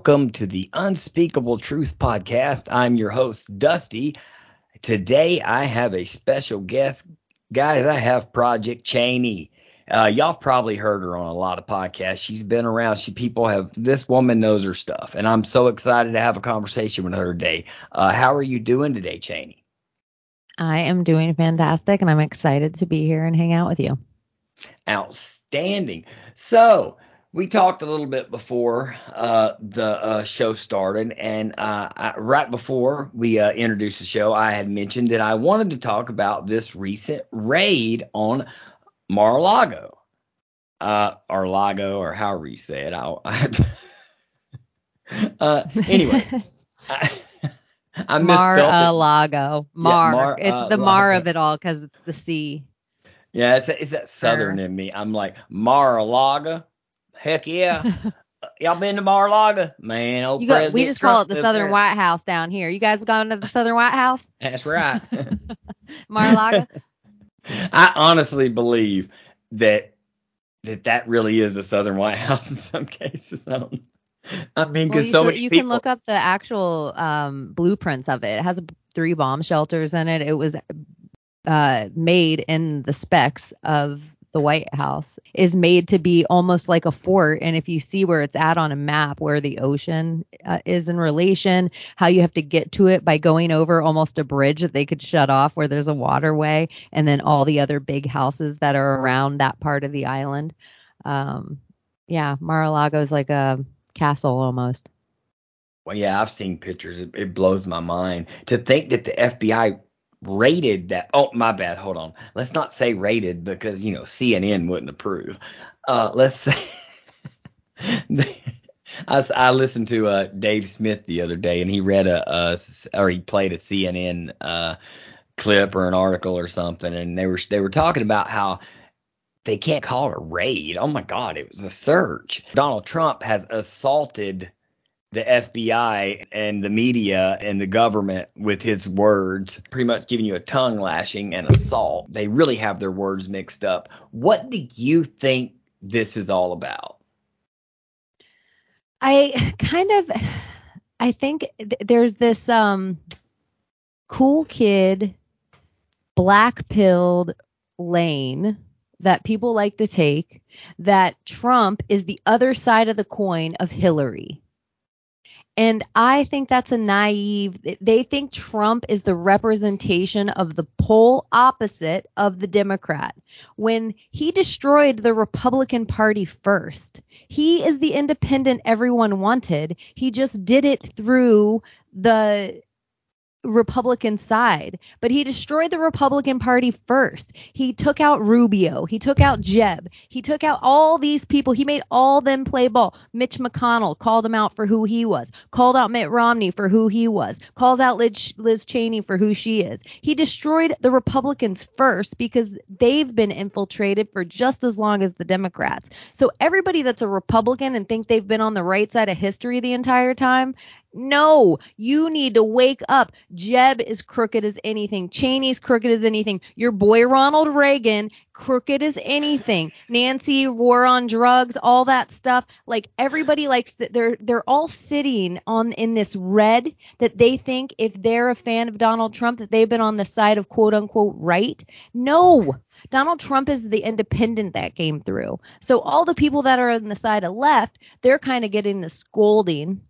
Welcome to the Unspeakable Truth Podcast. I'm your host, Dusty. Today I have a special guest. Guys, I have Project Cheney. Uh, y'all probably heard her on a lot of podcasts. She's been around. She people have this woman knows her stuff, and I'm so excited to have a conversation with her today. Uh, how are you doing today, Cheney? I am doing fantastic, and I'm excited to be here and hang out with you. Outstanding. So we talked a little bit before uh, the uh, show started, and uh, I, right before we uh, introduced the show, I had mentioned that I wanted to talk about this recent raid on Mar-a-Lago, uh, or Lago, or however you say it. I, I uh, anyway, I, I Mar-a-Lago. Mar. Yeah, Mar it's the Mar of it all because it's the sea. Yeah, it's, it's that southern in me. I'm like Mar-a-Lago. Heck yeah. Y'all been to Mar-a-Lago? Man, old got, We just Trump call it the Southern there. White House down here. You guys gone to the Southern White House? That's right. Mar-a-Lago? I honestly believe that that that really is the Southern White House in some cases. I don't. I mean, because well, so many you people. can look up the actual um, blueprints of it. It has three bomb shelters in it. It was uh, made in the specs of the White House is made to be almost like a fort. And if you see where it's at on a map, where the ocean uh, is in relation, how you have to get to it by going over almost a bridge that they could shut off where there's a waterway, and then all the other big houses that are around that part of the island. Um, yeah, Mar-a-Lago is like a castle almost. Well, yeah, I've seen pictures. It, it blows my mind to think that the FBI rated that. Oh, my bad. Hold on. Let's not say rated because you know CNN wouldn't approve. Uh, let's say. I, I listened to uh, Dave Smith the other day, and he read a, a or he played a CNN uh, clip or an article or something, and they were they were talking about how they can't call it a raid. Oh my God, it was a search. Donald Trump has assaulted the FBI and the media and the government with his words, pretty much giving you a tongue lashing and assault. They really have their words mixed up. What do you think this is all about? I kind of I think th- there's this um cool kid black pilled lane that people like to take that Trump is the other side of the coin of Hillary and I think that's a naive. They think Trump is the representation of the pole opposite of the Democrat. When he destroyed the Republican Party first, he is the independent everyone wanted. He just did it through the Republican side, but he destroyed the Republican Party first. He took out Rubio. He took out Jeb. He took out all these people. He made all them play ball. Mitch McConnell called him out for who he was, called out Mitt Romney for who he was, called out Liz, Liz Cheney for who she is. He destroyed the Republicans first because they've been infiltrated for just as long as the Democrats. So everybody that's a Republican and think they've been on the right side of history the entire time no, you need to wake up. Jeb is crooked as anything. Cheney's crooked as anything. Your boy Ronald Reagan, crooked as anything. Nancy, war on drugs, all that stuff. Like everybody likes that. They're they're all sitting on in this red that they think if they're a fan of Donald Trump that they've been on the side of quote unquote right. No, Donald Trump is the independent that came through. So all the people that are on the side of left, they're kind of getting the scolding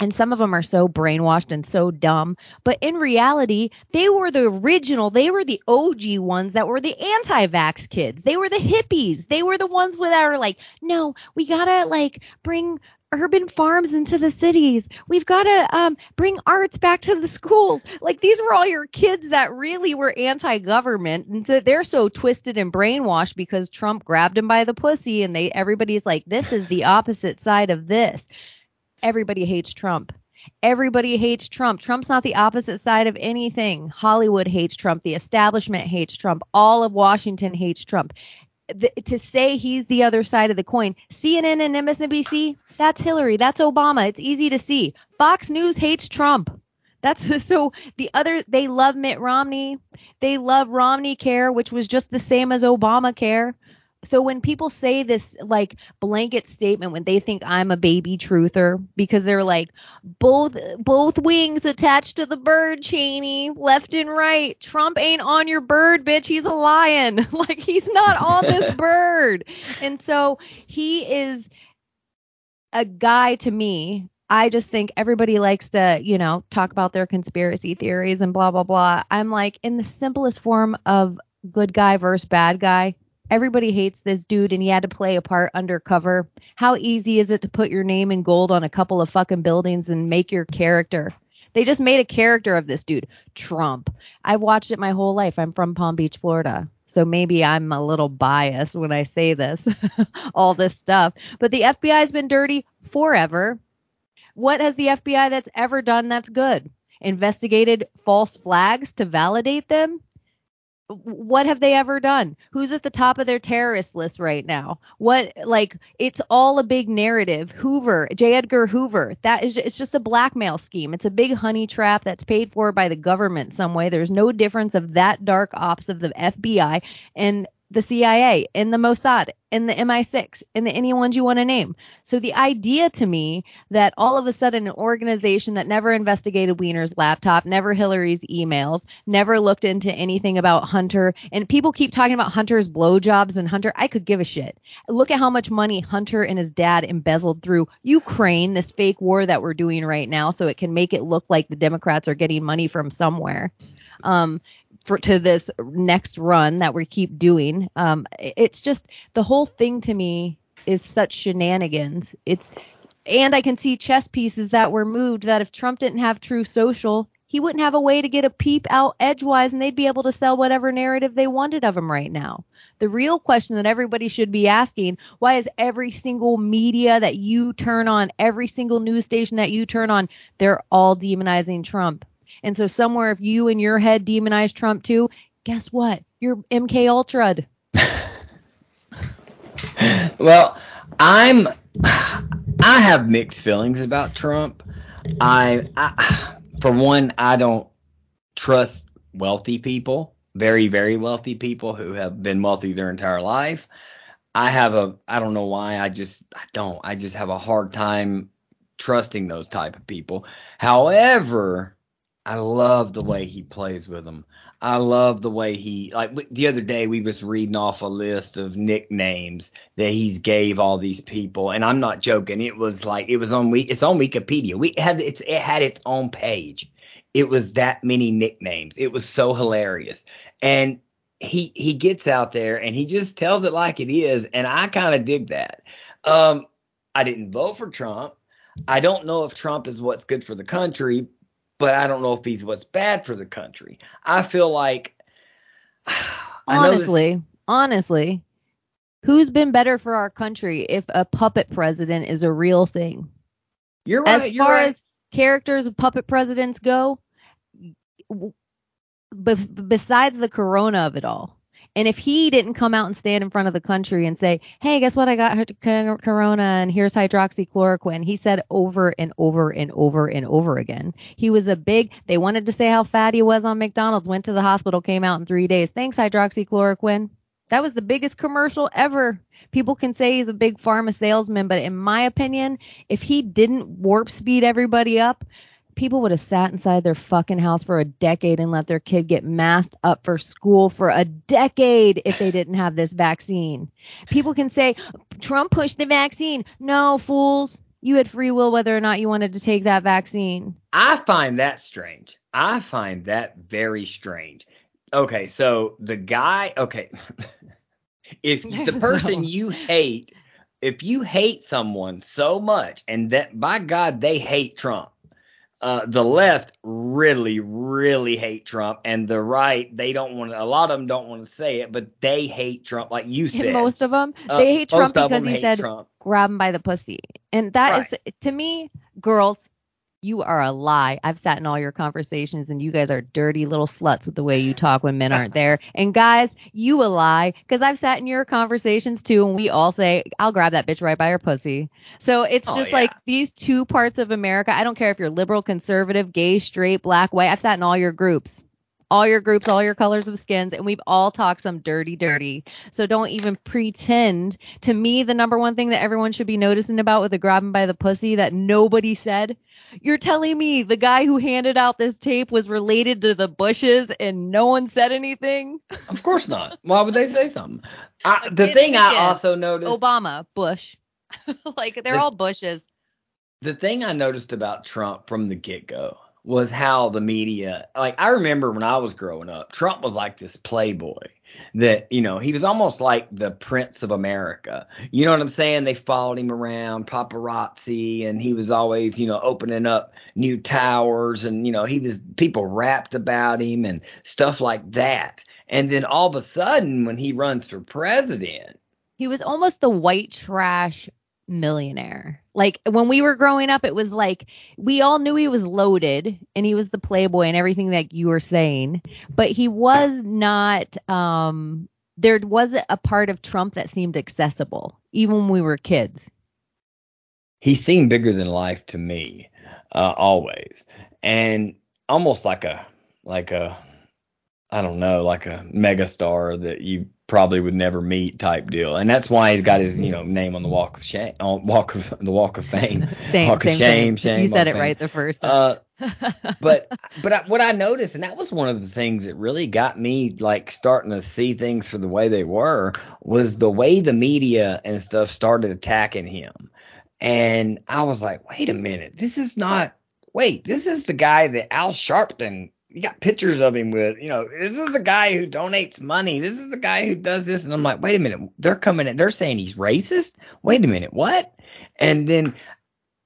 and some of them are so brainwashed and so dumb but in reality they were the original they were the og ones that were the anti-vax kids. They were the hippies. They were the ones that are like no we gotta like bring urban farms into the cities. We've gotta um bring arts back to the schools. Like these were all your kids that really were anti-government. And so they're so twisted and brainwashed because trump grabbed them by the pussy and they everybody's like this is the opposite side of this everybody hates Trump. Everybody hates Trump. Trump's not the opposite side of anything. Hollywood hates Trump. The establishment hates Trump. All of Washington hates Trump. the, to say he's the other side of the coin. CNN and MSNBC, that's Hillary, that's Obama. It's easy to see. Fox News hates Trump. That's so the other they love Mitt Romney. They love Romney Care, which was just the same as Obamacare. So when people say this like blanket statement when they think I'm a baby truther because they're like both both wings attached to the bird Cheney. Left and right. Trump ain't on your bird bitch. He's a lion. Like he's not on this bird. And so he is a guy to me. I just think everybody likes to, you know, talk about their conspiracy theories and blah blah blah. I'm like in the simplest form of good guy versus bad guy. Everybody hates this dude and he had to play a part undercover. How easy is it to put your name in gold on a couple of fucking buildings and make your character? They just made a character of this dude, Trump. I've watched it my whole life. I'm from Palm Beach, Florida. So maybe I'm a little biased when I say this, all this stuff. But the FBI's been dirty forever. What has the FBI that's ever done that's good? Investigated false flags to validate them? What have they ever done? Who's at the top of their terrorist list right now? What like it's all a big narrative. Hoover, J. Edgar Hoover. That is it's just a blackmail scheme. It's a big honey trap that's paid for by the government some way. There's no difference of that dark ops of the FBI and the CIA and the Mossad and the MI6 and the any ones you want to name. So the idea to me that all of a sudden an organization that never investigated Weiner's laptop, never Hillary's emails, never looked into anything about Hunter, and people keep talking about Hunter's blowjobs and Hunter, I could give a shit. Look at how much money Hunter and his dad embezzled through Ukraine, this fake war that we're doing right now, so it can make it look like the Democrats are getting money from somewhere. Um, for to this next run that we keep doing. Um, it's just the whole thing to me is such shenanigans. It's and I can see chess pieces that were moved that if Trump didn't have Truth Social, he wouldn't have a way to get a peep out edgewise and they'd be able to sell whatever narrative they wanted of him right now. The real question that everybody should be asking, why is every single media that you turn on, every single news station that you turn on, they're all demonizing Trump? And so somewhere if you in your head demonize Trump too, guess what? You're MK Ultra. well, I'm I have mixed feelings about Trump. I, I for one, I don't trust wealthy people, very very wealthy people who have been wealthy their entire life. I have a I don't know why I just I don't I just have a hard time trusting those type of people. However, I love the way he plays with them. I love the way he like the other day we was reading off a list of nicknames that he's gave all these people, and I'm not joking. It was like it was on we it's on Wikipedia. We had it's it had its own page. It was that many nicknames. It was so hilarious, and he he gets out there and he just tells it like it is, and I kind of dig that. Um, I didn't vote for Trump. I don't know if Trump is what's good for the country, but I don't know if he's what's bad for the country. I feel like honestly, honestly, who's been better for our country if a puppet president is a real thing? You're right. As you're far right. as characters of puppet presidents go, b- besides the corona of it all, and if he didn't come out and stand in front of the country and say, "Hey, guess what? I got corona and here's hydroxychloroquine," he said over and over and over and over again. He was a big. They wanted to say how fat he was on McDonald's. Went to the hospital, came out in three days. Thanks, hydroxychloroquine. That was the biggest commercial ever. People can say he's a big pharma salesman, but in my opinion, if he didn't warp speed everybody up, people would have sat inside their fucking house for a decade and let their kid get masked up for school for a decade if they didn't have this vaccine. People can say Trump pushed the vaccine. No, fools. You had free will whether or not you wanted to take that vaccine. I find that strange. I find that very strange. Okay, so the guy, okay. if the person you hate, if you hate someone so much and that by God they hate Trump, uh, the left really, really hate Trump, and the right, they don't want to. A lot of them don't want to say it, but they hate Trump, like you said. Most of them, Uh, they hate Trump because he said Trump. grab him by the pussy, and that is Right. to me, girls. You are a lie. I've sat in all your conversations and you guys are dirty little sluts with the way you talk when men aren't there. And guys, you a lie because I've sat in your conversations too and we all say, I'll grab that bitch right by her pussy. So it's Oh, just yeah. like these two parts of America. I don't care if you're liberal, conservative, gay, straight, black, white. I've sat in all your groups. All your groups, all your colors of skins, and we've all talked some dirty, dirty. So don't even pretend. To me, the number one thing that everyone should be noticing about with the grabbing by the pussy that nobody said. You're telling me the guy who handed out this tape was related to the Bushes and no one said anything? Of course not. Why would they say something? I, the thing and I also noticed, Obama, Bush. like they're The- all Bushes. the thing I noticed about Trump from the get go was how the media, like I remember when I was growing up, Trump was like this playboy that, you know, he was almost like the Prince of America. You know what I'm saying? They followed him around, paparazzi, and he was always, you know, opening up new towers and, you know, he was, people rapped about him and stuff like that. And then all of a sudden, when he runs for president, He was almost the white trash millionaire. Like when we were growing up, it was like we all knew he was loaded and he was the playboy and everything that you were saying, but he was not. Um, there was a part of Trump that seemed accessible, even when we were kids. he seemed bigger than life to me uh, always and almost like a like a i don't know like a megastar that you probably would never meet type deal and that's why he's got his you know name on the walk of shame on walk of the walk of fame Same, walk of shame same. shame You said it of right the first. uh time. but but I, what I noticed, and that was one of the things that really got me like starting to see things for the way they were, was the way the media and stuff started attacking him. And I was like, wait a minute, this is not. Wait, this is the guy that Al Sharpton. You got pictures of him with, you know, this is the guy who donates money. This is the guy who does this. And I'm like, wait a minute, they're coming in, they're saying he's racist. Wait a minute, what? And then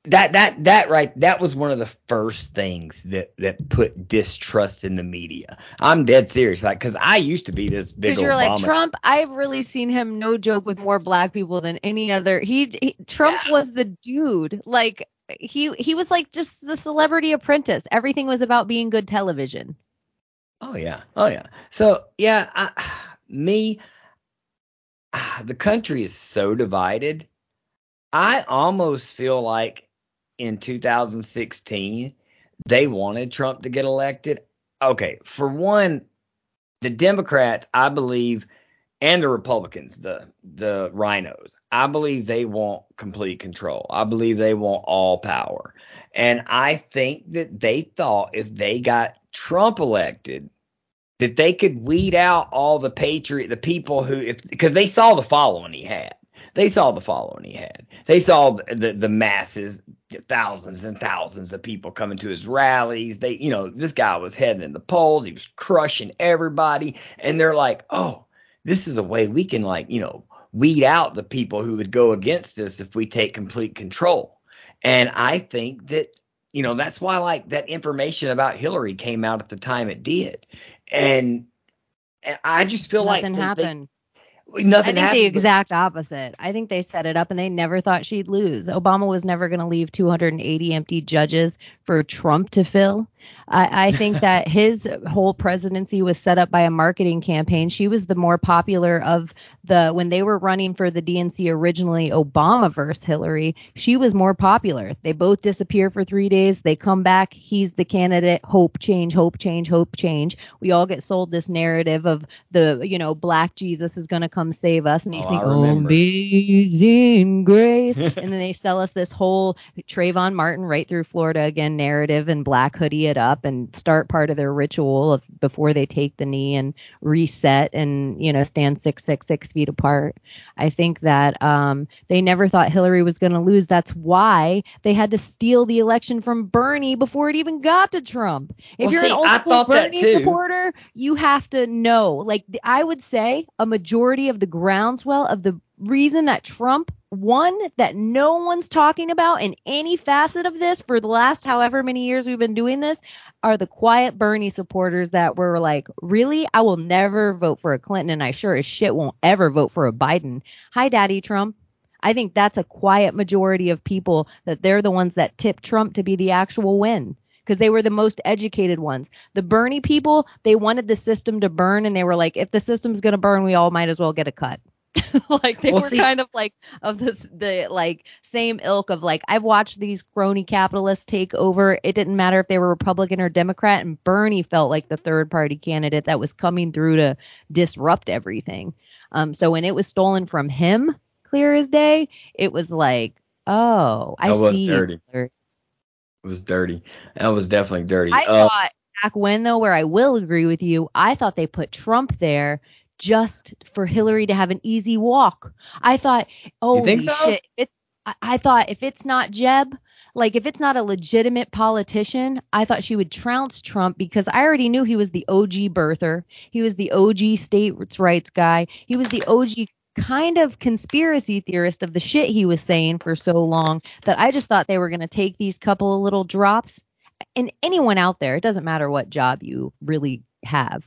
that that that right that was one of the first things that that put distrust in the media. I'm dead serious, like because I used to be this big Because you're Obama. like Trump, I've really seen him, no joke, with more black people than any other. He, he Trump Yeah. was the dude. Like he he was like just the celebrity apprentice. Everything was about being good television. Oh yeah, oh yeah. So yeah, me, the country is so divided. I almost feel like in 2016 they wanted Trump to get elected. Okay, for one, the Democrats, I believe, and the Republicans, the the RINOs, I believe they want complete control. I believe they want all power. And I think that they thought if they got Trump elected, that they could weed out all the patriot, the people who, if because they saw the following he had. They saw the following he had. They saw the, the the masses, thousands and thousands of people coming to his rallies. They, you know, this guy was heading in the polls. He was crushing everybody, and they're like, oh, this is a way we can like, you know, weed out the people who would go against us if we take complete control. And I think that you know that's why like that information about Hillary came out at the time it did, and, and I just feel Nothing like happened. they- nothing I think happened. the but- exact opposite. I think they set it up and they never thought she'd lose. Obama was never going to leave 280 empty judges for Trump to fill. I, I think that his whole presidency was set up by a marketing campaign. She was the more popular of the when they were running for the DNC originally, Obama versus Hillary. She was more popular. They both disappear for three days. They come back. He's the candidate. Hope change. Hope change. Hope change. We all get sold this narrative of the you know black Jesus is going to come save us, and you Oh, think I oh, remember. amazing grace, and then they sell us this whole Trayvon Martin right through Florida again narrative and black hoodie it up and start part of their ritual of before they take the knee and reset and you know stand six six six feet apart. I think that um, they never thought Hillary was going to lose. That's why they had to steal the election from Bernie before it even got to Trump. If Well, you're see, an old school Bernie supporter, you have to know. Like I would say, a majority of the groundswell of the reason that Trump won that no one's talking about in any facet of this for the last however many years we've been doing this are the quiet Bernie supporters that were like, really? I will never vote for a Clinton and I sure as shit won't ever vote for a Biden. Hi, Daddy Trump. I think that's a quiet majority of people that they're the ones that tip Trump to be the actual win because they were the most educated ones. The Bernie people, they wanted the system to burn and they were like, if the system's going to burn, we all might as well get a cut. like they Well, were see- kind of like of this the like same ilk of like I've watched these crony capitalists take over. It didn't matter if they were Republican or Democrat, and Bernie felt like the third party candidate that was coming through to disrupt everything. Um, so when it was stolen from him, clear as day, it was like, oh, I That was see. dirty. It was dirty. That was definitely dirty. I Uh, thought back when though, where I will agree with you, I thought they put Trump there just for Hillary to have an easy walk. I thought, oh so? shit, it's. I, I thought if it's not Jeb, like if it's not a legitimate politician, I thought she would trounce Trump because I already knew he was the OG birther, he was the OG states rights guy, he was the OG kind of conspiracy theorist of the shit he was saying for so long that I just thought they were going to take these couple of little drops and anyone out there, it doesn't matter what job you really have.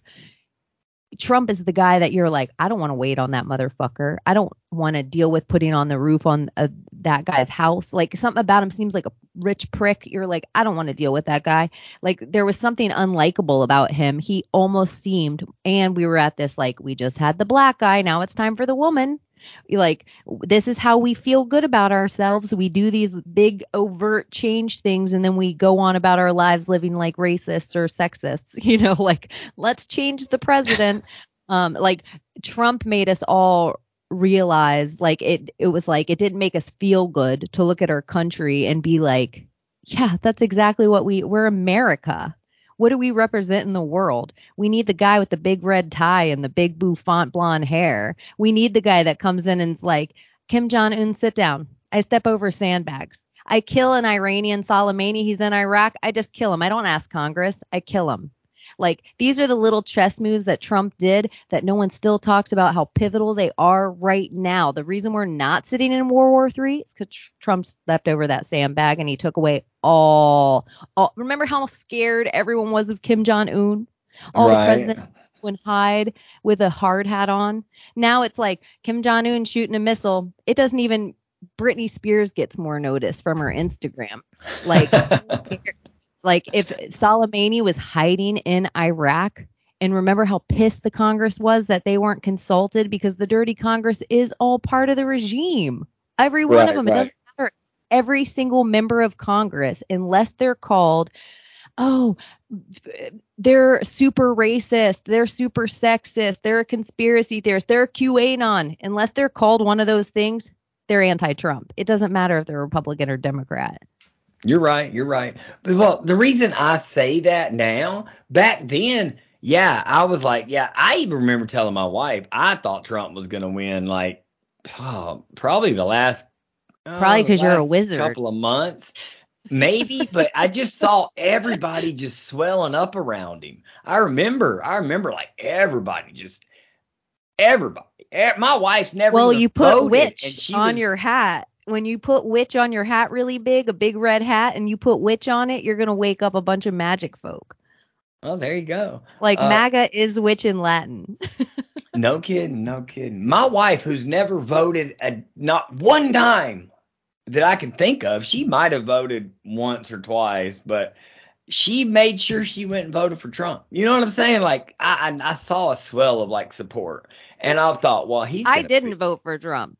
Trump is the guy that you're like, I don't want to wait on that motherfucker. I don't want to deal with putting on the roof on uh, that guy's house. Like something about him seems like a rich prick. You're like, I don't want to deal with that guy. Like there was something unlikable about him. He almost seemed, and we were at this like, we just had the black guy. Now it's time for the woman like this is how we feel good about ourselves. We do these big overt change things and then we go on about our lives living like racists or sexists you know like let's change the president. Um like trump made us all realize like it it was like it didn't make us feel good to look at our country and be like yeah that's exactly what we we're america what do we represent in the world? We need the guy with the big red tie and the big bouffant blonde hair. We need the guy that comes in and's like, Kim Jong Un, sit down. I step over sandbags. I kill an Iranian Soleimani. He's in Iraq. I just kill him. I don't ask Congress. I kill him. Like these are the little chess moves that Trump did that no one still talks about how pivotal they are right now. The reason we're not sitting in World War III is because Trump stepped over that sandbag and he took away all, all. Remember how scared everyone was of Kim Jong Un? All Right. the presidents would hide with a hard hat on. Now it's like Kim Jong Un shooting a missile. It doesn't even. Britney Spears gets more notice from her Instagram. Like like if Soleimani was hiding in Iraq, and remember how pissed the Congress was that they weren't consulted because the dirty Congress is all part of the regime. Every one Right, of them. It doesn't. Every single member of Congress, unless they're called, oh, they're super racist, they're super sexist, they're a conspiracy theorist, they're a QAnon. Unless they're called one of those things, they're anti-Trump. It doesn't matter if they're Republican or Democrat. You're right. You're right. Well, the reason I say that now, back then, yeah, I was like, yeah, I even remember telling my wife I thought Trump was going to win, like, oh, probably the last, oh, Probably 'cause you're a wizard. Couple of months, maybe. but I just saw everybody just swelling up around him. I remember, I remember like everybody just. Everybody, my wife's never. Well, you put witch on was- your hat. When you put witch on your hat really big, a big red hat, and you put witch on it, you're gonna wake up a bunch of magic folk. Oh, there you go. Like Uh, MAGA is witch in Latin. No kidding, no kidding. My wife, who's never voted a, not one time that I can think of, she might have voted once or twice, but she made sure she went and voted for Trump. You know what I'm saying? Like I, I, I saw a swell of like support, and I thought, well, he's. I didn't be- vote for Trump.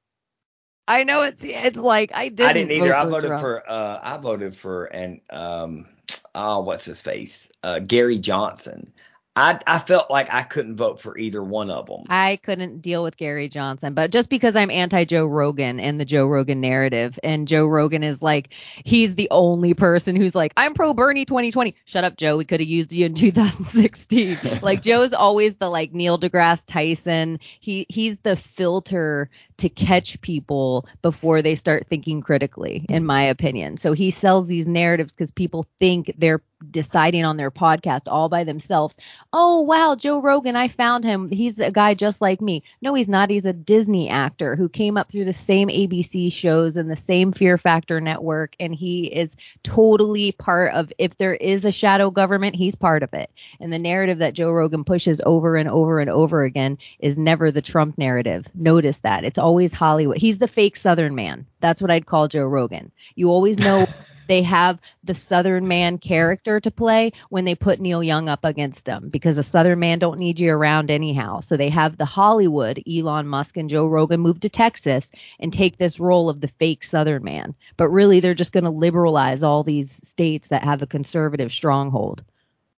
I know it's it's like I didn't. I didn't either. vote I for voted Trump. for. Uh, I voted for and um, oh, what's his face? Uh, Gary Johnson. I I felt like I couldn't vote for either one of them. I couldn't deal with Gary Johnson, but just because I'm anti Joe Rogan and the Joe Rogan narrative, and Joe Rogan is like, he's the only person who's like, I'm pro Bernie 2020. Shut up, Joe. We could have used you in 2016. like Joe's always the like Neil deGrasse Tyson. He he's the filter to catch people before they start thinking critically, in my opinion. So he sells these narratives because people think they're deciding on their podcast all by themselves. Oh wow, Joe Rogan, I found him. He's a guy just like me. No, he's not. He's a Disney actor who came up through the same ABC shows and the same Fear Factor network, and he is totally part of. If there is a shadow government, he's part of it. And the narrative that Joe Rogan pushes over and over and over again is never the Trump narrative. Notice that it's always Hollywood. He's the fake Southern man. That's what I'd call Joe Rogan. You always know they have the Southern man character to play when they put Neil Young up against them because a Southern man don't need you around anyhow. So they have the Hollywood Elon Musk and Joe Rogan move to Texas and take this role of the fake Southern man. But really, they're just going to liberalize all these states that have a conservative stronghold.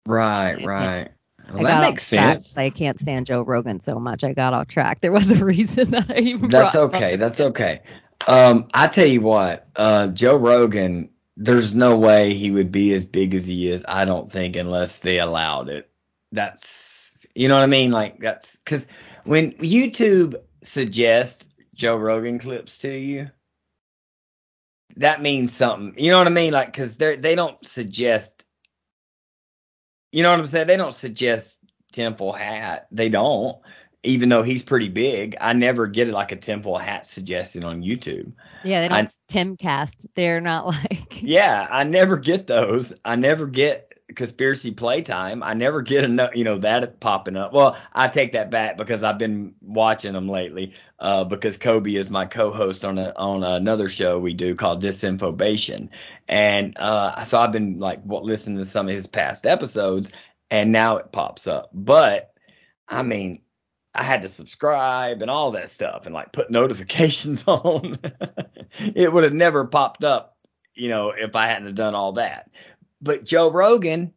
Right, right. Well, I that makes sense. I can't stand Joe Rogan so much. I got off track. There was a reason that I even. That's okay. That's okay. Um, I tell you what, uh, Joe Rogan, there's no way he would be as big as he is. I don't think unless they allowed it. That's, you know what I mean? Like that's because when YouTube suggests Joe Rogan clips to you, that means something. You know what I mean? Like because they they don't suggest. You know what I'm saying? They don't suggest Temple Hat. They don't even though he's pretty big, I never get it like a Temple Hat suggested on YouTube. Yeah, they don't I- Timcast. They're not like. Yeah, I never get those. I never get conspiracy playtime. I never get enough, you know, that popping up. Well, I take that back because I've been watching them lately. Uh, because Kobe is my co-host on a on another show we do called Disinfobation, and uh, so I've been like listening to some of his past episodes, and now it pops up. But I mean, I had to subscribe and all that stuff and like put notifications on. it would have never popped up, you know, if I hadn't have done all that. But Joe Rogan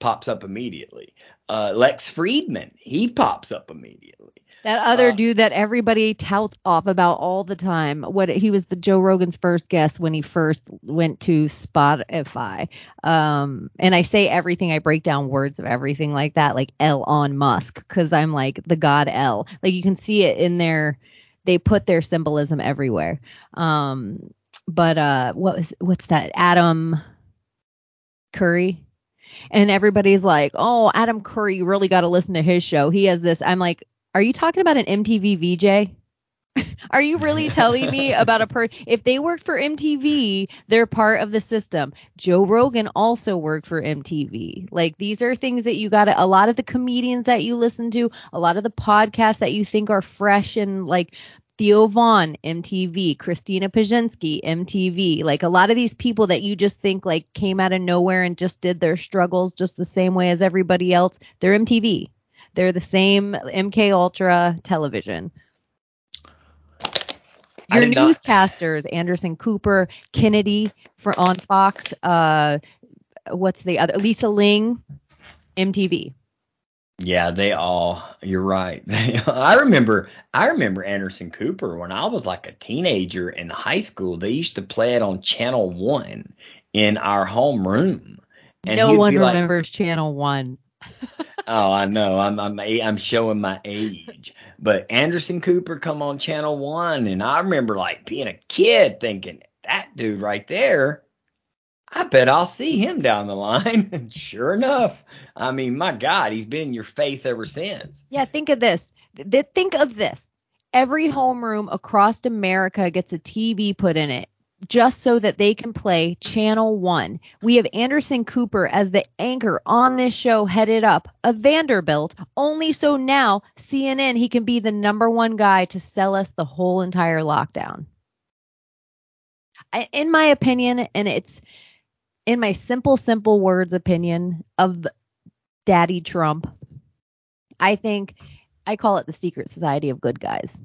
pops up immediately. Uh, Lex Fridman, he pops up immediately. That other Uh, dude that everybody touts off about all the time. What he was the Joe Rogan's first guest when he first went to Spotify. Um, and I say everything, I break down words of everything like that, like L on Musk, because I'm like the god L. Like you can see it in their, they put their symbolism everywhere. Um, but uh, what was what's that? Adam Curry. And everybody's like, "Oh, Adam Curry, you really got to listen to his show. He has this." I'm like, "Are you talking about an MTV VJ?" Are you really telling me about a person? if they worked for MTV, they're part of the system. Joe Rogan also worked for MTV. Like these are things that you got to a lot of the comedians that you listen to, a lot of the podcasts that you think are fresh and like Theo Von, MTV, Christina Pajinski, MTV. Like a lot of these people that you just think like came out of nowhere and just did their struggles just the same way as everybody else, they're MTV. They're the same MK Ultra television. Your did not- newscasters, Anderson Cooper, Kennedy for on Fox, uh what's the other Lisa Ling, MTV. Yeah, they all. You're right. I remember. I remember Anderson Cooper when I was like a teenager in high school. They used to play it on Channel One in our home room. And no one be like, remembers Channel One. Oh, I know. I'm I'm I'm showing my age. But Anderson Cooper come on Channel One, and I remember like being a kid thinking that dude right there. I bet I'll see him down the line. And sure enough, I mean, my God, he's been in your face ever since. Yeah, think of this. Th- think of this. Every homeroom across America gets a TV put in it just so that they can play Channel 1. We have Anderson Cooper as the anchor on this show headed up a Vanderbilt, only so now CNN he can be the number one guy to sell us the whole entire lockdown. I, in my opinion, and it's in my simple, simple words opinion of Daddy Trump, I think I call it the secret society of good guys.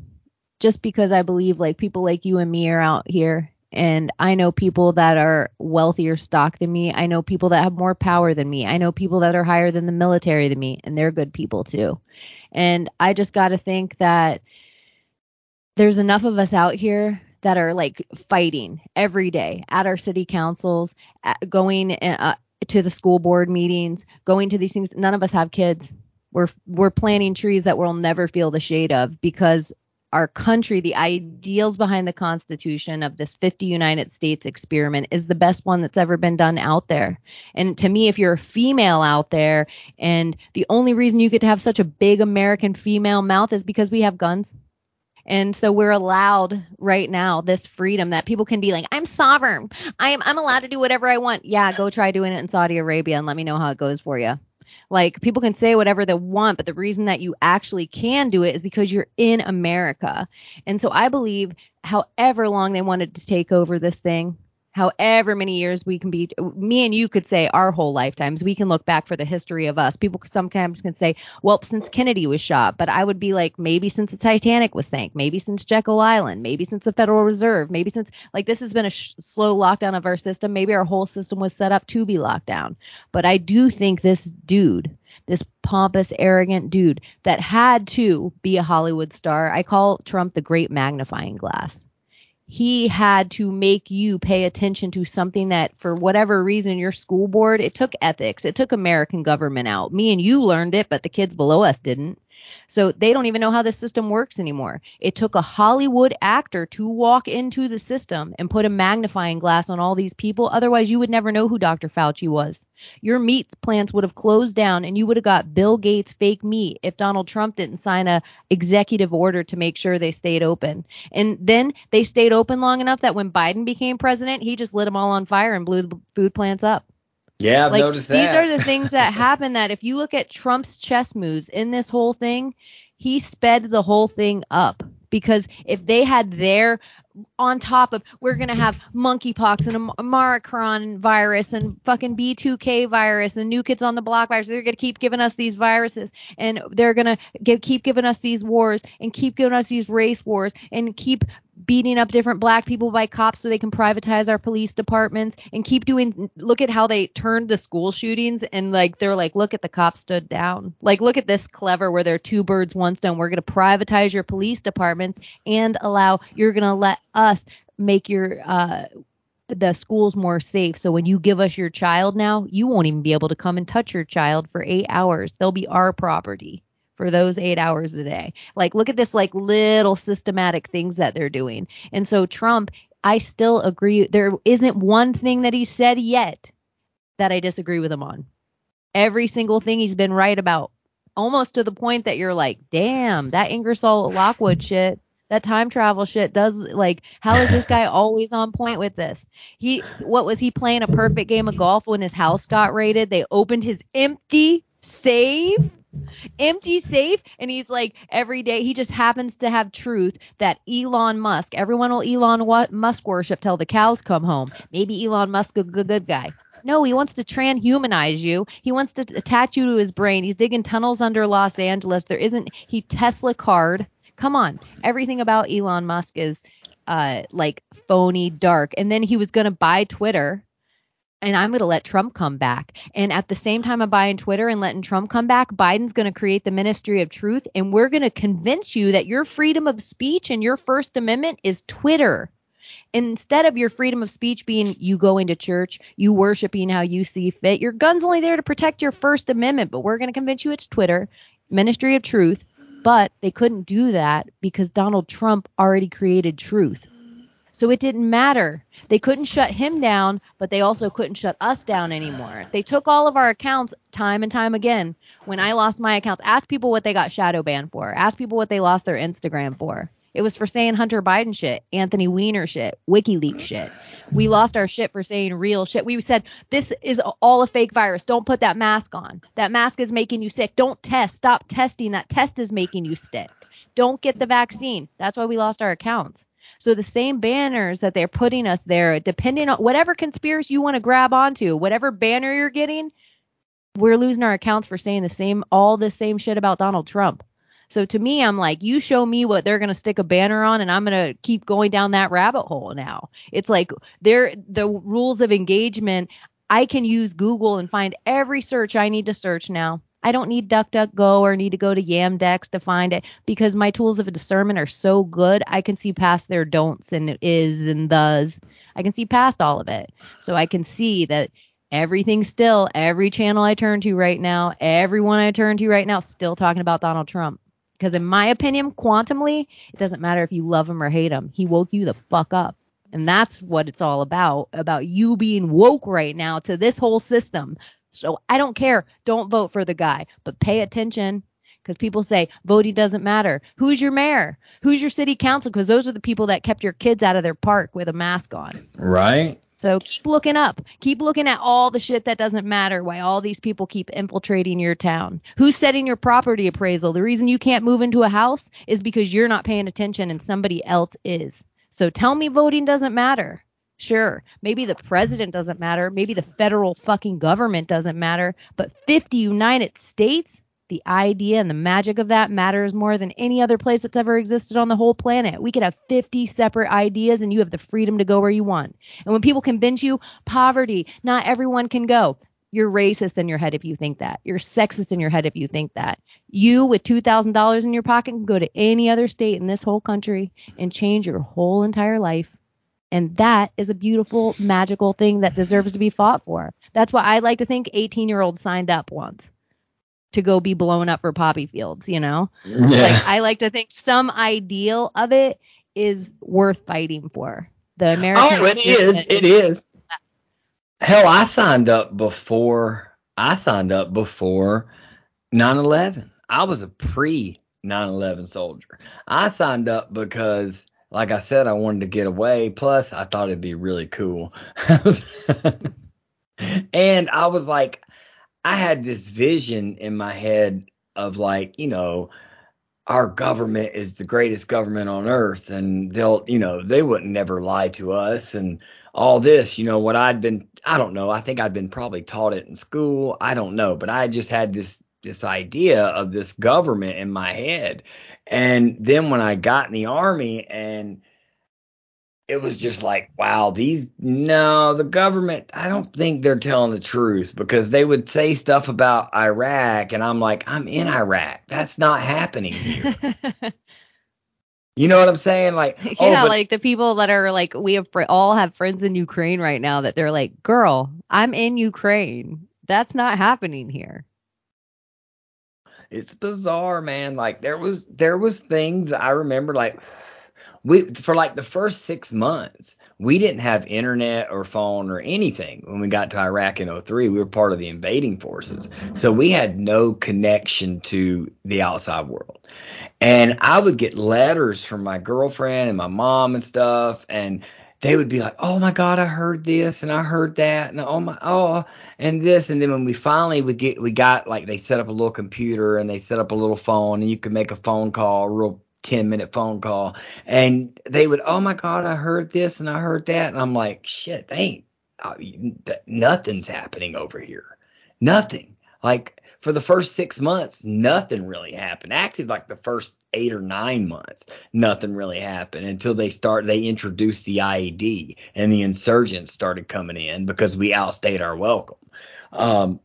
Just because I believe like people like you and me are out here and I know people that are wealthier stock than me. I know people that have more power than me. I know people that are higher than the military than me and they're good people too. And I just got to think that there's enough of us out here that are like fighting every day at our city councils, going uh, to the school board meetings, going to these things. None of us have kids. We're we're planting trees that we'll never feel the shade of because our country, the ideals behind the Constitution of this 50 United States experiment is the best one that's ever been done out there. And to me, if you're a female out there and the only reason you get to have such a big American female mouth is because we have guns. And so we're allowed right now this freedom that people can be like, I'm sovereign. I'm I'm allowed to do whatever I want. Yeah, go try doing it in Saudi Arabia and let me know how it goes for you. Like people can say whatever they want, but the reason that you actually can do it is because you're in America. And so I believe however long they wanted to take over this thing, however many years we can be me and you could say our whole lifetimes we can look back for the history of us. People sometimes can say well since kennedy was shot but i would be like maybe since the titanic was sank maybe since jekyll island maybe since the federal reserve maybe since like this has been a sh- slow lockdown of our system. Maybe our whole system was set up to be locked down. But i do think this dude this pompous, arrogant dude that had to be a Hollywood star. I call Trump the great magnifying glass he had to make you pay attention to something that for whatever reason your school board it took ethics. It took american government out. Me and you learned it but the kids below us didn't so they don't even know how the system works anymore. It took a Hollywood actor to walk into the system and put a magnifying glass on all these people. Otherwise, you would never know who Dr. Fauci was. Your meat plants would have closed down and you would have got Bill Gates fake meat if Donald Trump didn't sign a executive order to make sure they stayed open. And then they stayed open long enough that when Biden became president, he just lit them all on fire and blew the food plants up. Yeah, I've like, noticed that. These are the things that happen that if you look at Trump's chess moves in this whole thing, he sped the whole thing up because if they had their on top of we're gonna have monkeypox and a Maricron virus and fucking B2K virus and new kids on the block virus. They're gonna keep giving us these viruses and they're gonna keep giving us these wars and keep giving us these race wars and keep beating up different black people by cops so they can privatize our police departments and keep doing look at how they turned the school shootings and like they're like look at the cops stood down like look at this clever where they're two birds one stone we're going to privatize your police departments and allow you're going to let us make your uh the schools more safe. So when you give us your child now, you won't even be able to come and touch your child for eight hours. They'll be our property for those eight hours a day. Like, look at this, like little systematic things that they're doing. And so Trump, I still agree. There isn't one thing that he said yet that I disagree with him on. Every single thing he's been right about, almost to the point that you're like, damn, that Ingersoll Lockwood shit that time travel shit does like how is this guy always on point with this he what was he playing a perfect game of golf when his house got raided they opened his empty safe empty safe and he's like every day he just happens to have truth that Elon Musk everyone will Elon Musk worship till the cows come home maybe Elon Musk a good, good guy no, he wants to transhumanize you. He wants to attach you to his brain. He's digging tunnels under Los Angeles. There isn't he Tesla card. Come on. Everything about Elon Musk is uh like phony dark. And then he was going to buy Twitter and I'm going to let Trump come back. And at the same time I'm buying Twitter and letting Trump come back, Biden's going to create the ministry of truth. And we're going to convince you that your freedom of speech and your First Amendment is Twitter. Instead of your freedom of speech being you going to church, you worshiping how you see fit, your gun's only there to protect your First Amendment, but we're going to convince you it's Twitter, ministry of truth. But they couldn't do that because Donald Trump already created truth. So it didn't matter. They couldn't shut him down, but they also couldn't shut us down anymore. They took all of our accounts time and time again. When I lost my accounts, ask people what they got shadow banned for. Ask people what they lost their Instagram for. It was for saying Hunter Biden shit, Anthony Weiner shit, WikiLeaks shit. We lost our shit for saying real shit. We said this is all a fake virus. Don't put that mask on. That mask is making you sick. Don't test. Stop testing. That test is making you sick. Don't get the vaccine. That's why we lost our accounts. So the same banners that they're putting us there, depending on whatever conspiracy you want to grab onto, whatever banner you're getting, we're losing our accounts for saying the same all the same shit about Donald Trump. So to me, I'm like, you show me what they're gonna stick a banner on, and I'm gonna keep going down that rabbit hole now. It's like they're the rules of engagement. I can use Google and find every search I need to search now. I don't need DuckDuckGo or need to go to Yandex to find it because my tools of discernment are so good. I can see past their don'ts and is and does. I can see past all of it. So I can see that everything still, every channel I turn to right now, everyone I turn to right now, still talking about Donald Trump. Because in my opinion, quantumly, it doesn't matter if you love him or hate him. He woke you the fuck up. And that's what it's all about, about you being woke right now to this whole system. So I don't care. Don't vote for the guy, but pay attention because people say voting doesn't matter. Who's your mayor? Who's your city council? Because those are the people that kept your kids out of their park with a mask on. Right. So keep looking up. Keep looking at all the shit that doesn't matter. Why all these people keep infiltrating your town. Who's setting your property appraisal? The reason you can't move into a house is because you're not paying attention and somebody else is. So tell me voting doesn't matter. Sure, maybe the president doesn't matter. Maybe the federal fucking government doesn't matter. But 50 United States, the idea and the magic of that matters more than any other place that's ever existed on the whole planet. We could have 50 separate ideas and you have the freedom to go where you want. And when people convince you poverty, not everyone can go. You're racist in your head if you think that. You're sexist in your head if you think that. You with $2,000 in your pocket can go to any other state in this whole country and change your whole entire life. And that is a beautiful, magical thing that deserves to be fought for. That's why I like to think 18 year olds signed up once to go be blown up for poppy fields, you know? Yeah. Like I like to think some ideal of it is worth fighting for. The American oh, it is. It is. Hell, I signed up before. I signed up before 9/11. I was a pre 9/11 soldier. I signed up because, like I said, I wanted to get away. Plus, I thought it'd be really cool. and I was like, I had this vision in my head of like, you know, our government is the greatest government on earth and they'll, you know, they wouldn't never lie to us and all this, you know, what I'd been I don't know, I think I'd been probably taught it in school, I don't know, but I just had this this idea of this government in my head. And then when I got in the army and it was just like, wow, these no, the government, I don't think they're telling the truth because they would say stuff about Iraq and I'm like, I'm in Iraq. That's not happening here. you know what I'm saying? Like, oh, yeah, oh, but, like the people that are like, we have fr- all have friends in Ukraine right now that they're like, girl, I'm in Ukraine. That's not happening here. It's bizarre, man. Like there was there was things I remember like we for like the first six months we didn't have internet or phone or anything when we got to iraq in 03 we were part of the invading forces. So we had no connection to the outside world. And i would get letters from my girlfriend and my mom and stuff and they would be like, "Oh my God, I heard this and I heard that and oh my oh and this." And then when we finally would get, we got like they set up a little computer and they set up a little phone and you could make a phone call a real 10 minute phone call and they would oh my god i heard this and i heard that and i'm like shit they ain't uh, nothing's happening over here nothing like for the first six months nothing really happened actually like the first eight or nine months nothing really happened until they start they introduced the ied and the insurgents started coming in because we outstayed our welcome um,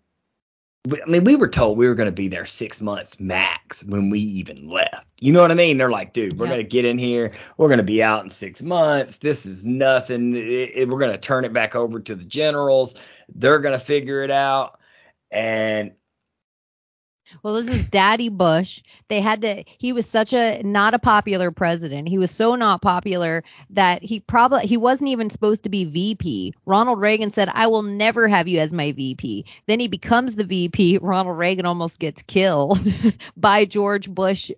I mean, we were told we were going to be there six months max when we even left. You know what I mean? They're like, dude, we're Yeah. going to get in here. We're going to be out in six months. This is nothing. It- it- we're going to turn it back over to the generals. They're going to figure it out. And Well, this was Daddy Bush. They had to. He was such a not a popular president. He was so not popular that he probably he wasn't even supposed to be VP. Ronald Reagan said, "I will never have you as my VP." Then he becomes the VP. Ronald Reagan almost gets killed by George Bush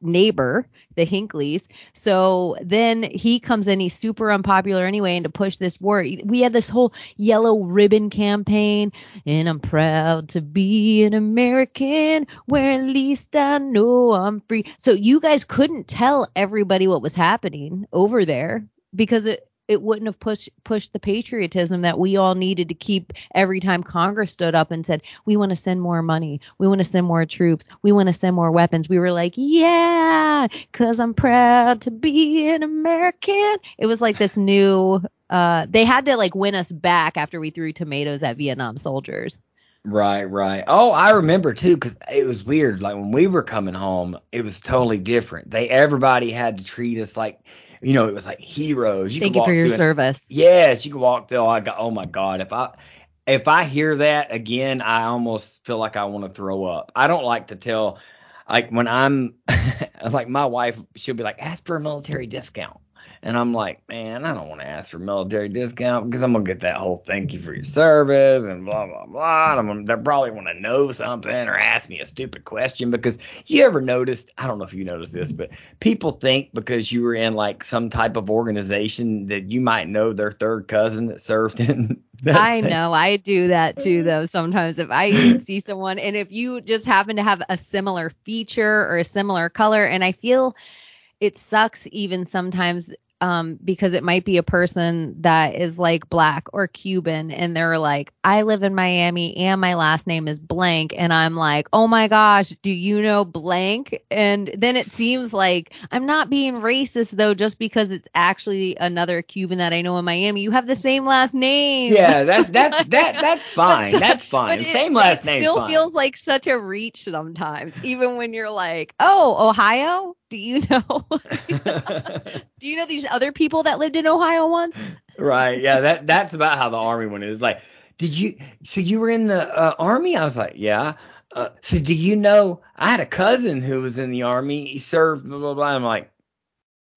neighbor, the Hinckleys. So then he comes in, he's super unpopular anyway, and to push this war, we had this whole yellow ribbon campaign, and I'm proud to be an American where at least I know I'm free. So you guys couldn't tell everybody what was happening over there because it it wouldn't have pushed pushed the patriotism that we all needed to keep every time Congress stood up and said, "We want to send more money. We want to send more troops. We want to send more weapons." We were like, "Yeah, cuz I'm proud to be an American." It was like this new uh they had to like win us back after we threw tomatoes at Vietnam soldiers. Right, right. Oh, I remember too, because it was weird. Like when we were coming home, it was totally different. They everybody had to treat us like, you know, it was like heroes. Thank could you for your through and- service. Yes, you can walk through. I got. Oh my God, if I if I hear that again, I almost feel like I want to throw up. I don't like to tell. like when I'm like my wife, she'll be like, ask for a military discount. And I'm like, man, I don't want to ask for military discount because I'm gonna get that whole thank you for your service and blah blah blah. And I'm gonna, they probably want to know something or ask me a stupid question because you ever noticed? I don't know if you noticed this, but people think because you were in like some type of organization that you might know their third cousin that served in. that I same- know. I do that too, though. Sometimes if I see someone, and if you just happen to have a similar feature or a similar color, and I feel it sucks even sometimes um, because it might be a person that is like black or Cuban, and they're like, I live in Miami and my last name is blank, and I'm like, oh my gosh, do you know blank? And then it seems like I'm not being racist though, just because it's actually another Cuban that I know in Miami. You have the same last name. Yeah, that's that's that that's fine. so- That's fine. But it- Same last it name. still fine. feels like such a reach sometimes, even when you're like, "Oh, Ohio? Do you know? Do you know these other people that lived in Ohio once?" right. Yeah. That that's about how the army one is. Like, did you? So you were in the uh, army? I was like, yeah. Uh, so do you know? I had a cousin who was in the army. He served. Blah blah blah. I'm like,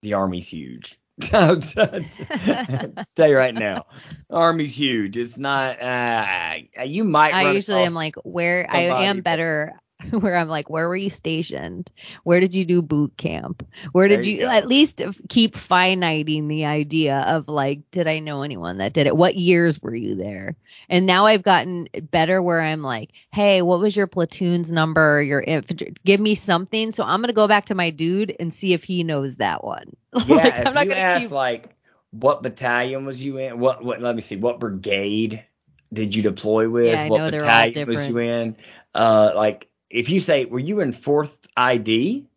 the army's huge. I'll tell you right now, army's huge. It's not. Uh, you might. I usually am like, "Where I am better." Where I'm like, where were you stationed? Where did you do boot camp? Where did you you, at least keep finiting the idea of like, did I know anyone that did it? What years were you there? And now I've gotten better where I'm like, hey, what was your platoon's number? Your infantry? Give me something. So I'm gonna go back to my dude and see if he knows that one. Yeah, like, if I'm not you gonna ask keep. like what battalion was you in? What what let me see, what brigade did you deploy with? Yeah, I what know they're all battalion was you in? Uh like if you say were you in fourth ID,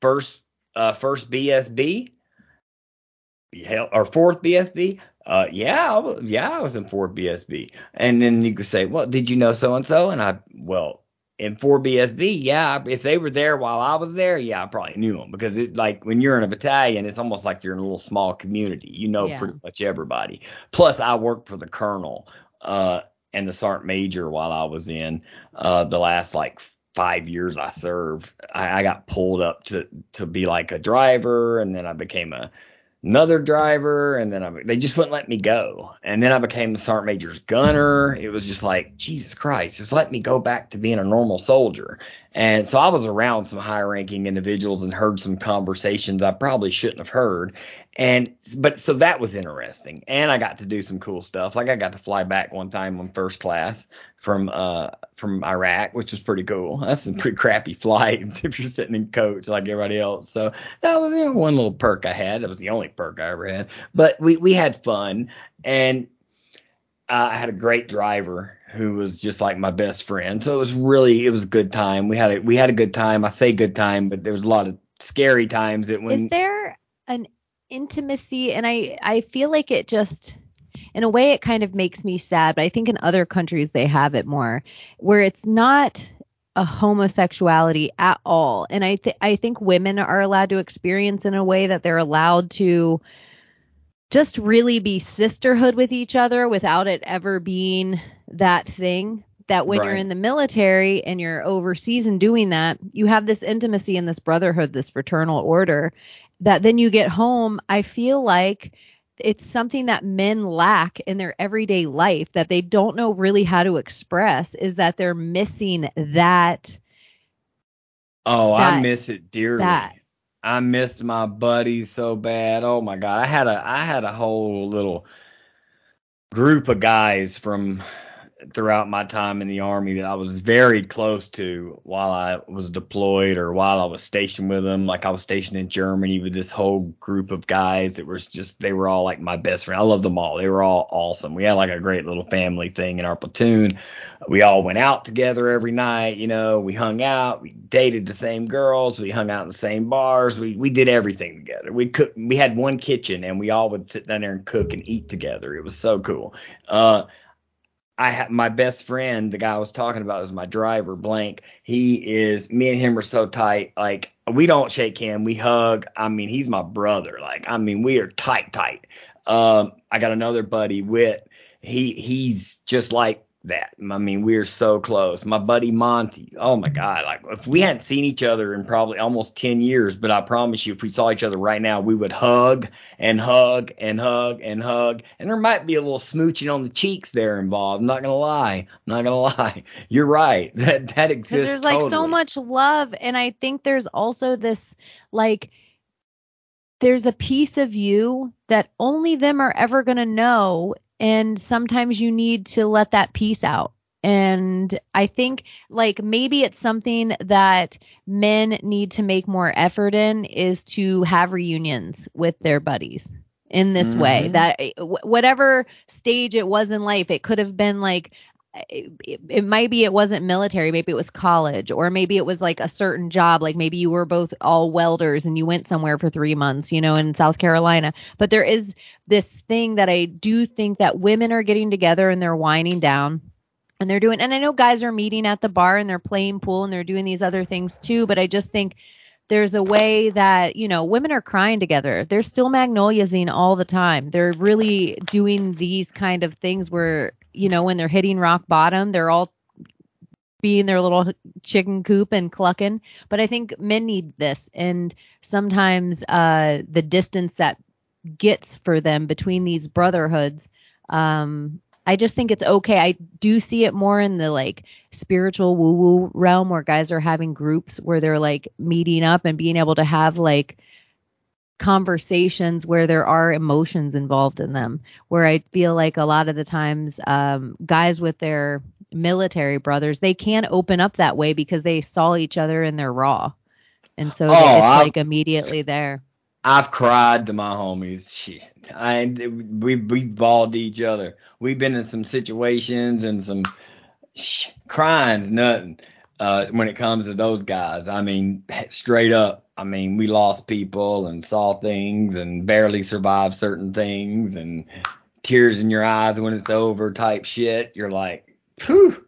first uh first BSB? Hell, or fourth BSB? Uh yeah, I was, yeah, I was in fourth BSB. And then you could say, Well, did you know so and so? And I well in 4BSB, yeah, if they were there while I was there, yeah, I probably knew them because it like when you're in a battalion, it's almost like you're in a little small community. You know Yeah. pretty much everybody. Plus, I worked for the colonel uh, and the sergeant major while I was in uh, the last like five years I served. I, I got pulled up to to be like a driver, and then I became a another driver, and then I, they just wouldn't let me go. And then I became the sergeant major's gunner. It was just like Jesus Christ, just let me go back to being a normal soldier. And so I was around some high ranking individuals and heard some conversations I probably shouldn't have heard. And but so that was interesting. And I got to do some cool stuff. Like I got to fly back one time on first class from uh from Iraq, which was pretty cool. That's a pretty crappy flight if you're sitting in coach like everybody else. So that was you know, one little perk I had. That was the only perk I ever had. But we we had fun and I had a great driver who was just like my best friend. So it was really it was a good time. We had a we had a good time. I say good time, but there was a lot of scary times that when Is there an intimacy? And I I feel like it just in a way it kind of makes me sad, but I think in other countries they have it more where it's not a homosexuality at all. And I th- I think women are allowed to experience in a way that they're allowed to just really be sisterhood with each other without it ever being that thing that when you're in the military and you're overseas and doing that, you have this intimacy and this brotherhood, this fraternal order that then you get home. I feel like it's something that men lack in their everyday life that they don't know really how to express is that they're missing that Oh, I miss it dearly. that. I missed my buddies so bad. Oh my god, I had a I had a whole little group of guys from throughout my time in the army that I was very close to while I was deployed or while I was stationed with them. Like I was stationed in Germany with this whole group of guys that was just they were all like my best friend. I love them all. They were all awesome. We had like a great little family thing in our platoon. We all went out together every night, you know, we hung out, we dated the same girls, we hung out in the same bars, we we did everything together. We cooked we had one kitchen and we all would sit down there and cook and eat together. It was so cool. Uh I had my best friend, the guy I was talking about, was my driver, Blank. He is me and him are so tight. Like we don't shake hand, we hug. I mean, he's my brother. Like I mean, we are tight, tight. Um, I got another buddy, Wit. He he's just like that. I mean, we're so close. My buddy Monty. Oh my God. Like if we hadn't seen each other in probably almost 10 years, but I promise you, if we saw each other right now, we would hug and hug and hug and hug. And there might be a little smooching on the cheeks there involved. I'm not to lie. I'm not to lie. You're right. That, that exists. There's like so much love. And I think there's also this like there's a piece of you that only them are ever going to know and sometimes you need to let that piece out and i think like maybe it's something that men need to make more effort in is to have reunions with their buddies in this way Mhm. that whatever stage it was in life it could have been like it, it, it might be it wasn't military maybe it was college or maybe it was like a certain job like maybe you were both all welders and you went somewhere for 3 months you know in South Carolina. But there is this thing that I do think that women are getting together and they're winding down and they're doing and I know guys are meeting at the bar and they're playing pool and they're doing these other things too but I just think there's a way that you know women are crying together. They're still magnoliasing all the time. They're really doing these kind of things where you know when they're hitting rock bottom they're all being their little chicken coop and clucking but i think men need this and sometimes uh the distance that gets for them between these brotherhoods um I just think it's okay. I do see it more in the like spiritual woo woo realm where guys are having groups where they're like meeting up and being able to have like conversations where there are emotions involved in them. Where I feel like a lot of the times um, guys with their military brothers, they can't open up that way because they saw each other in their raw. And so Oh, they, it's I- like immediately there. I've cried to my homies. Shit, I we we bawled to each other. We've been in some situations and some sh- crying's nothing uh, when it comes to those guys. I mean, straight up. I mean, we lost people and saw things and barely survived certain things and tears in your eyes when it's over type shit. You're like, whew.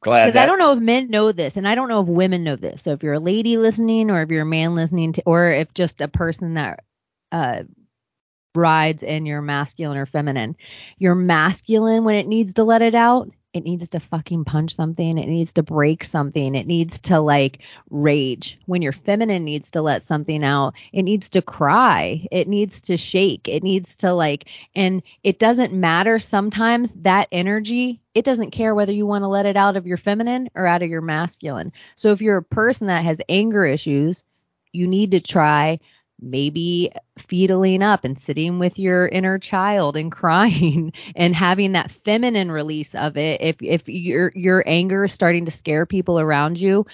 Glad Because I don't know if men know this, and I don't know if women know this. So if you're a lady listening, or if you're a man listening to, or if just a person that uh, rides in your masculine or feminine, you're masculine when it needs to let it out, it needs to fucking punch something. It needs to break something. It needs to like rage. When your feminine needs to let something out, it needs to cry. It needs to shake. It needs to like, and it doesn't matter sometimes that energy, it doesn't care whether you want to let it out of your feminine or out of your masculine. So if you're a person that has anger issues, you need to try maybe feedling up and sitting with your inner child and crying and having that feminine release of it. If if your your anger is starting to scare people around you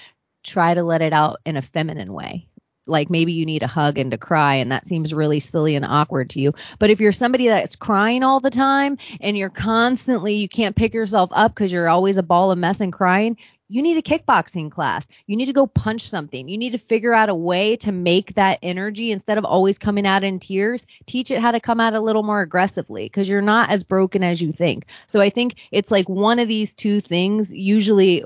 try to let it out in a feminine way. Like maybe you need a hug and to cry and that seems really silly and awkward to you. But if you're somebody that's crying all the time and you're constantly you can't pick yourself up because you're always a ball of mess and crying you need a kickboxing class. You need to go punch something. You need to figure out a way to make that energy instead of always coming out in tears, teach it how to come out a little more aggressively because you're not as broken as you think. So I think it's like one of these two things. Usually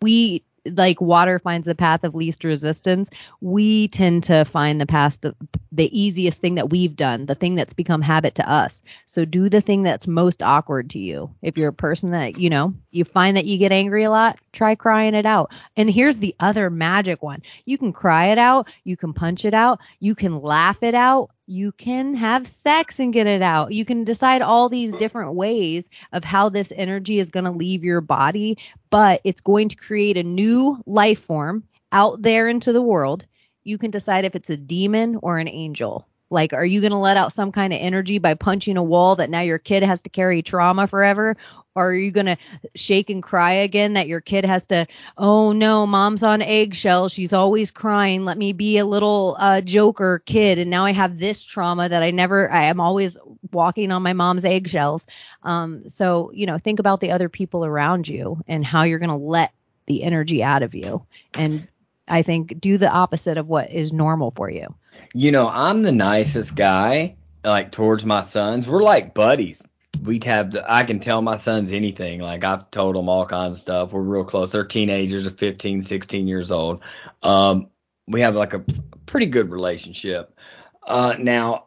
we like water finds the path of least resistance. We tend to find the past the easiest thing that we've done, the thing that's become habit to us. So do the thing that's most awkward to you. If you're a person that, you know, you find that you get angry a lot, try crying it out. And here's the other magic one. You can cry it out, you can punch it out, you can laugh it out, you can have sex and get it out. You can decide all these different ways of how this energy is going to leave your body, but it's going to create a new life form out there into the world. You can decide if it's a demon or an angel. Like, are you going to let out some kind of energy by punching a wall that now your kid has to carry trauma forever? Or are you going to shake and cry again that your kid has to, oh no, mom's on eggshells. She's always crying. Let me be a little uh, joker kid. And now I have this trauma that I never, I am always walking on my mom's eggshells. Um, so, you know, think about the other people around you and how you're going to let the energy out of you. And I think do the opposite of what is normal for you. You know, I'm the nicest guy, like towards my sons. We're like buddies. We'd have the, I can tell my sons anything. Like I've told them all kinds of stuff. We're real close. They're teenagers, are 15, 16 years old. Um, we have like a pretty good relationship. Uh, now,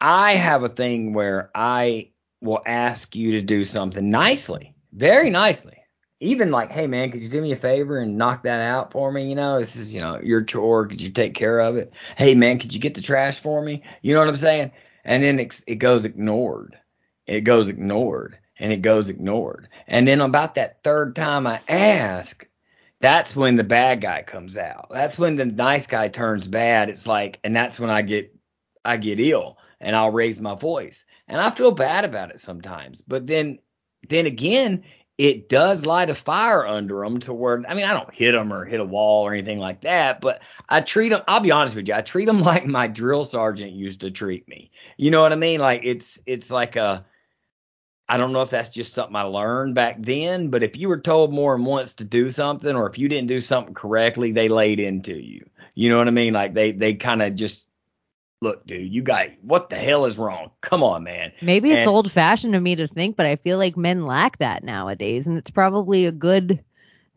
I have a thing where I will ask you to do something nicely. very nicely. Even like, hey man, could you do me a favor and knock that out for me? You know, this is you know your chore. Could you take care of it? Hey man, could you get the trash for me? You know what I'm saying? And then it, it goes ignored. It goes ignored, and it goes ignored. And then about that third time I ask, that's when the bad guy comes out. That's when the nice guy turns bad. It's like, and that's when I get I get ill and I'll raise my voice. And I feel bad about it sometimes. But then then again, it does light a fire under them to where I mean I don't hit them or hit a wall or anything like that, but I treat them. I'll be honest with you, I treat them like my drill sergeant used to treat me. You know what I mean? Like it's it's like a I don't know if that's just something I learned back then, but if you were told more than once to do something, or if you didn't do something correctly, they laid into you. You know what I mean? Like they they kind of just look, dude, you got what the hell is wrong? Come on, man. Maybe it's And- old fashioned of me to think, but I feel like men lack that nowadays, and it's probably a good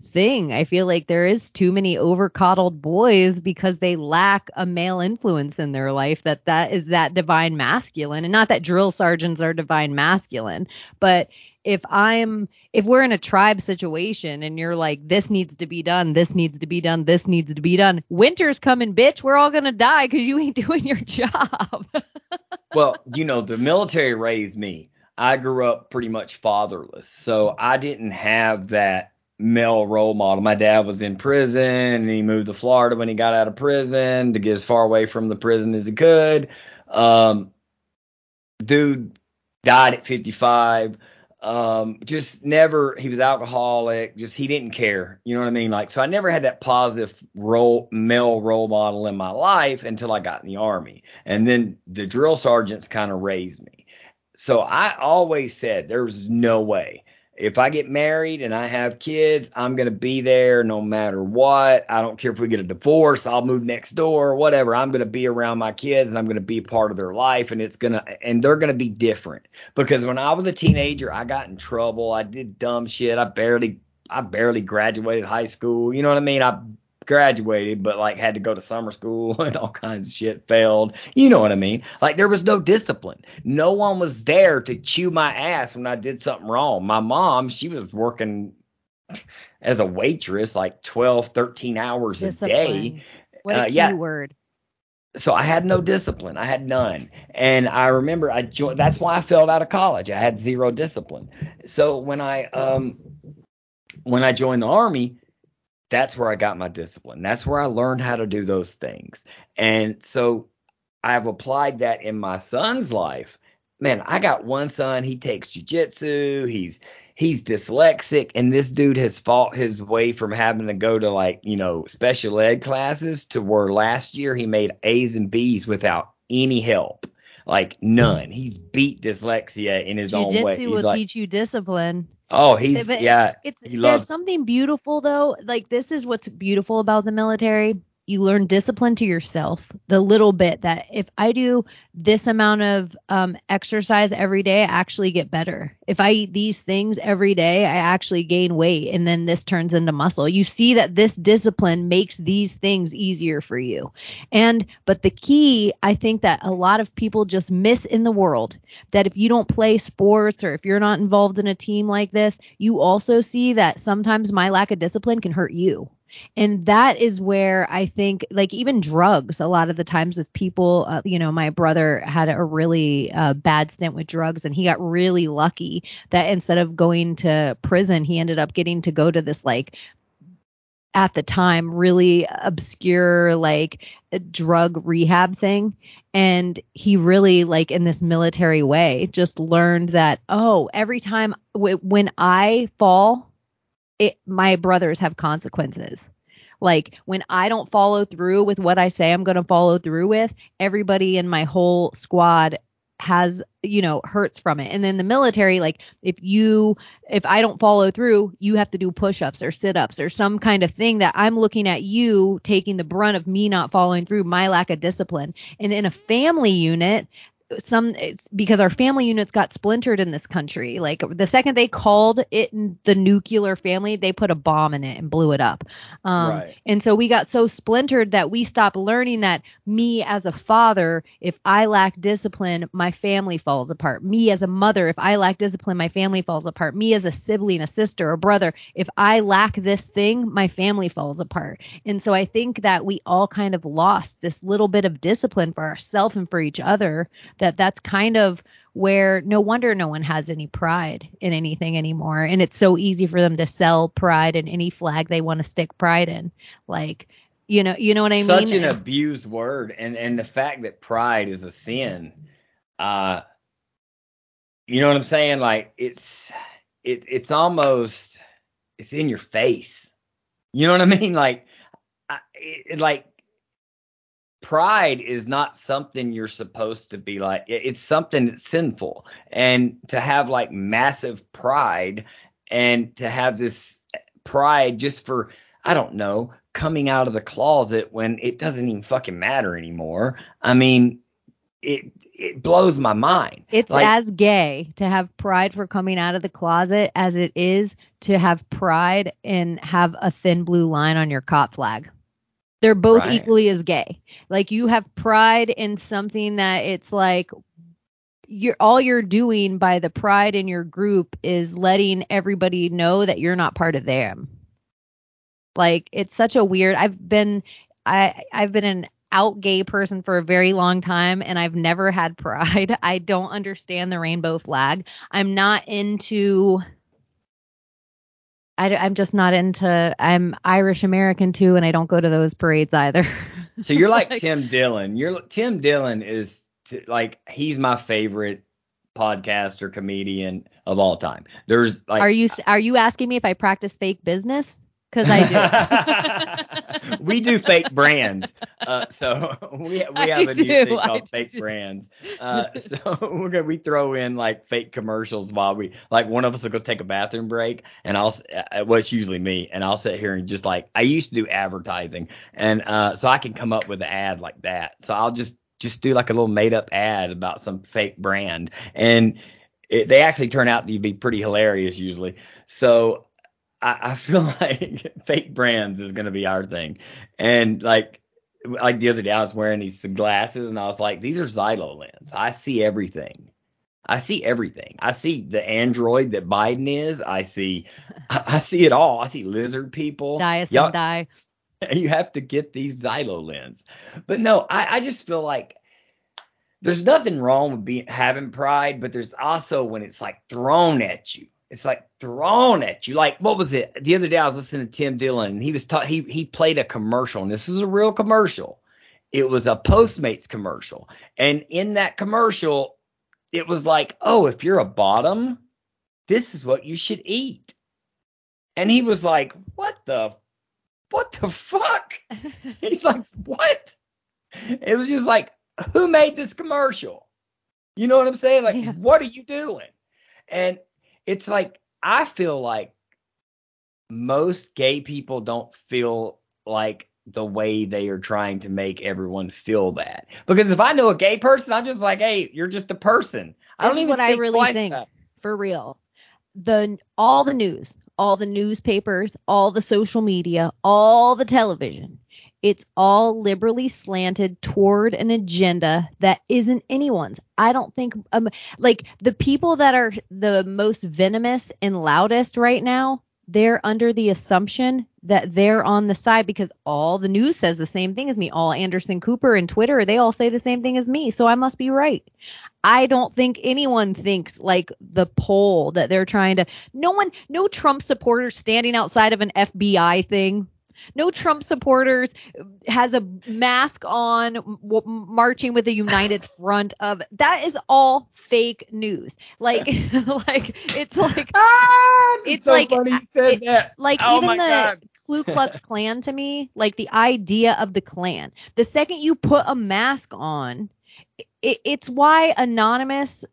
thing. I feel like there is too many over coddled boys because they lack a male influence in their life that that is that divine masculine and not that drill sergeants are divine masculine but if i'm if we're in a tribe situation and you're like this needs to be done this needs to be done this needs to be done winter's coming bitch we're all gonna die because you ain't doing your job well, you know, the military raised me. I grew up pretty much fatherless. So I didn't have that male role model. My dad was in prison and he moved to Florida when he got out of prison to get as far away from the prison as he could. Um, dude died at 55. Um, just never, he was alcoholic, just he didn't care. You know what I mean? Like, so I never had that positive role, male role model in my life until I got in the army. And then the drill sergeants kind of raised me. So I always said there was no way. If I get married and I have kids, I'm going to be there no matter what. I don't care if we get a divorce, I'll move next door, whatever. I'm going to be around my kids and I'm going to be a part of their life and it's going to and they're going to be different. Because when I was a teenager, I got in trouble. I did dumb shit. I barely I barely graduated high school. You know what I mean? I graduated, but like had to go to summer school and all kinds of shit failed. You know what I mean? Like there was no discipline. No one was there to chew my ass when I did something wrong. My mom, she was working as a waitress like 12, 13 hours a day. What a Uh, key yeah. word So I had no discipline. I had none. And I remember I joined that's why I failed out of college. I had zero discipline. So when I um when I joined the army, that's where I got my discipline. That's where I learned how to do those things. And so I've applied that in my son's life. Man, I got one son, he takes jujitsu, he's he's dyslexic, and this dude has fought his way from having to go to like, you know, special ed classes to where last year he made A's and B's without any help. Like none. He's beat dyslexia in his own way. jiu-jitsu will like, teach you discipline oh, he's But yeah. it's He there's loves- something beautiful though like this is what's beautiful about the military you learn discipline to yourself the little bit that if i do this amount of um, exercise every day i actually get better. If i eat these things every day i actually gain weight and then this turns into muscle. You see that this discipline makes these things easier for you. And but the key i think that a lot of people just miss in the world that if you don't play sports or if you're not involved in a team like this, you also see that sometimes my lack of discipline can hurt you. And that is where I think, like, even drugs, a lot of the times with people, uh, you know, my brother had a really uh, bad stint with drugs and he got really lucky that instead of going to prison, he ended up getting to go to this, like, at the time, really obscure, like, drug rehab thing. And he really like in this military way just learned that oh every time w- when i fall it my brothers have consequences. Like when i don't follow through with what i say i'm going to follow through with everybody in my whole squad has you know hurts from it. And then the military like if you if i don't follow through you have to do push-ups or sit-ups or some kind of thing that i'm looking at you taking the brunt of me not following through my lack of discipline. And in a family unit some it's because our family units got splintered in this country. Like the second they called it the nuclear family, they put a bomb in it and blew it up. Um, Right. And so we got so splintered that we stopped learning that me as a father, if I lack discipline, my family falls apart. Me as a mother, if I lack discipline, my family falls apart. Me as a sibling, a sister, a brother, if I lack this thing, my family falls apart. And so I think that we all kind of lost this little bit of discipline for ourselves and for each other that that's kind of where no wonder no one has any pride in anything anymore and it's so easy for them to sell pride in any flag they want to stick pride in like you know you know what i Such mean such an abused word, and and the fact that pride is a sin. Uh, you know what I'm saying? Like it's it it's almost it's in your face. You know what I mean? Like I, it, like pride is not something you're supposed to be like. It's something that's sinful, and to have like massive pride and to have this pride just for I don't know coming out of the closet when it doesn't even fucking matter anymore. I mean, it it blows my mind. it's like, as gay to have pride for coming out of the closet as it is to have pride and have a thin blue line on your cop flag they're both Right. equally as gay. Like you have pride in something that it's like you're all you're doing by the pride in your group is letting everybody know that you're not part of them. Like it's such a weird i've been i i've been an out gay person for a very long time and i've never had pride. I don't understand the rainbow flag. I'm not into I, am just not into i'm irish american too and i don't go to those parades either So you're like, Like- Tim Dillon. You're Tim Dillon is t- like he's my favorite podcaster comedian of all time. There's like are you are you asking me if i practice fake business because i do we do fake brands. Uh, so we we I have a do new thing too, I called do fake too. brands. Uh, so we're gonna we throw in like fake commercials while we like one of us will go take a bathroom break and I'll s- uh, well it's usually me and I'll sit here and just like I used to do advertising and uh so I can come up with an ad like that. So I'll just just do like a little made up ad about some fake brand and it, they actually turn out to be pretty hilarious usually. So I, I feel like fake brands is gonna be our thing. And like like the other day I was wearing these glasses and I was like, these are Xylo lens. I see everything. I see everything. I see the android that Biden is. I see I, I see it all. I see lizard people. Y'all- and die you have to get these Xylo lens. But no, I, I just feel like there's nothing wrong with being having pride, but there's also when it's like thrown at you. It's like thrown at you. Like what was it? The other day I was listening to Tim Dillon and he was ta- he he played a commercial and this was a real commercial. It was a Postmates commercial. And in that commercial, it was like, "Oh, if you're a bottom, this is what you should eat." And he was like, "What the what the fuck?" He's like, what? It was just like, who made this commercial? You know what I'm saying? Like, Yeah. what are you doing? And it's like, I feel like most gay people don't feel like the way they are trying to make everyone feel that. Because if I know a gay person, I'm just like, hey, you're just a person. I This don't even what I think really twice think. about for real. The all the news, all the newspapers, all the social media, all the television. It's all liberally slanted toward an agenda that isn't anyone's. I don't think um like the people that are the most venomous and loudest right now, they're under the assumption that they're on the side because all the news says the same thing as me. All Anderson Cooper and Twitter, they all say the same thing as me. So I must be right. I don't think anyone thinks like the poll that they're trying to. No one, no Trump supporters standing outside of an FBI thing. No Trump supporters has a mask on, w- marching with a united front of. That is all fake news. Like, like it's like Ah, It's so like- funny you said it- that. like Oh even the God. Ku Klux Klan to me, like the idea of the Klan. The second you put a mask on, it, it's why anonymous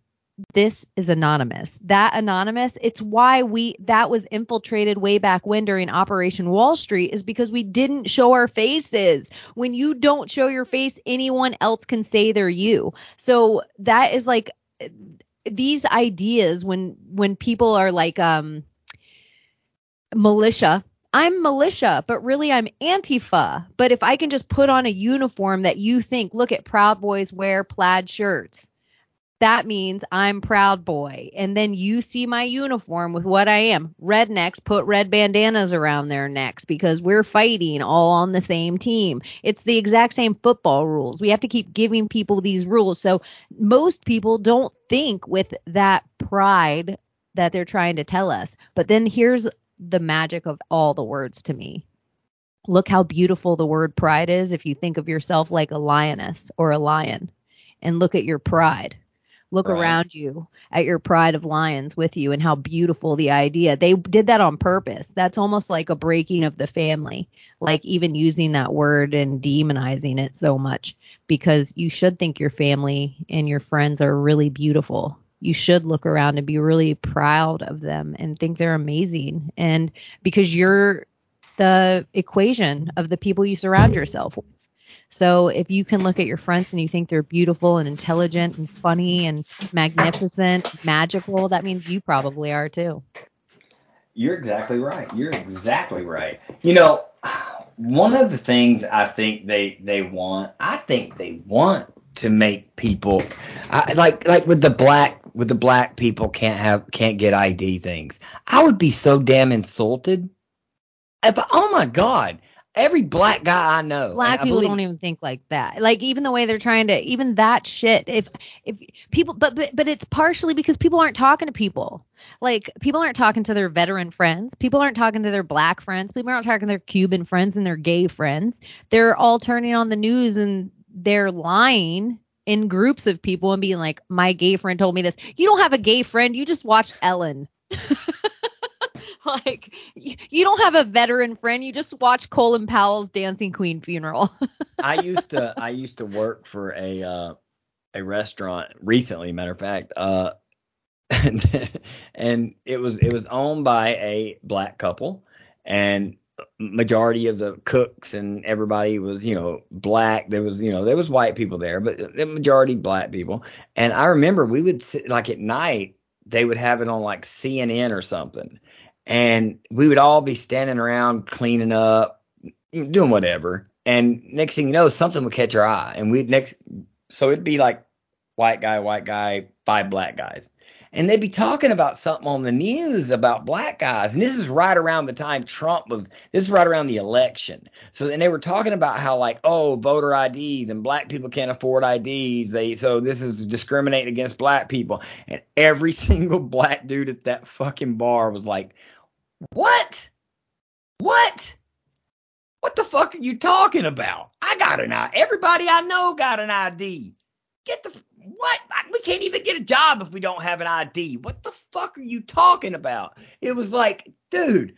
this is anonymous. That anonymous, it's why we that was infiltrated way back when during Operation Wall Street is because we didn't show our faces. When you don't show your face, anyone else can say they're you. So that is like these ideas when when people are like um militia I'm militia, but really I'm Antifa. But if I can just put on a uniform that you think, look at Proud Boys wear plaid shirts, that means I'm Proud Boy. And then you see my uniform with what I am. Rednecks put red bandanas around their necks because we're fighting all on the same team. It's the exact same football rules. We have to keep giving people these rules. So most people don't think with that pride that they're trying to tell us. But then here's the magic of all the words to me. Look how beautiful the word pride is if you think of yourself like a lioness or a lion and look at your pride. Look Right. around you at your pride of lions with you and how beautiful the idea. They did that on purpose. That's almost like a breaking of the family, like even using that word and demonizing it so much because you should think your family and your friends are really beautiful. You should look around and be really proud of them and think they're amazing. And because you're the equation of the people you surround yourself with. So if you can look at your friends and you think they're beautiful and intelligent and funny and magnificent, magical, that means you probably are too. You're exactly right. You're exactly right. You know, one of the things I think they they want, I think they want to make people I, like like with the black with the black people can't have can't get ID things. I would be so damn insulted. If, oh my god, every black guy I know, Black I people believe- don't even think like that. Like even the way they're trying to even that shit. If if people but but but it's partially because people aren't talking to people. Like people aren't talking to their veteran friends. People aren't talking to their black friends. People aren't talking to their Cuban friends and their gay friends. They're all turning on the news and they're lying in groups of people and being like, "My gay friend told me this." You don't have a gay friend. You just watched Ellen. like you, you don't have a veteran friend. You just watch Colin Powell's Dancing Queen funeral. I used to I used to work for a uh, a restaurant recently, matter of fact, uh, and, and it was it was owned by a black couple, and majority of the cooks and everybody was you know black. There was you know there was white people there, but the majority black people. And I remember we would sit like at night they would have it on like CNN or something, and we would all be standing around cleaning up, doing whatever. And next thing you know, something would catch our eye, and we'd next. So it'd be like white guy, white guy, five black guys, and they'd be talking about something on the news about black guys. And this is right around the time Trump was. This is right around the election. So then they were talking about how like, oh, voter IDs and black people can't afford IDs. They so this is discriminating against black people. And every single black dude at that fucking bar was like, what? What? What the fuck are you talking about? I got an ID. Everybody I know got an ID. Get the what? We can't even get a job if we don't have an ID. What the fuck are you talking about? It was like, dude,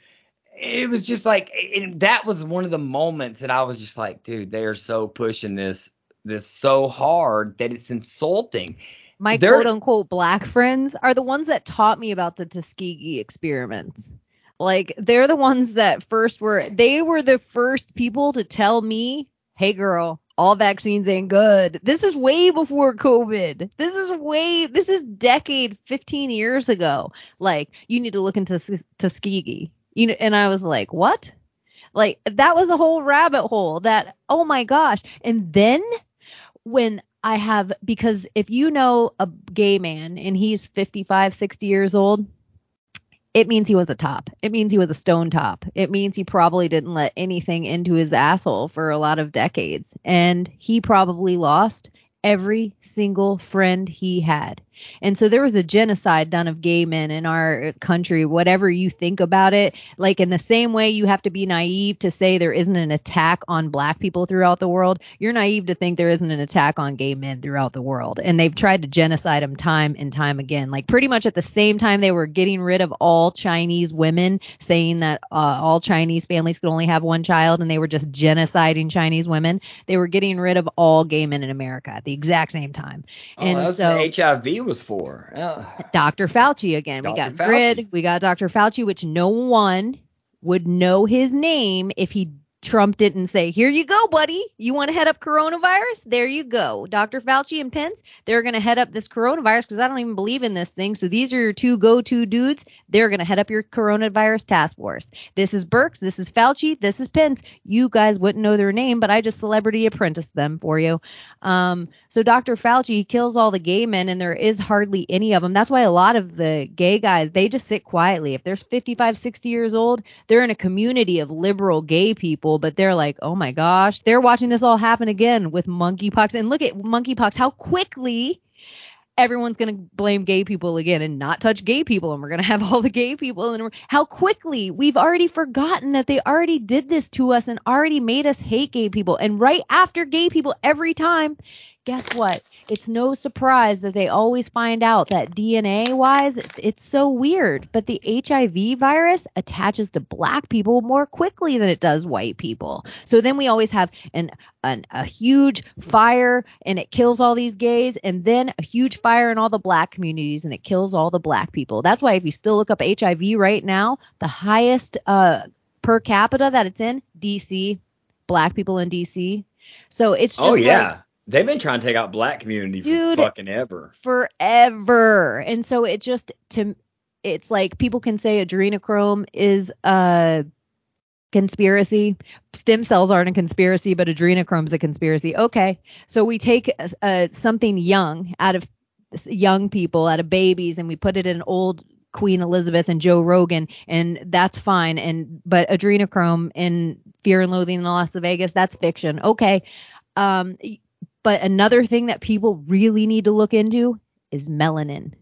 it was just like, and that was one of the moments that I was just like, dude, they are so pushing this this so hard that it's insulting. My They're- quote unquote black friends are the ones that taught me about the Tuskegee experiments. Like they're the ones that first were they were the first people to tell me, "Hey girl, all vaccines ain't good." This is way before COVID. This is way this is decade 15 years ago. Like you need to look into Tuskegee. You know, and I was like, "What?" Like that was a whole rabbit hole that oh my gosh. And then when I have because if you know a gay man and he's 55, 60 years old, it means he was a top. It means he was a stone top. It means he probably didn't let anything into his asshole for a lot of decades. And he probably lost every single friend he had. And so there was a genocide done of gay men in our country, whatever you think about it. Like in the same way you have to be naive to say there isn't an attack on black people throughout the world, you're naive to think there isn't an attack on gay men throughout the world. And they've tried to genocide them time and time again. Like pretty much at the same time they were getting rid of all Chinese women, saying that uh, all Chinese families could only have one child and they were just genociding Chinese women, they were getting rid of all gay men in America at the exact same time. Oh, and was so the HIV was for? Uh, Dr. Fauci again. We Dr. got Grid, we got Dr. Fauci, which no one would know his name if he Trump didn't say, Here you go, buddy. You want to head up coronavirus? There you go. Dr. Fauci and Pence, they're going to head up this coronavirus because I don't even believe in this thing. So these are your two go to dudes. They're going to head up your coronavirus task force. This is Birx. This is Fauci. This is Pence. You guys wouldn't know their name, but I just celebrity apprenticed them for you. Um, so Dr. Fauci kills all the gay men, and there is hardly any of them. That's why a lot of the gay guys, they just sit quietly. If they're 55, 60 years old, they're in a community of liberal gay people, but they're like, oh my gosh, they're watching this all happen again with monkeypox. And look at monkeypox, how quickly everyone's going to blame gay people again and not touch gay people and we're going to have all the gay people and how quickly we've already forgotten that they already did this to us and already made us hate gay people and right after gay people every time guess what? It's no surprise that they always find out that DNA wise it's, so weird. But the HIV virus attaches to black people more quickly than it does white people. So then we always have an, an a huge fire and it kills all these gays and then a huge fire in all the black communities and it kills all the black people. That's why if you still look up HIV right now the highest uh per capita that it's in DC black people in DC so it's just oh like, yeah, they've been trying to take out black community Dude. for fucking ever. forever. And so it just to it's like people can say adrenochrome is a conspiracy. Stem cells aren't a conspiracy, but adrenochrome's a conspiracy. Okay. So we take uh, uh, something young out of young people, out of babies, and we put it in old Queen Elizabeth and Joe Rogan, and that's fine. And but adrenochrome in Fear and Loathing in Las Vegas, that's fiction. Okay. Um, but another thing that people really need to look into is melanin.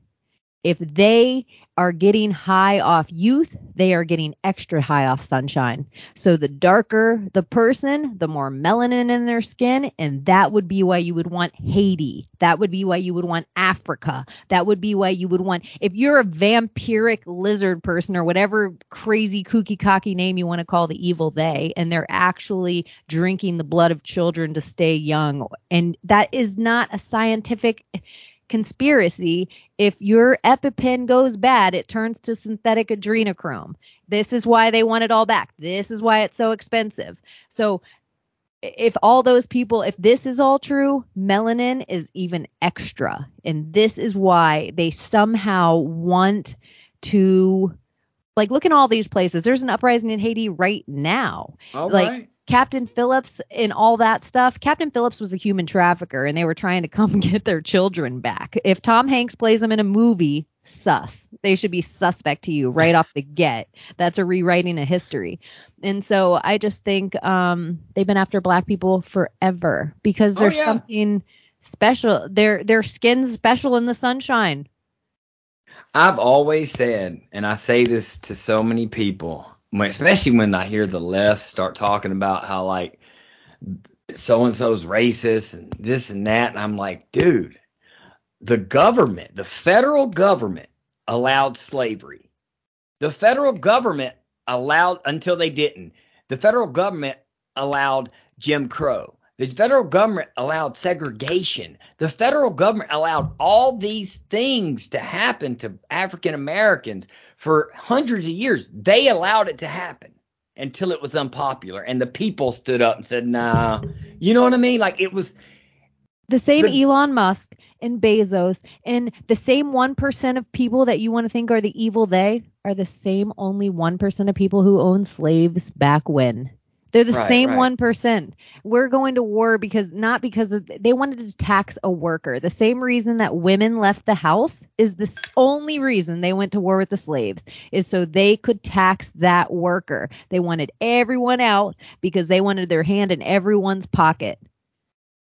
If they are getting high off youth, they are getting extra high off sunshine. So the darker the person, the more melanin in their skin, and that would be why you would want Haiti. That would be why you would want Africa. That would be why you would want if you're a vampiric lizard person or whatever crazy kooky cocky name you want to call the evil they, and they're actually drinking the blood of children to stay young. And that is not a scientific conspiracy. If your EpiPen goes bad, it turns to synthetic adrenochrome. This is why they want it all back. This is why it's so expensive. So if all those people, if this is all true, melanin is even extra. And this is why they somehow want to like look in all these places. There's an uprising in Haiti right now. All like right. Captain Phillips and all that stuff. Captain Phillips was a human trafficker and they were trying to come get their children back. If Tom Hanks plays them in a movie, sus. They should be suspect to you right off the get. That's a rewriting of history. And so I just think um they've been after black people forever because Oh, there's yeah. something special. Their their skin's special in the sunshine. I've always said, and I say this to so many people, especially when I hear the left start talking about how like so and so's racist and this and that, and I'm like, dude, the government, the federal government allowed slavery. The federal government allowed until they didn't. The federal government allowed Jim Crow. The federal government allowed segregation. The federal government allowed all these things to happen to African Americans for hundreds of years. They allowed it to happen until it was unpopular and the people stood up and said, "Nah." You know what I mean? Like it was The same The- Elon Musk and Bezos and the same 1% of people that you want to think are the evil they are the same only 1% of people who owned slaves back when. They're the Right, same right. 1%. We're going to war because not because of, they wanted to tax a worker. The same reason that women left the house is the only reason they went to war with the slaves is so they could tax that worker. They wanted everyone out because they wanted their hand in everyone's pocket.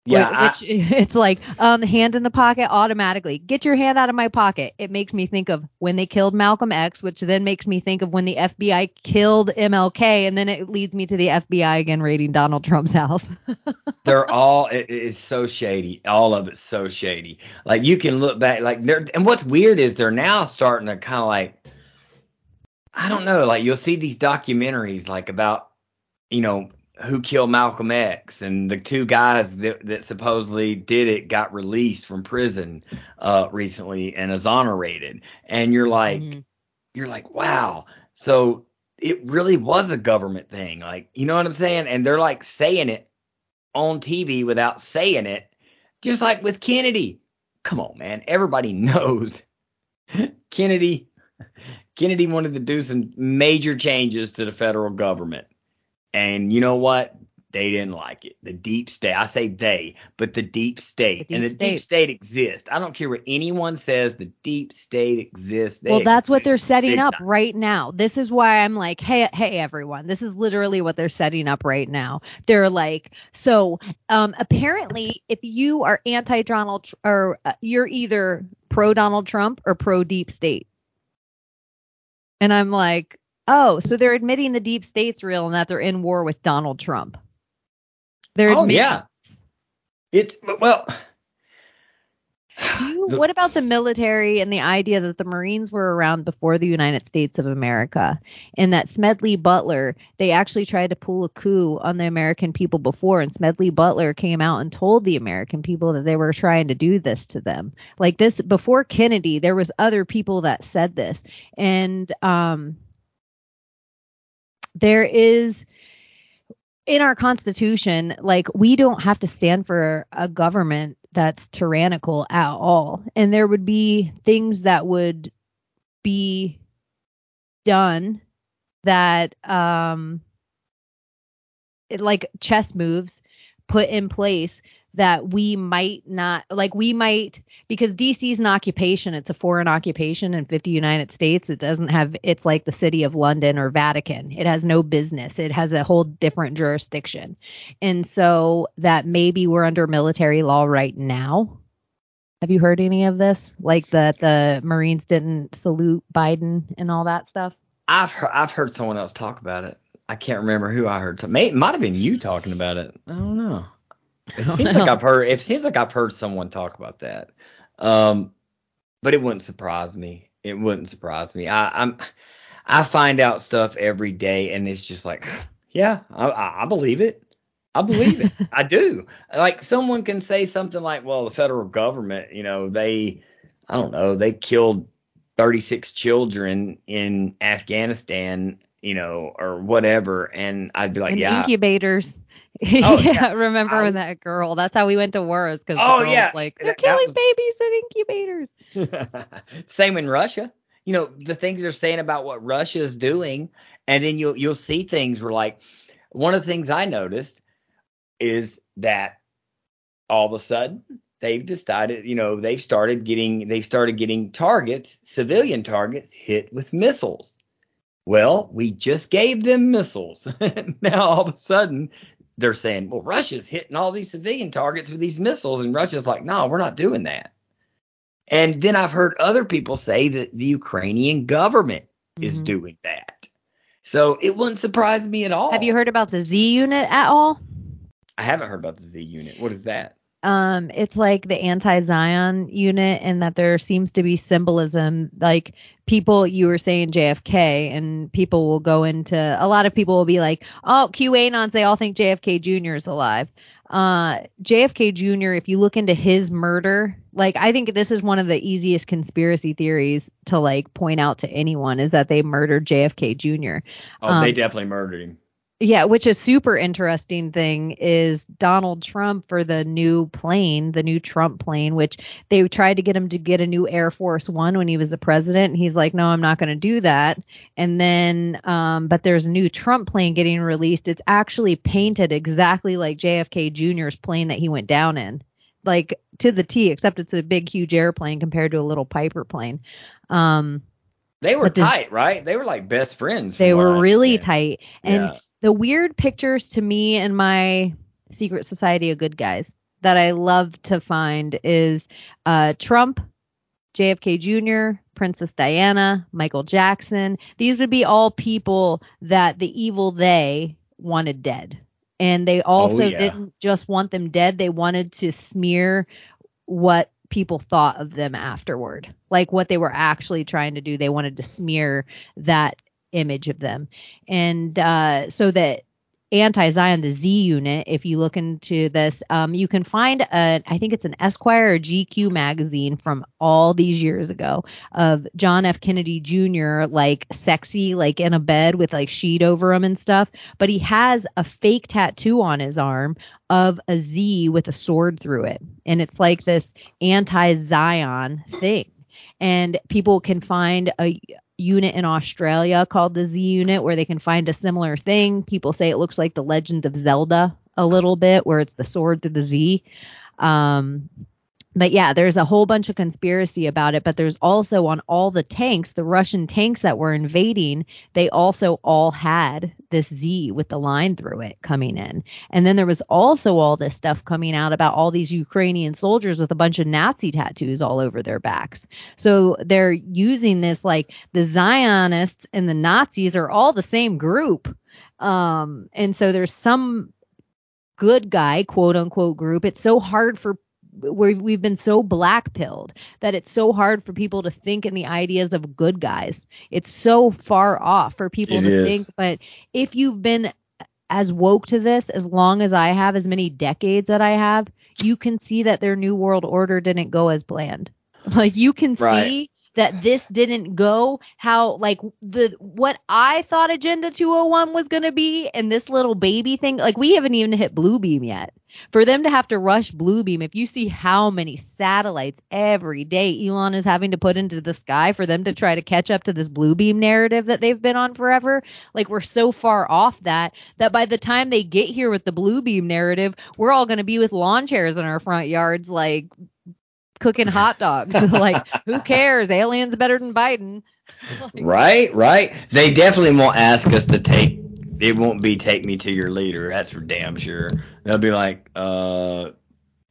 Yeah, Like, I- which it's like um hand in the pocket automatically. Get your hand out of my pocket. It makes me think of when they killed Malcolm X, which then makes me think of when the FBI killed MLK, and then it leads me to the FBI again raiding Donald Trump's house. they're all it, it's so shady all of it's so shady like you can look back like they're and what's weird is they're now starting to kind of like i don't know like you'll see these documentaries like about you know who killed Malcolm X, and the two guys that, that supposedly did it got released from prison uh, recently and exonerated. And you're like, Mhm. you're like, wow. So it really was a government thing. Like, you know what I'm saying? And they're like saying it on TV without saying it, just like with Kennedy. Come on, man. Everybody knows Kennedy. Kennedy wanted to do some major changes to the federal government. And you know what? They didn't like it. The deep state. I say they, but the deep state. The deep and the deep state exists. I don't care what anyone says. The deep state exists. They well, that's what they're exist setting big up time. right now. This is why I'm like, hey, hey, everyone. This is literally what they're setting up right now. They're like, so um, apparently, if you are anti Donald Tr- or uh, you're either pro Donald Trump or pro deep state, and I'm like, oh, so they're admitting the deep state's real and that they're in war with Donald Trump. They're Oh admitting yeah. It's well. You- The- what about the military and the idea that the Marines were around before the United States of America and that Smedley Butler, they actually tried to pull a coup on the American people before and Smedley Butler came out and told the American people that they were trying to do this to them. Like this before Kennedy, there was other people that said this. And um there is in our constitution like we don't have to stand for a government that's tyrannical at all. And there would be things that would be done that um it, like chess moves put in place that we might not like we might because DC is an occupation it's a foreign occupation in 50 United States it doesn't have it's like the city of London or Vatican it has no business it has a whole different jurisdiction and so that maybe we're under military law right now have you heard any of this like that the Marines didn't salute Biden and all that stuff I've heard, I've heard someone else talk about it. I can't remember who I heard. It might have been you talking about it. I don't know. It seems like I've heard. It seems like I've heard someone talk about that. Um, but it wouldn't surprise me. It wouldn't surprise me. I, I'm I find out stuff every day, and it's just like, yeah, I, I, I believe it. I believe it. I do. Like someone can say something like, well, the federal government, you know, they, I don't know, they killed 36 children in Afghanistan, you know, or whatever, and I'd be like, and yeah, incubators. Oh, yeah, yeah. remember I- when that girl? That's how we went to war. Is because Oh, yeah. like they're That- that killing was- babies in incubators. Same in Russia. You know, the things they're saying about what Russia is doing, and then you'll you'll see things where like one of the things I noticed is that all of a sudden they've decided, you know, they've started getting they've started getting targets, civilian targets hit with missiles. Well, we just gave them missiles. now all of a sudden they're saying, well, Russia's hitting all these civilian targets with these missiles, and Russia's like, no, we're not doing that. And then I've heard other people say that the Ukrainian government is Mhm. doing that. So it wouldn't surprise me at all. Have you heard about the Z unit at all? I haven't heard about the Z unit. What is that? Um, it's like the anti-Zion unit, and that there seems to be symbolism. Like people, you were saying JFK, and people will go into a lot of people will be like, "Oh, QAnons, they all think JFK Jr. is alive." Uh, JFK Jr. If you look into his murder, like I think this is one of the easiest conspiracy theories to like point out to anyone is that they murdered JFK Jr. Oh, they Um, definitely murdered him. Yeah, which a super interesting thing is Donald Trump for the new plane, the new Trump plane, which they tried to get him to get a new Air Force One when he was the president. And he's like, no, I'm not going to do that. And then, um, but there's a new Trump plane getting released. It's actually painted exactly like JFK Jr.'s plane that he went down in, like to the T, except it's a big, huge airplane compared to a little Piper plane. Um, They were tight, right? They were like best friends. they were really tight. And Yeah. The weird pictures to me and my secret society of good guys that I love to find is uh, Trump, JFK Jr., Princess Diana, Michael Jackson. These would be all people that the evil they wanted dead. And they also Oh, yeah. didn't just want them dead, they wanted to smear what people thought of them afterward. Like what they were actually trying to do. They wanted to smear that image of them. And uh, so that anti-Zion, the Z unit. If you look into this, um, you can find a, I think it's an Esquire or GQ magazine from all these years ago of John F. Kennedy Jr. like sexy, like in a bed with like sheet over him and stuff. But he has a fake tattoo on his arm of a Z with a sword through it, and it's like this anti-Zion thing and people can find a unit in Australia called the Z unit where they can find a similar thing. People say it looks like the Legend of Zelda a little bit, where it's the sword through the Z. Um, but yeah, there's a whole bunch of conspiracy about it. But there's also on all the tanks, the Russian tanks that were invading, they also all had this Z with the line through it coming in. And then there was also all this stuff coming out about all these Ukrainian soldiers with a bunch of Nazi tattoos all over their backs. So they're using this like the Zionists and the Nazis are all the same group. Um, and so there's some good guy quote unquote group. It's so hard for where we've been so black pilled that it's so hard for people to think in the ideas of good guys. It's so far off for people It to is. think. But if you've been as woke to this as long as I have, as many decades that I have, you can see that their new world order didn't go as planned. Like you can Right. see that this didn't go how like the what I thought Agenda 201 was going to be and this little baby thing like we haven't even hit blue beam yet. For them to have to rush Bluebeam, if you see how many satellites every day Elon is having to put into the sky for them to try to catch up to this Bluebeam narrative that they've been on forever, like we're so far off that that by the time they get here with the Bluebeam narrative, we're all going to be with lawn chairs in our front yards like cooking hot dogs. like who cares? Aliens better than Biden. Like, Right, right. They definitely won't ask us to take. It won't be take me to your leader. That's for damn sure. They'll be like, uh,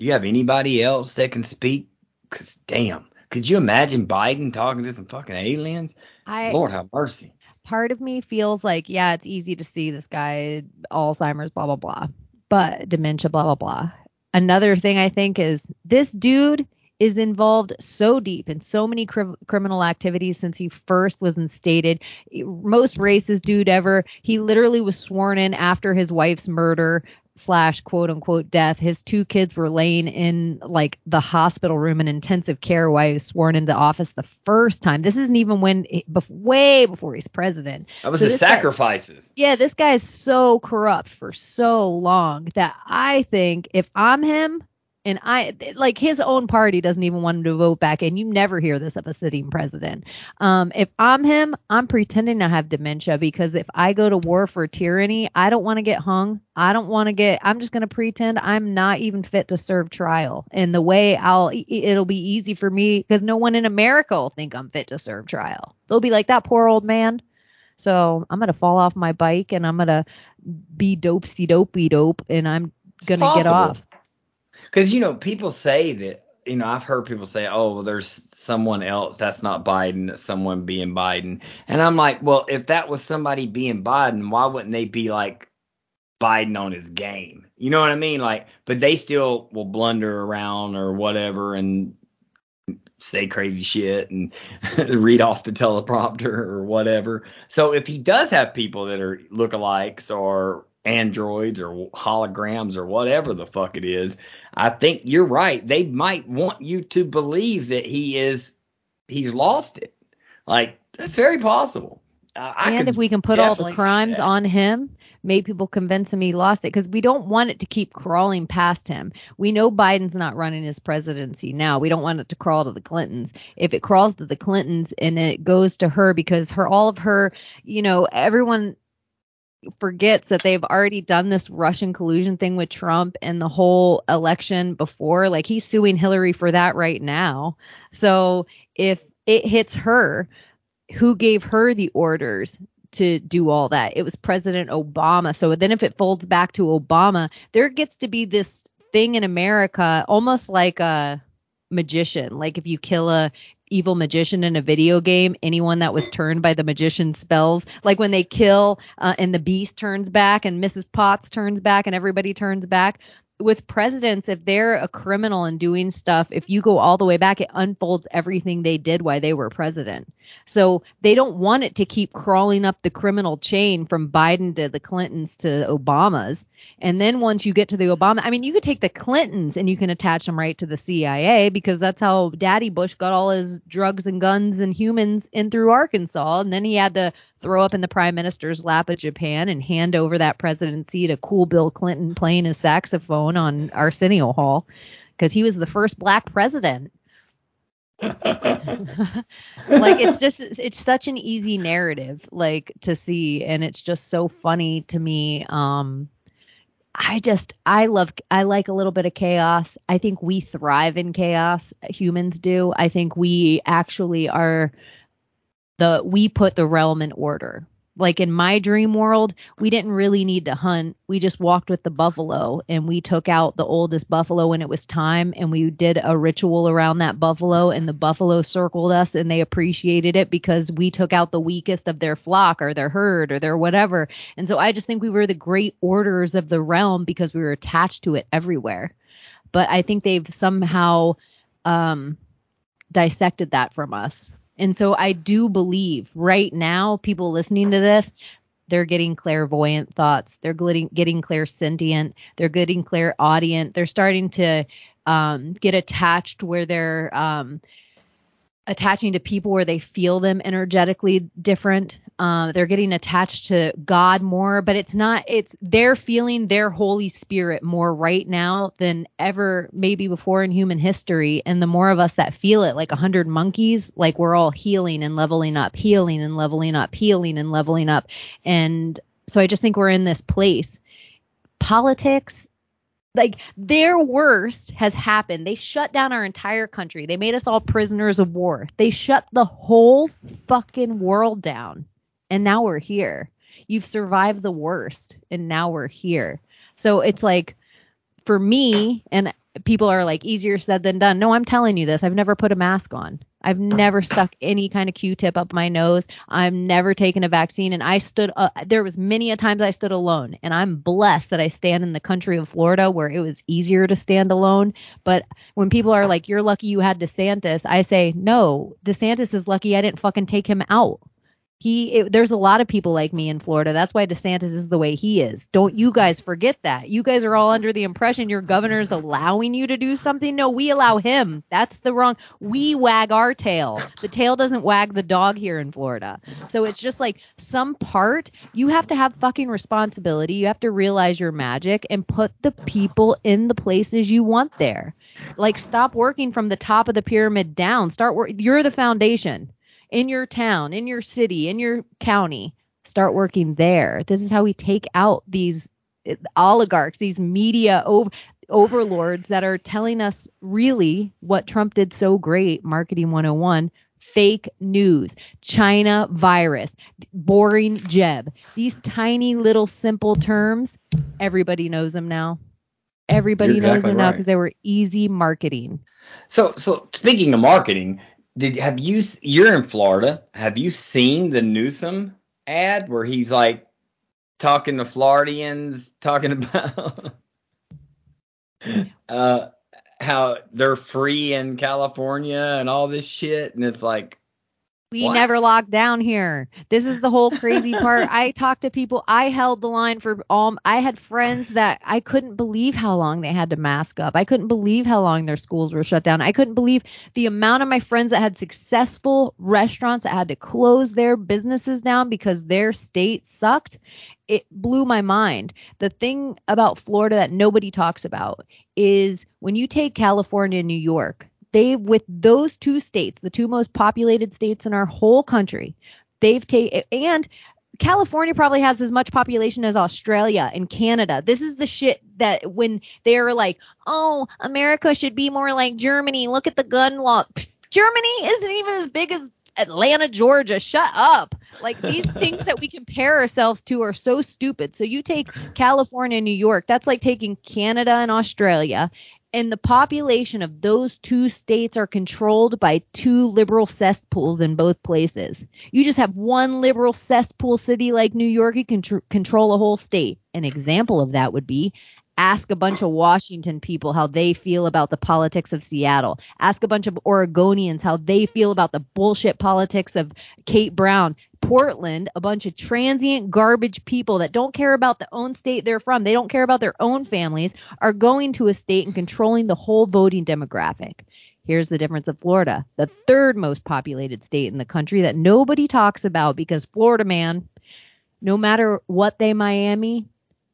you have anybody else that can speak? Cause damn, could you imagine Biden talking to some fucking aliens? I Lord have mercy. part of me feels like, yeah, it's easy to see this guy, Alzheimer's, blah, blah, blah, but dementia, blah, blah, blah. Another thing I think is this dude is involved so deep in so many cri- criminal activities since he first was instated. Most racist dude ever. He literally was sworn in after his wife's murder slash quote unquote death. His two kids were laying in like the hospital room in intensive care while he was sworn into office the first time. This isn't even when, bef- way before he's president. That was So his this guy- sacrifices. Yeah, this guy is so corrupt for so long that I think if I'm him and I like his own party doesn't even want him to vote back and you never hear this of a sitting president. Um if I'm him, I'm pretending to have dementia because if I go to war for tyranny, I don't want to get hung. I don't want to get I'm just going to pretend I'm not even fit to serve trial. And the way I'll it'll be easy for me cuz no one in America will think I'm fit to serve trial. They'll be like that poor old man. So I'm gonna fall off my bike and I'm gonna be dopey dopey dope and I'm gonna get off. Because you know, people say that. You know, I've heard people say, "Oh, well, there's someone else. That's not Biden. That's someone being Biden." And I'm like, well, if that was somebody being Biden, why wouldn't they be like Biden on his game? You know what I mean? Like, but they still will blunder around or whatever and say crazy shit and read off the teleprompter or whatever. So if he does have people that are lookalikes or androids or holograms or whatever the fuck it is, I think you're right. They might want you to believe that he is he's lost it. Like that's very possible. Uh, I and if we can put all the crimes on him, make people convince him he lost it because we don't want it to keep crawling past him. We know Biden's not running his presidency now. We don't want it to crawl to the Clintons. If it crawls to the Clintons and it goes to her because her all of her, you know, everyone forgets that they've already done this Russian collusion thing with Trump and the whole election before. Like he's suing Hillary for that right now. So if it hits her, who gave her the orders to do all that? It was President Obama. So then if it folds back to Obama, there gets to be this thing in America almost like a magician. Like if you kill a evil magician in a video game, anyone that was turned by the magician's spells, like when they kill uh, and the beast turns back and Mrs. Potts turns back and everybody turns back. with presidents, if they're a criminal and doing stuff, if you go all the way back, it unfolds everything they did while they were president. So they don't want it to keep crawling up the criminal chain from Biden to the Clintons to Obamas. And then once you get to the Obama, I mean, you could take the Clintons and you can attach them right to the CIA because that's how Daddy Bush got all his drugs and guns and humans in through Arkansas. And then he had to throw up in the prime minister's lap of Japan and hand over that presidency to cool Bill Clinton playing his saxophone on Arsenio Hall because he was the first black president. like it's just it's such an easy narrative like to see and it's just so funny to me um I just I love I like a little bit of chaos. I think we thrive in chaos. Humans do. I think we actually are the we put the realm in order. Like in my dream world, we didn't really need to hunt. We just walked with the buffalo and we took out the oldest buffalo when it was time and we did a ritual around that buffalo and the buffalo circled us and they appreciated it because we took out the weakest of their flock or their herd or their whatever. And so I just think we were the great orders of the realm because we were attached to it everywhere. But I think they've somehow um dissected that from us and so I do believe right now, people listening to this, they're getting clairvoyant thoughts. They're getting getting clairsentient. They're getting clairaudient. They're starting to um, get attached where they're um, attaching to people where they feel them energetically different. Uh, they're getting attached to God more, but it's not. It's they're feeling their Holy Spirit more right now than ever maybe before in human history. And the more of us that feel it, like a hundred monkeys, like we're all healing and leveling up, healing and leveling up, healing and leveling up. And so I just think we're in this place. Politics like their worst has happened. They shut down our entire country. They made us all prisoners of war. They shut the whole fucking world down. And now we're here. You've survived the worst and now we're here. So it's like for me and people are like easier said than done. No, I'm telling you this. I've never put a mask on. I've never stuck any kind of Q-tip up my nose. I've never taken a vaccine, and I stood. Uh, there was many a times I stood alone, and I'm blessed that I stand in the country of Florida where it was easier to stand alone. But when people are like, "You're lucky you had DeSantis," I say, "No, DeSantis is lucky I didn't fucking take him out." He it, there's a lot of people like me in Florida. That's why DeSantis is the way he is. Don't you guys forget that. You guys are all under the impression your governor's allowing you to do something. No, we allow him. That's the wrong. We wag our tail. The tail doesn't wag the dog here in Florida. So it's just like some part you have to have fucking responsibility. You have to realize your magic and put the people in the places you want there. Like stop working from the top of the pyramid down. Start work. You're the foundation in your town, in your city, in your county. Start working there. This is how we take out these eh, oligarchs, these media over, overlords that are telling us really what Trump did so great, marketing 101, fake news, China virus, boring Jeb. These tiny little simple terms, everybody knows them now. Everybody You're knows exactly them now because they were easy marketing. So, so speaking of marketing, did have you? You're in Florida. Have you seen the Newsom ad where he's like talking to Floridians, talking about uh how they're free in California and all this shit, and it's like, We What? never locked down here. This is the whole crazy part. I talked to people. I held the line for all. I had friends that I couldn't believe how long they had to mask up. I couldn't believe how long their schools were shut down. I couldn't believe the amount of my friends that had successful restaurants that had to close their businesses down because their state sucked. It blew my mind. The thing about Florida that nobody talks about is when you take California and New York, they with those two states, the two most populated states in our whole country, they've taken and California probably has as much population as Australia and Canada. This is the shit that when they're like, "Oh, America should be more like Germany. Look at the gun law." Germany isn't even as big as Atlanta, Georgia. Shut up. Like these things that we compare ourselves to are so stupid. So you take California and New York, that's like taking Canada and Australia and the population of those two states are controlled by two liberal cesspools in both places. You just have one liberal cesspool city like New York, you can tr- control a whole state. An example of that would be Ask a bunch of Washington people how they feel about the politics of Seattle. Ask a bunch of Oregonians how they feel about the bullshit politics of Kate Brown. Portland, a bunch of transient garbage people that don't care about the own state they're from, they don't care about their own families, are going to a state and controlling the whole voting demographic. Here's the difference of Florida, the third most populated state in the country that nobody talks about because Florida man, no matter what they Miami,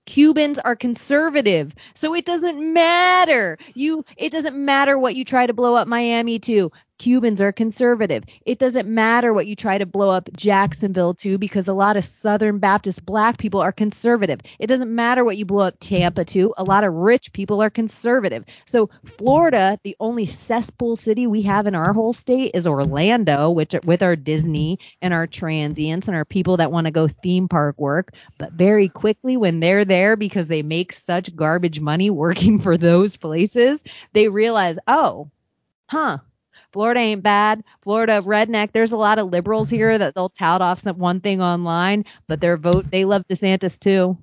Cubans are conservative. So it doesn't matter. You it doesn't matter what you try to blow up Miami to. Cubans are conservative. It doesn't matter what you try to blow up Jacksonville to because a lot of Southern Baptist black people are conservative. It doesn't matter what you blow up Tampa to. A lot of rich people are conservative. So Florida, the only cesspool city we have in our whole state is Orlando, which with our Disney and our transients and our people that want to go theme park work. But very quickly when they're there because they make such garbage money working for those places, they realize, oh, huh, Florida ain't bad. Florida redneck. There's a lot of liberals here that they'll tout off some one thing online, but their vote they love DeSantis too.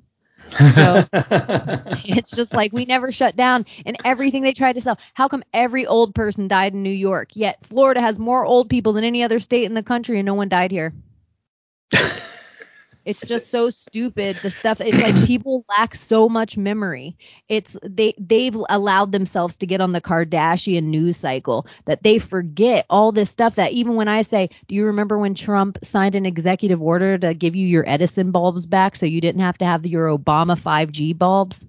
So it's just like we never shut down and everything they tried to sell. How come every old person died in New York? Yet Florida has more old people than any other state in the country and no one died here. It's just so stupid. The stuff it's like people lack so much memory. It's they they've allowed themselves to get on the Kardashian news cycle that they forget all this stuff that even when I say, "Do you remember when Trump signed an executive order to give you your Edison bulbs back so you didn't have to have your Obama 5G bulbs?"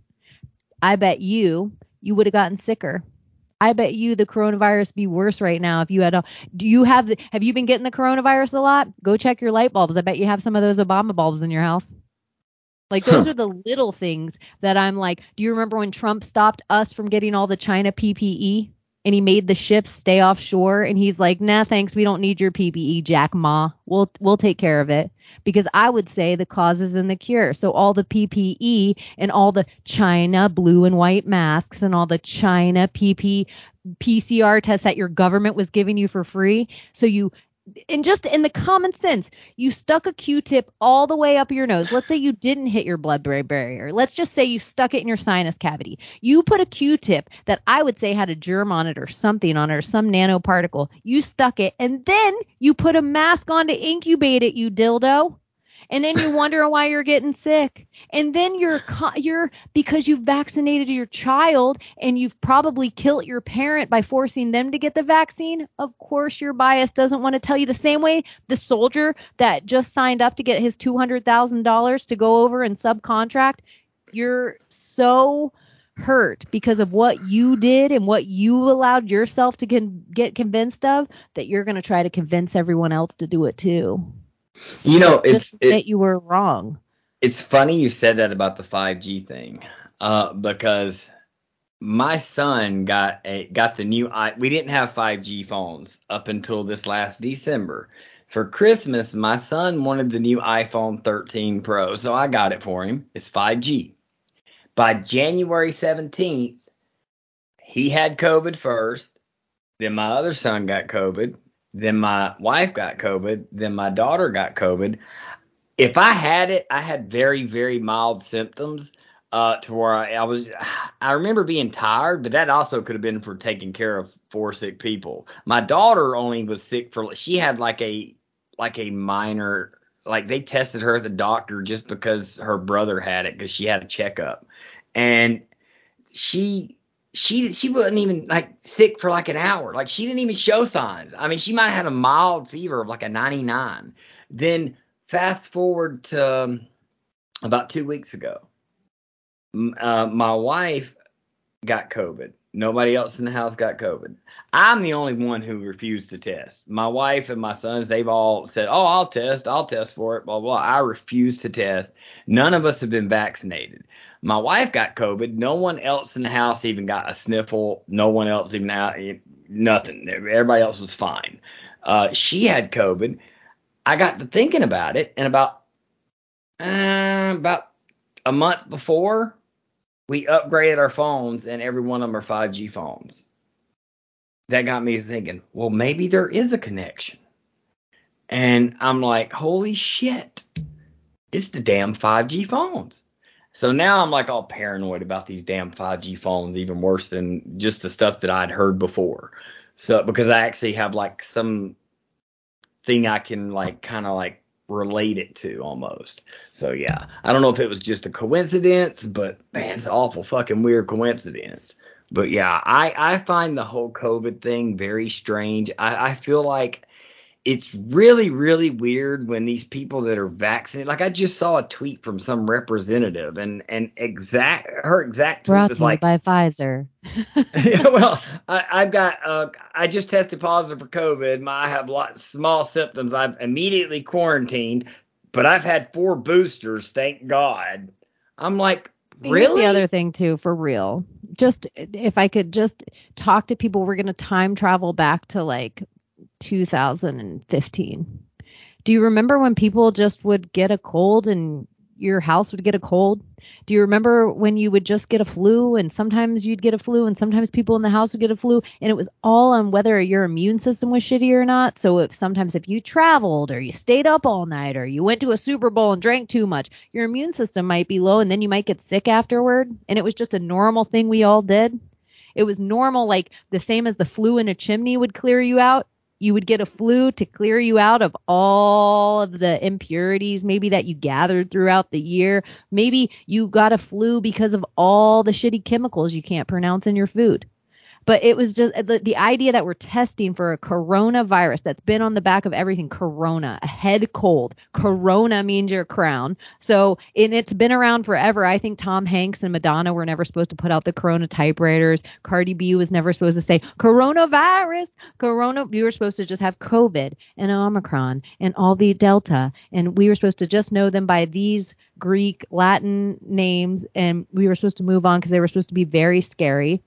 I bet you you would have gotten sicker. I bet you the coronavirus be worse right now if you had a. Do you have the, have you been getting the coronavirus a lot? Go check your light bulbs. I bet you have some of those Obama bulbs in your house. Like those Huh. are the little things that I'm like. Do you remember when Trump stopped us from getting all the China PPE and he made the ships stay offshore and he's like, "Nah, thanks. We don't need your PPE, Jack Ma. We'll we'll take care of it." Because I would say the causes and the cure. So all the PPE and all the China blue and white masks and all the China PP PCR tests that your government was giving you for free. So you and just in the common sense, you stuck a Q-tip all the way up your nose. Let's say you didn't hit your blood-brain barrier. Let's just say you stuck it in your sinus cavity. You put a Q-tip that I would say had a germ on it or something on it or some nanoparticle. You stuck it, and then you put a mask on to incubate it. You dildo. And then you wonder why you're getting sick. And then you're you're because you vaccinated your child and you've probably killed your parent by forcing them to get the vaccine. Of course, your bias doesn't want to tell you the same way the soldier that just signed up to get his $200,000 to go over and subcontract. You're so hurt because of what you did and what you allowed yourself to con- get convinced of that you're going to try to convince everyone else to do it too. You know, it's Just it, admit you were wrong. it's funny you said that about the 5G thing, uh, because my son got a got the new i. We didn't have 5G phones up until this last December. For Christmas, my son wanted the new iPhone 13 Pro, so I got it for him. It's 5G. By January 17th, he had COVID first. Then my other son got COVID. Then my wife got COVID. Then my daughter got COVID if I had it, I had very, very mild symptoms uh, to where I, I was. I remember being tired, but that also could have been for taking care of four sick people. My daughter only was sick for. She had like a like a minor. Like they tested her at the doctor just because her brother had it because she had a checkup, and she she she wasn't even like sick for like an hour. Like she didn't even show signs. I mean, she might have had a mild fever of like a 99. Then fast forward to um, about two weeks ago, uh, my wife got COVID. Nobody else in the house got COVID. I'm the only one who refused to test. My wife and my sons, they've all said, "Oh, I'll test. I'll test for it." Blah blah. I refuse to test. None of us have been vaccinated. My wife got COVID. No one else in the house even got a sniffle. No one else even out. Nothing. Everybody else was fine. Uh, she had COVID. I got to thinking about it, and about uh, about a month before, we upgraded our phones, and every one of them are 5G phones. That got me thinking, well, maybe there is a connection. And I'm like, holy shit, it's the damn 5G phones. So now I'm like all paranoid about these damn 5G phones, even worse than just the stuff that I'd heard before. So because I actually have like some thing I can like kind of like relate it to almost. So yeah, I don't know if it was just a coincidence, but man, it's an awful fucking weird coincidence. But yeah, I I find the whole COVID thing very strange. I I feel like it's really really weird when these people that are vaccinated like i just saw a tweet from some representative and and exact her exact tweet Brought was like by Pfizer. yeah, well I, i've got uh i just tested positive for covid My- i have lots small symptoms i've immediately quarantined but i've had four boosters thank god i'm like really the other thing too, for real. Just if I could just talk to people, we're gonna time travel back to like 2015. Do you remember when people just would get a cold and your house would get a cold? Do you remember when you would just get a flu and sometimes you'd get a flu and sometimes people in the house would get a flu and it was all on whether your immune system was shitty or not. So if sometimes if you traveled or you stayed up all night or you went to a Super Bowl and drank too much, your immune system might be low and then you might get sick afterward and it was just a normal thing we all did. It was normal like the same as the flu in a chimney would clear you out you would get a flu to clear you out of all of the impurities maybe that you gathered throughout the year. Maybe you got a flu because of all the shitty chemicals you can't pronounce in your food. But it was just the, the idea that we're testing for a coronavirus that's been on the back of everything corona, a head cold. Corona means your crown. So, and it's been around forever. I think Tom Hanks and Madonna were never supposed to put out the corona typewriters. Cardi B was never supposed to say coronavirus. Corona, we were supposed to just have COVID and Omicron and all the Delta. And we were supposed to just know them by these Greek, Latin names. And we were supposed to move on because they were supposed to be very scary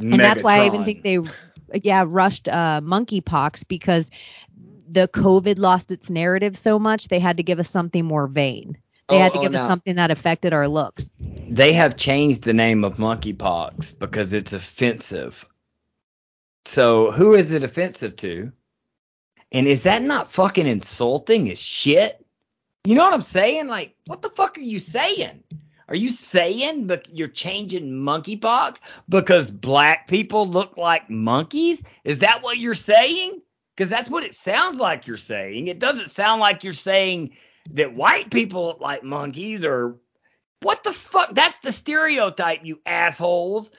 and that's why I even think they, yeah, rushed uh, monkeypox because the COVID lost its narrative so much. They had to give us something more vain. They Oh, had to oh, give us something that affected our looks. they have changed the name of monkeypox because it's offensive. So who is it offensive to? And is that not fucking insulting as shit? You know what I'm saying? Like, what the fuck are you saying? Are you saying that you're changing monkeypox because black people look like monkeys? Is that what you're saying? Because that's what it sounds like you're saying. It doesn't sound like you're saying that white people look like monkeys or what the fuck? That's the stereotype, you assholes.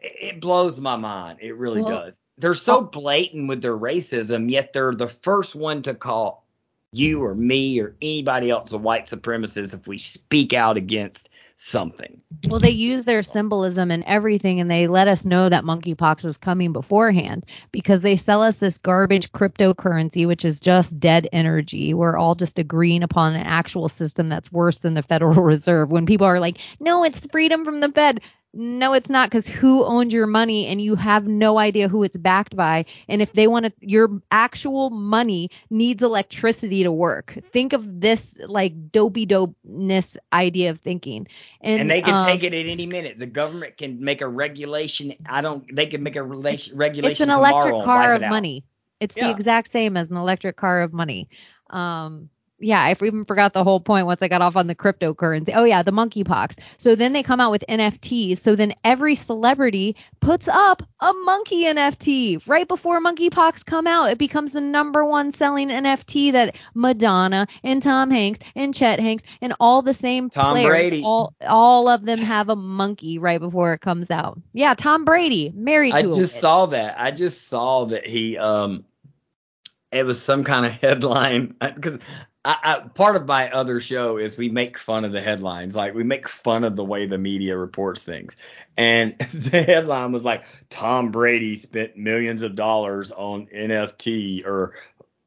It it blows my mind. It really Well- does. They're so oh. blatant with their racism, yet they're the first one to call you or me or anybody else a white supremacist if we speak out against something. Well, they use their symbolism and everything, and they let us know that monkeypox was coming beforehand because they sell us this garbage cryptocurrency, which is just dead energy. We're all just agreeing upon an actual system that's worse than the Federal Reserve. When people are like, no, it's freedom from the Fed. No, it's not because who owns your money and you have no idea who it's backed by. And if they want to, your actual money needs electricity to work. Think of this like dopey dopeness idea of thinking. And, And, they can um, take it at any minute. The government can make a regulation. I don't. They can make a relation regulation. it's an tomorrow electric car of it money. It's the exact same as an electric car of money. Um, yeah, I even forgot the whole point once I got off on the cryptocurrency. Oh yeah, the monkeypox. So then they come out with NFTs. So then every celebrity puts up a monkey NFT right before monkeypox come out. It becomes the number one selling NFT that Madonna and Tom Hanks and Chet Hanks and all the same Tom players, Brady. all all of them have a monkey right before it comes out. Yeah, Tom Brady married I just saw that. I just saw that he um it was some kind of headline because I, I part of my other show is we make fun of the headlines like we make fun of the way the media reports things and the headline was like Tom Brady spent millions of dollars on NFT or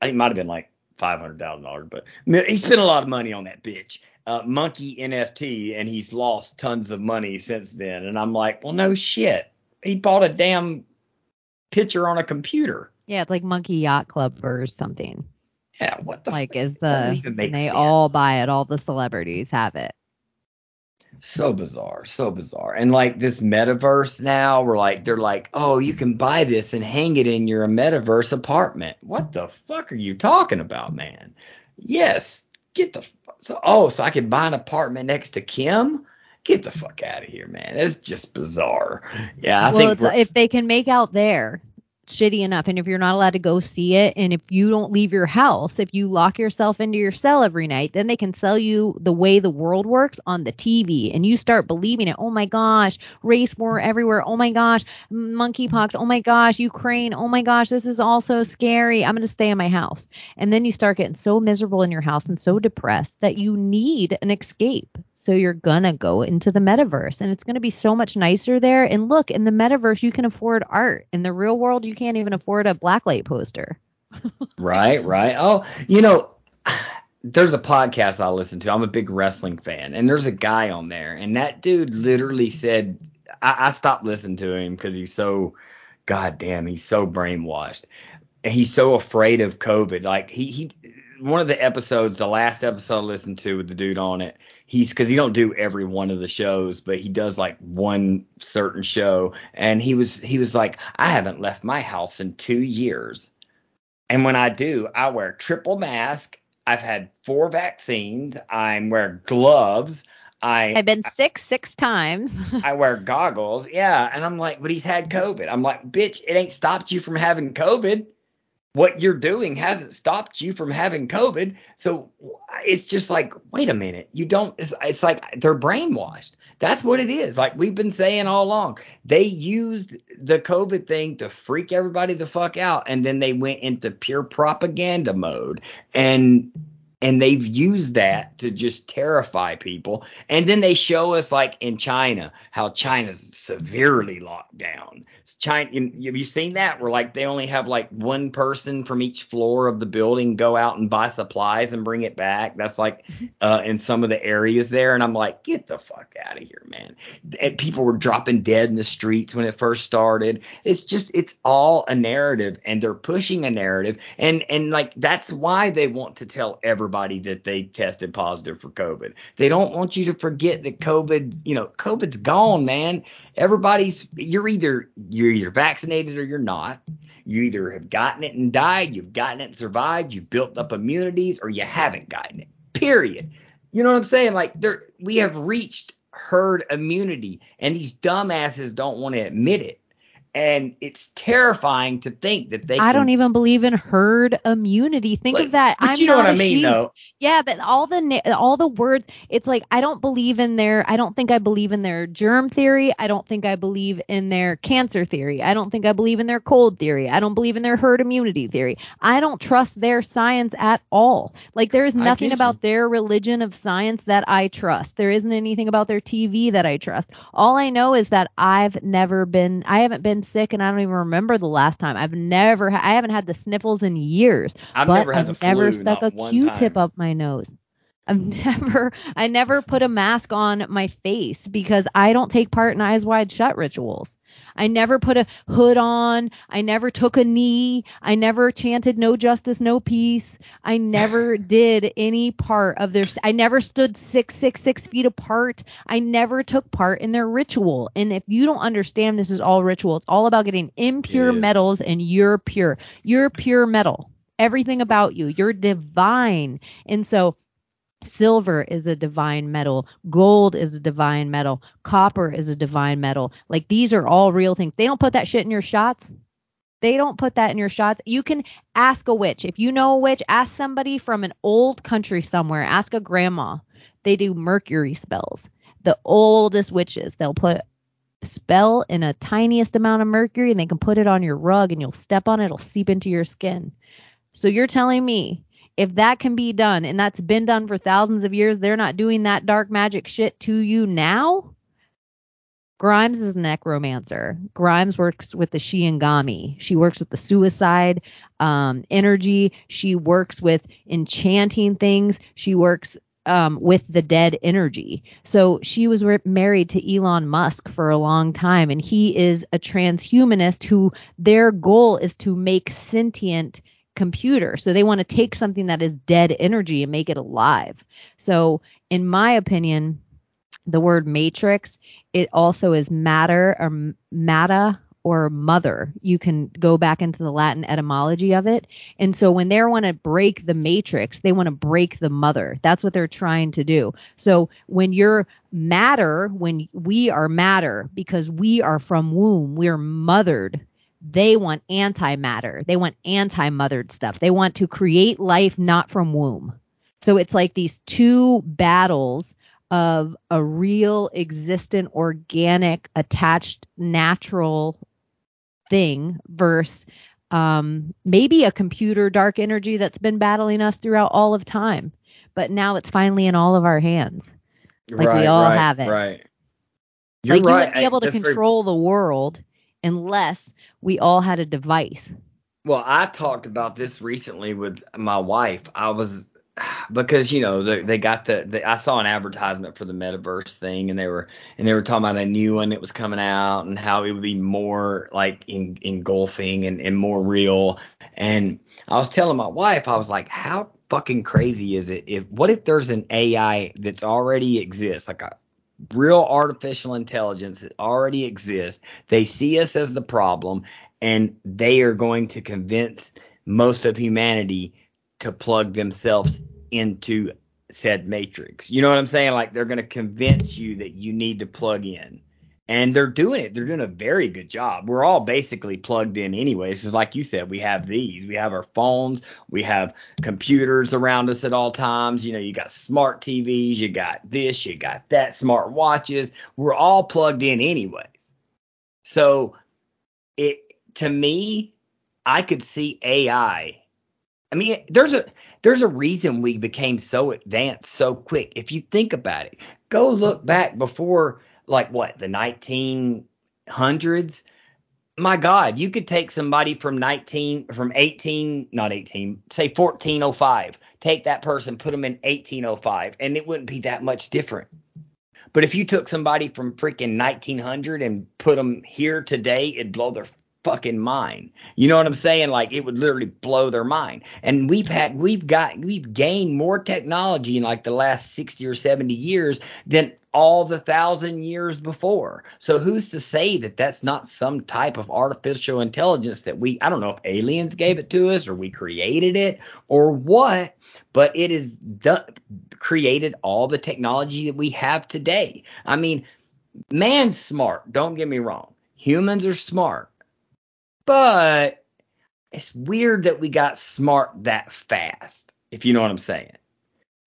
it might have been like five hundred thousand dollars but he spent a lot of money on that bitch uh, monkey NFT and he's lost tons of money since then and I'm like well no shit he bought a damn picture on a computer. Yeah, it's like Monkey Yacht Club or something. Yeah, what the Like fuck? is the and they sense. all buy it. All the celebrities have it. so bizarre, so bizarre. And like this metaverse now, we're like they're like, oh, you can buy this and hang it in your metaverse apartment. What the fuck are you talking about, man? Yes, get the so oh, so I can buy an apartment next to Kim get the fuck out of here, man. It's just bizarre. Yeah, I well, think if they can make out there shitty enough, and if you're not allowed to go see it, and if you don't leave your house, if you lock yourself into your cell every night, then they can sell you the way the world works on the TV, and you start believing it. Oh my gosh, race war everywhere. Oh my gosh, monkeypox. Oh my gosh, Ukraine. Oh my gosh, this is all so scary. I'm gonna stay in my house, and then you start getting so miserable in your house and so depressed that you need an escape. So you're gonna go into the metaverse and it's gonna be so much nicer there. And look, in the metaverse you can afford art. In the real world you can't even afford a blacklight poster. Right, right. Oh, you know, there's a podcast I listen to. I'm a big wrestling fan, and there's a guy on there, and that dude literally said, I, I stopped listening to him because he's so, goddamn, he's so brainwashed. He's so afraid of COVID. Like he he, one of the episodes, the last episode I listened to with the dude on it, he's because he don't do every one of the shows, but he does like one certain show, and he was he was like, I haven't left my house in two years. And when I do, I wear triple mask. I've had four vaccines. I'm wearing gloves. I I've been sick six times. I wear goggles. Yeah, and I'm like, but he's had COVID. I'm like, bitch, it ain't stopped you from having COVID. What you're doing hasn't stopped you from having COVID. So it's just like, wait a minute, you don't. It's, it's like they're brainwashed. That's what it is. Like we've been saying all along, they used the COVID thing to freak everybody the fuck out, and then they went into pure propaganda mode. And and they've used that to just terrify people. And then they show us like in China how China's severely locked down. China, have you seen that? Where like they only have like one person from each floor of the building go out and buy supplies and bring it back. That's like uh, in some of the areas there. And I'm like, get the fuck out of here, man. And people were dropping dead in the streets when it first started. It's just it's all a narrative, and they're pushing a narrative, and and like that's why they want to tell everybody everybody that they tested positive for COVID. They don't want you to forget that COVID, you know, COVID's gone, man. Everybody's you're either you're either vaccinated or you're not. You either have gotten it and died, you've gotten it and survived, you've built up immunities, or you haven't gotten it. Period. You know what I'm saying? Like there we have reached herd immunity, and these dumbasses don't want to admit it and it's terrifying to think that they. I can, don't even believe in herd immunity. Think But- of that. But I'm you know what I mean, sheep. though. Yeah, but all the all the words, it's like I don't believe in their. I don't think I believe in their germ theory. I don't think I believe in their cancer theory. I don't think I believe in their cold theory. I don't believe in their herd immunity theory. I don't trust their science at all. Like there is nothing about you. their religion of science that I trust. There isn't anything about their TV that I trust. All I know is that I've never been. I haven't been sick, and I don't even remember the last time. I've never. Ha- I haven't had the sniffles in years I've but never had I've never flu, stuck a Q-tip time. up my nose. I've never, I never put a mask on my face because I don't take part in eyes wide shut rituals. I never put a hood on. I never took a knee. I never chanted no justice, no peace. I never did any part of their. I never stood six, six, six feet apart. I never took part in their ritual. And if you don't understand, this is all ritual. It's all about getting impure is. metals, and you're pure. You're pure metal. Everything about you. You're divine. And so silver is a divine metal. Gold is a divine metal. Copper is a divine metal. Like these are all real things. They don't put that shit in your shots. They don't put that in your shots. You can ask a witch. If you know a witch ask somebody from an old country somewhere. Ask a grandma. They do mercury spells. The oldest witches they'll put spell in a tiniest amount of mercury and they can put it on your rug and you'll step on it. It'll seep into your skin. So you're telling me if that can be done and that's been done for thousands of years, they're not doing that dark magic shit to you now? Grimes is a necromancer. Grimes works with the Shinigami. She works with the suicide um, energy. She works with enchanting things. She works um, with the dead energy. So she was re- married to Elon Musk for a long time, and he is a transhumanist who their goal is to make sentient computer. So they want to take something that is dead energy and make it alive. So in my opinion, the word matrix, it also is matter or m- matter or mother. You can go back into the Latin etymology of it. And so when they want to break the matrix, they want to break the mother. That's what they're trying to do. So when you're matter, when we are matter, because we are from womb, we're mothered. They want antimatter. They want anti-mothered stuff. They want to create life not from womb. So it's like these two battles of a real existent organic attached natural thing versus um, maybe a computer dark energy that's been battling us throughout all of time but now it's finally in all of our hands like right, we all right, have it Right. You're like you right. wouldn't be able to That's very- control the world unless we all had a device. Well, I talked about this recently with my wife. I was because you know they, they got the, the I saw an advertisement for the metaverse thing and they were and they were talking about a new one that was coming out and how it would be more like en, engulfing and, and more real. And I was telling my wife I was like how fucking crazy is it if what if there's an AI that's already exists? Like a real artificial intelligence that already exists they see us as the problem and they are going to convince most of humanity to plug themselves into said matrix. You know what I'm saying? Like they're going to convince you that you need to plug in. And they're doing it. They're doing a very good job. We're all basically plugged in anyways. Because, like you said, we have these. We have our phones. We have computers around us at all times. You know, you got smart TVs. You got this. You got that. Smart watches. We're all plugged in anyways. So, it to me, I could see AI I mean, there's a there's a reason we became so advanced so quick. If you think about it, go look back before like what the 1900s. My God, you could take somebody from 19 from 18 not 18 say 1405, take that person, put them in 1805, and it wouldn't be that much different. But if you took somebody from freaking 1900 and put them here today, it'd blow their fucking mind. You know what I'm saying? Like it would literally blow their mind. And we've had we've got we've gained more technology in like the last 60 or 70 years than all the thousand years before. So who's to say that that's not some type of artificial intelligence that we I don't know if aliens gave it to us or we created it or what, but it is done, created all the technology that we have today. I mean, man's smart, don't get me wrong. Humans are smart but it's weird that we got smart that fast, if you know what I'm saying.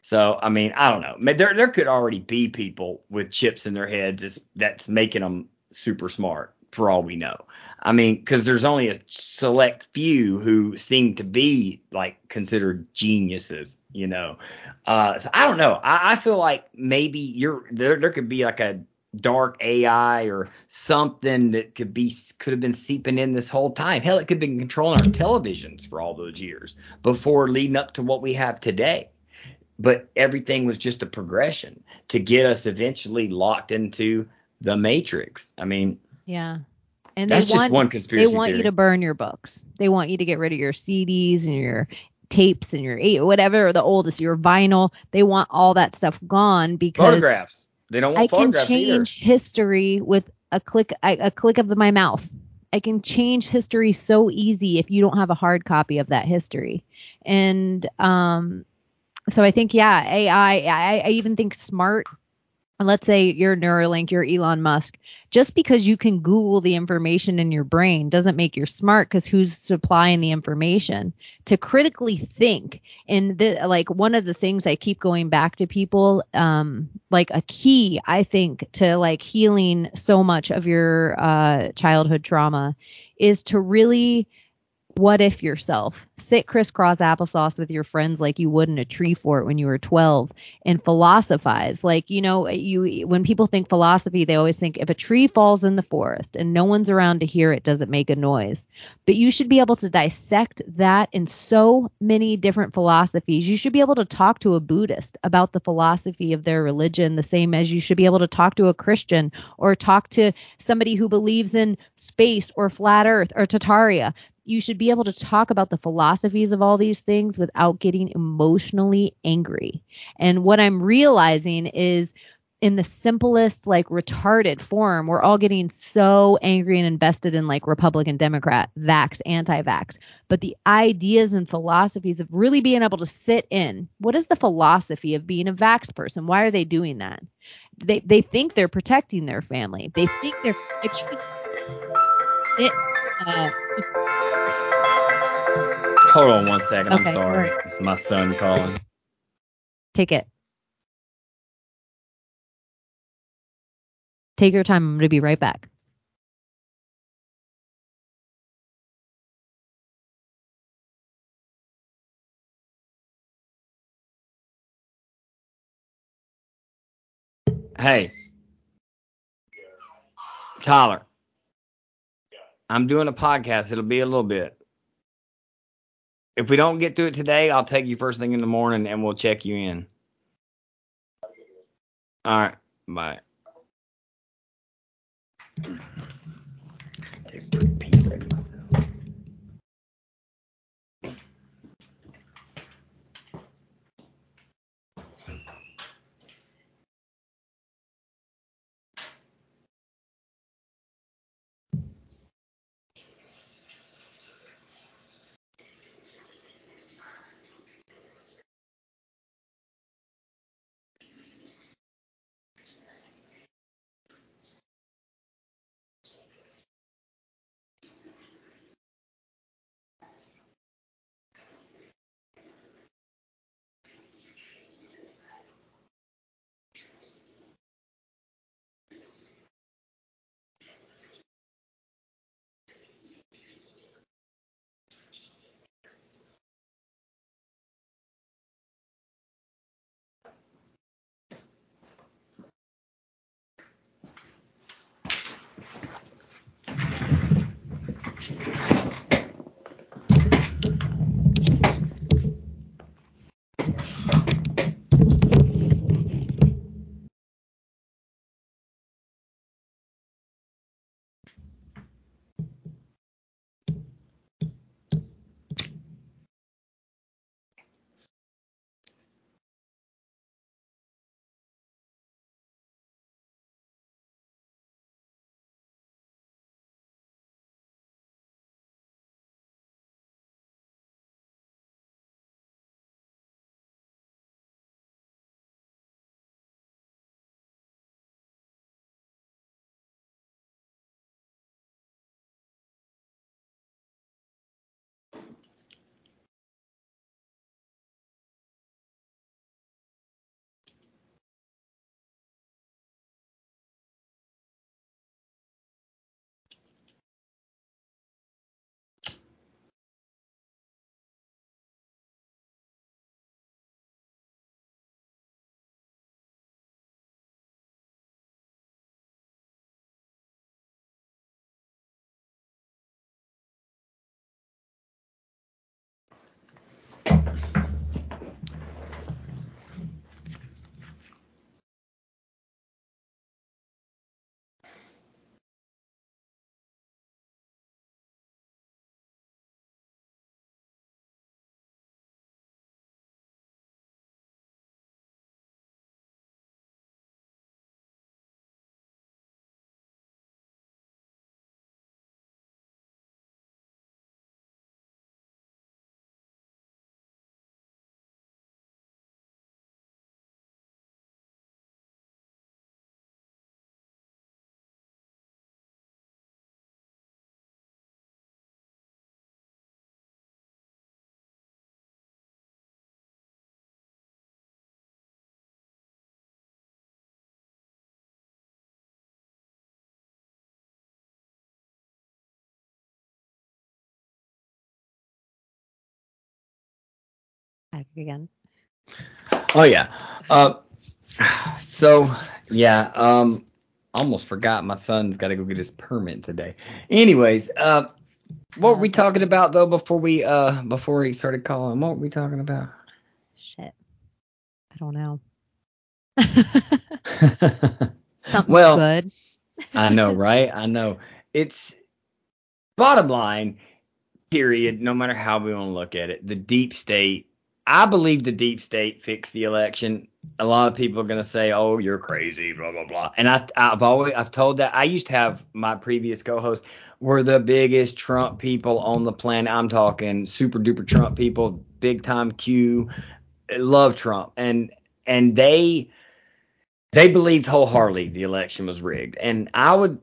So, I mean, I don't know. There, there could already be people with chips in their heads that's, making them super smart, for all we know. I mean, because there's only a select few who seem to be like considered geniuses, you know. Uh, so I don't know. I, I feel like maybe you're there. There could be like a dark AI or something that could be could have been seeping in this whole time. Hell, it could have been controlling our televisions for all those years before leading up to what we have today. But everything was just a progression to get us eventually locked into the matrix. I mean, yeah and that's just want one conspiracy they want theory. you to burn your books. They want you to get rid of your CDs and your tapes and your whatever the oldest your vinyl. They want all that stuff gone because photographs. They don't want I can change history with a click a, a click of my mouse. I can change history so easy if you don't have a hard copy of that history. And um so I think yeah, AI I, I even think smart let's say you're Neuralink, you're Elon Musk, just because you can Google the information in your brain doesn't make you smart because who's supplying the information to critically think. And the, like one of the things I keep going back to people, um, like a key, I think, to like healing so much of your uh, childhood trauma is to really what if yourself? Sit crisscross applesauce with your friends like you would in a tree fort when you were 12 and philosophize. Like you know you when people think philosophy they always think if a tree falls in the forest and no one's around to hear it does it make a noise? But you should be able to dissect that in so many different philosophies. You should be able to talk to a buddhist about the philosophy of their religion the same as you should be able to talk to a christian or talk to somebody who believes in space or flat earth or tartaria you should be able to talk about the philosophies of all these things without getting emotionally angry. And what I'm realizing is in the simplest, like retarded form, we're all getting so angry and invested in like Republican, Democrat, vax, anti vax. But the ideas and philosophies of really being able to sit in what is the philosophy of being a vax person? Why are they doing that? They they think they're protecting their family. They think they're it, uh, Hold on one second. I'm sorry. alright. It's my son calling. take it. Take your time. I'm going to be right back. Hey. Tyler. I'm doing a podcast. It'll be a little bit. If we don't get to it today, I'll take you first thing in the morning and we'll check you in. All right. Bye. Again. Oh yeah. Uh, so yeah. Um, almost forgot my son's got to go get his permit today. Anyways, uh, what were we talking about though before we uh before he started calling? What were we talking about? Shit. I don't know. Something Well, good. I know, right? I know. It's bottom line, period, no matter how we want to look at it. The deep state I believe the deep state fixed the election. A lot of people are going to say, "Oh, you're crazy," blah blah blah. And I, I've always, I've told that. I used to have my previous co-host were the biggest Trump people on the planet. I'm talking super duper Trump people, big time Q, love Trump, and and they they believed wholeheartedly the election was rigged. And I would,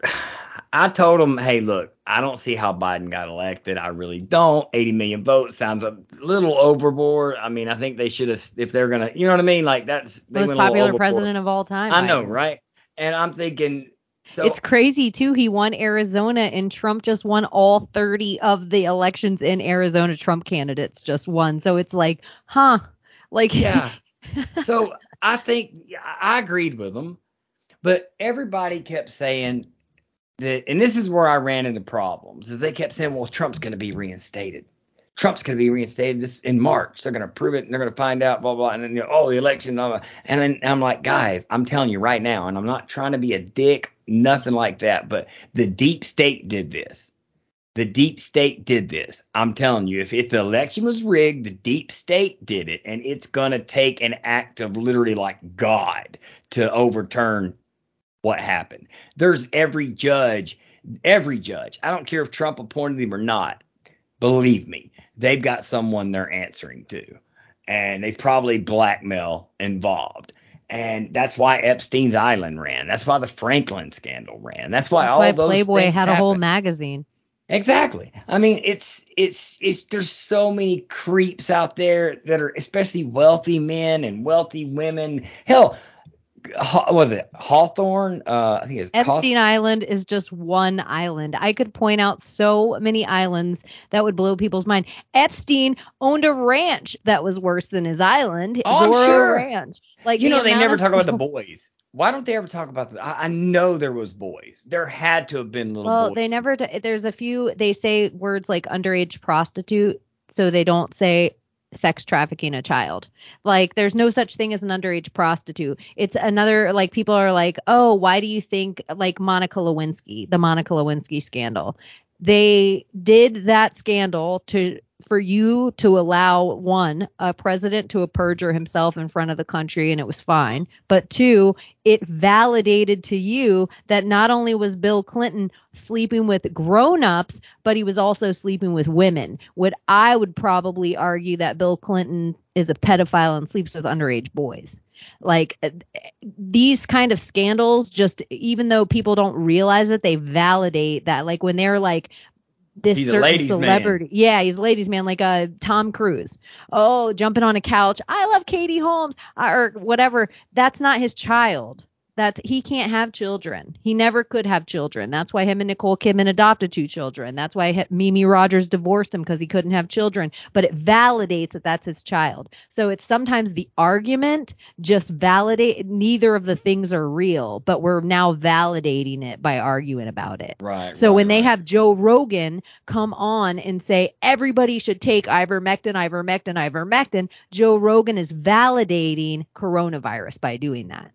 I told him, hey, look, I don't see how Biden got elected. I really don't. 80 million votes sounds a little overboard. I mean, I think they should have, if they're gonna, you know what I mean? Like that's most popular president of all time. I know, right? And I'm thinking. So, it's crazy too. He won Arizona, and Trump just won all 30 of the elections in Arizona. Trump candidates just won. So it's like, huh? Like, yeah. so I think I agreed with him, but everybody kept saying and this is where I ran into problems, is they kept saying, well, Trump's going to be reinstated. Trump's going to be reinstated this in March. They're going to prove it, and they're going to find out, blah blah. And then oh, the election, blah, blah. and then I'm like, guys, I'm telling you right now, and I'm not trying to be a dick, nothing like that, but the deep state did this. The deep state did this. I'm telling you, if, if the election was rigged, the deep state did it, and it's gonna take an act of literally like God to overturn what happened. There's every judge, every judge. I don't care if Trump appointed him or not. Believe me, they've got someone they're answering to, and they probably blackmail involved. And that's why Epstein's Island ran. That's why the Franklin scandal ran. That's why That's all why those Playboy had a whole magazine. Exactly. I mean, it's it's it's there's so many creeps out there that are especially wealthy men and wealthy women. Hell, was it Hawthorne? Uh, I think it's Epstein Island is just one island. I could point out so many islands that would blow people's mind. Epstein owned a ranch that was worse than his island, Oh, Zorro sure. Ranch. Like you the know, they never talk about the boys. Why don't they ever talk about that? I, I know there was boys. There had to have been little Well, boys. they never. T- there's a few. They say words like underage prostitute, so they don't say sex trafficking a child. Like there's no such thing as an underage prostitute. It's another like people are like, "Oh, why do you think like Monica Lewinsky, the Monica Lewinsky scandal?" They did that scandal to for you to allow one a president to perjure himself in front of the country and it was fine. But two it validated to you that not only was bill clinton sleeping with grown-ups but he was also sleeping with women. What i would probably argue that bill clinton is a pedophile and sleeps with underage boys like uh, these kind of scandals just even though people don't realize it they validate that like when they're like this He's a certain ladies' man. celebrity yeah he's a ladies man like uh tom cruise. Oh jumping on a couch. I love katie holmes uh, or whatever. That's not his child that's he can't have children. He never could have children. That's why him and nicole kidman adopted two children. That's why he- mimi rogers divorced him because he couldn't have children. But it validates that that's his child. So it's sometimes the argument just validate neither of the things are real but we're now validating it by arguing about it. Right. so right, when they have Joe Rogan come on and say everybody should take ivermectin, ivermectin, ivermectin, Joe Rogan is validating coronavirus by doing that.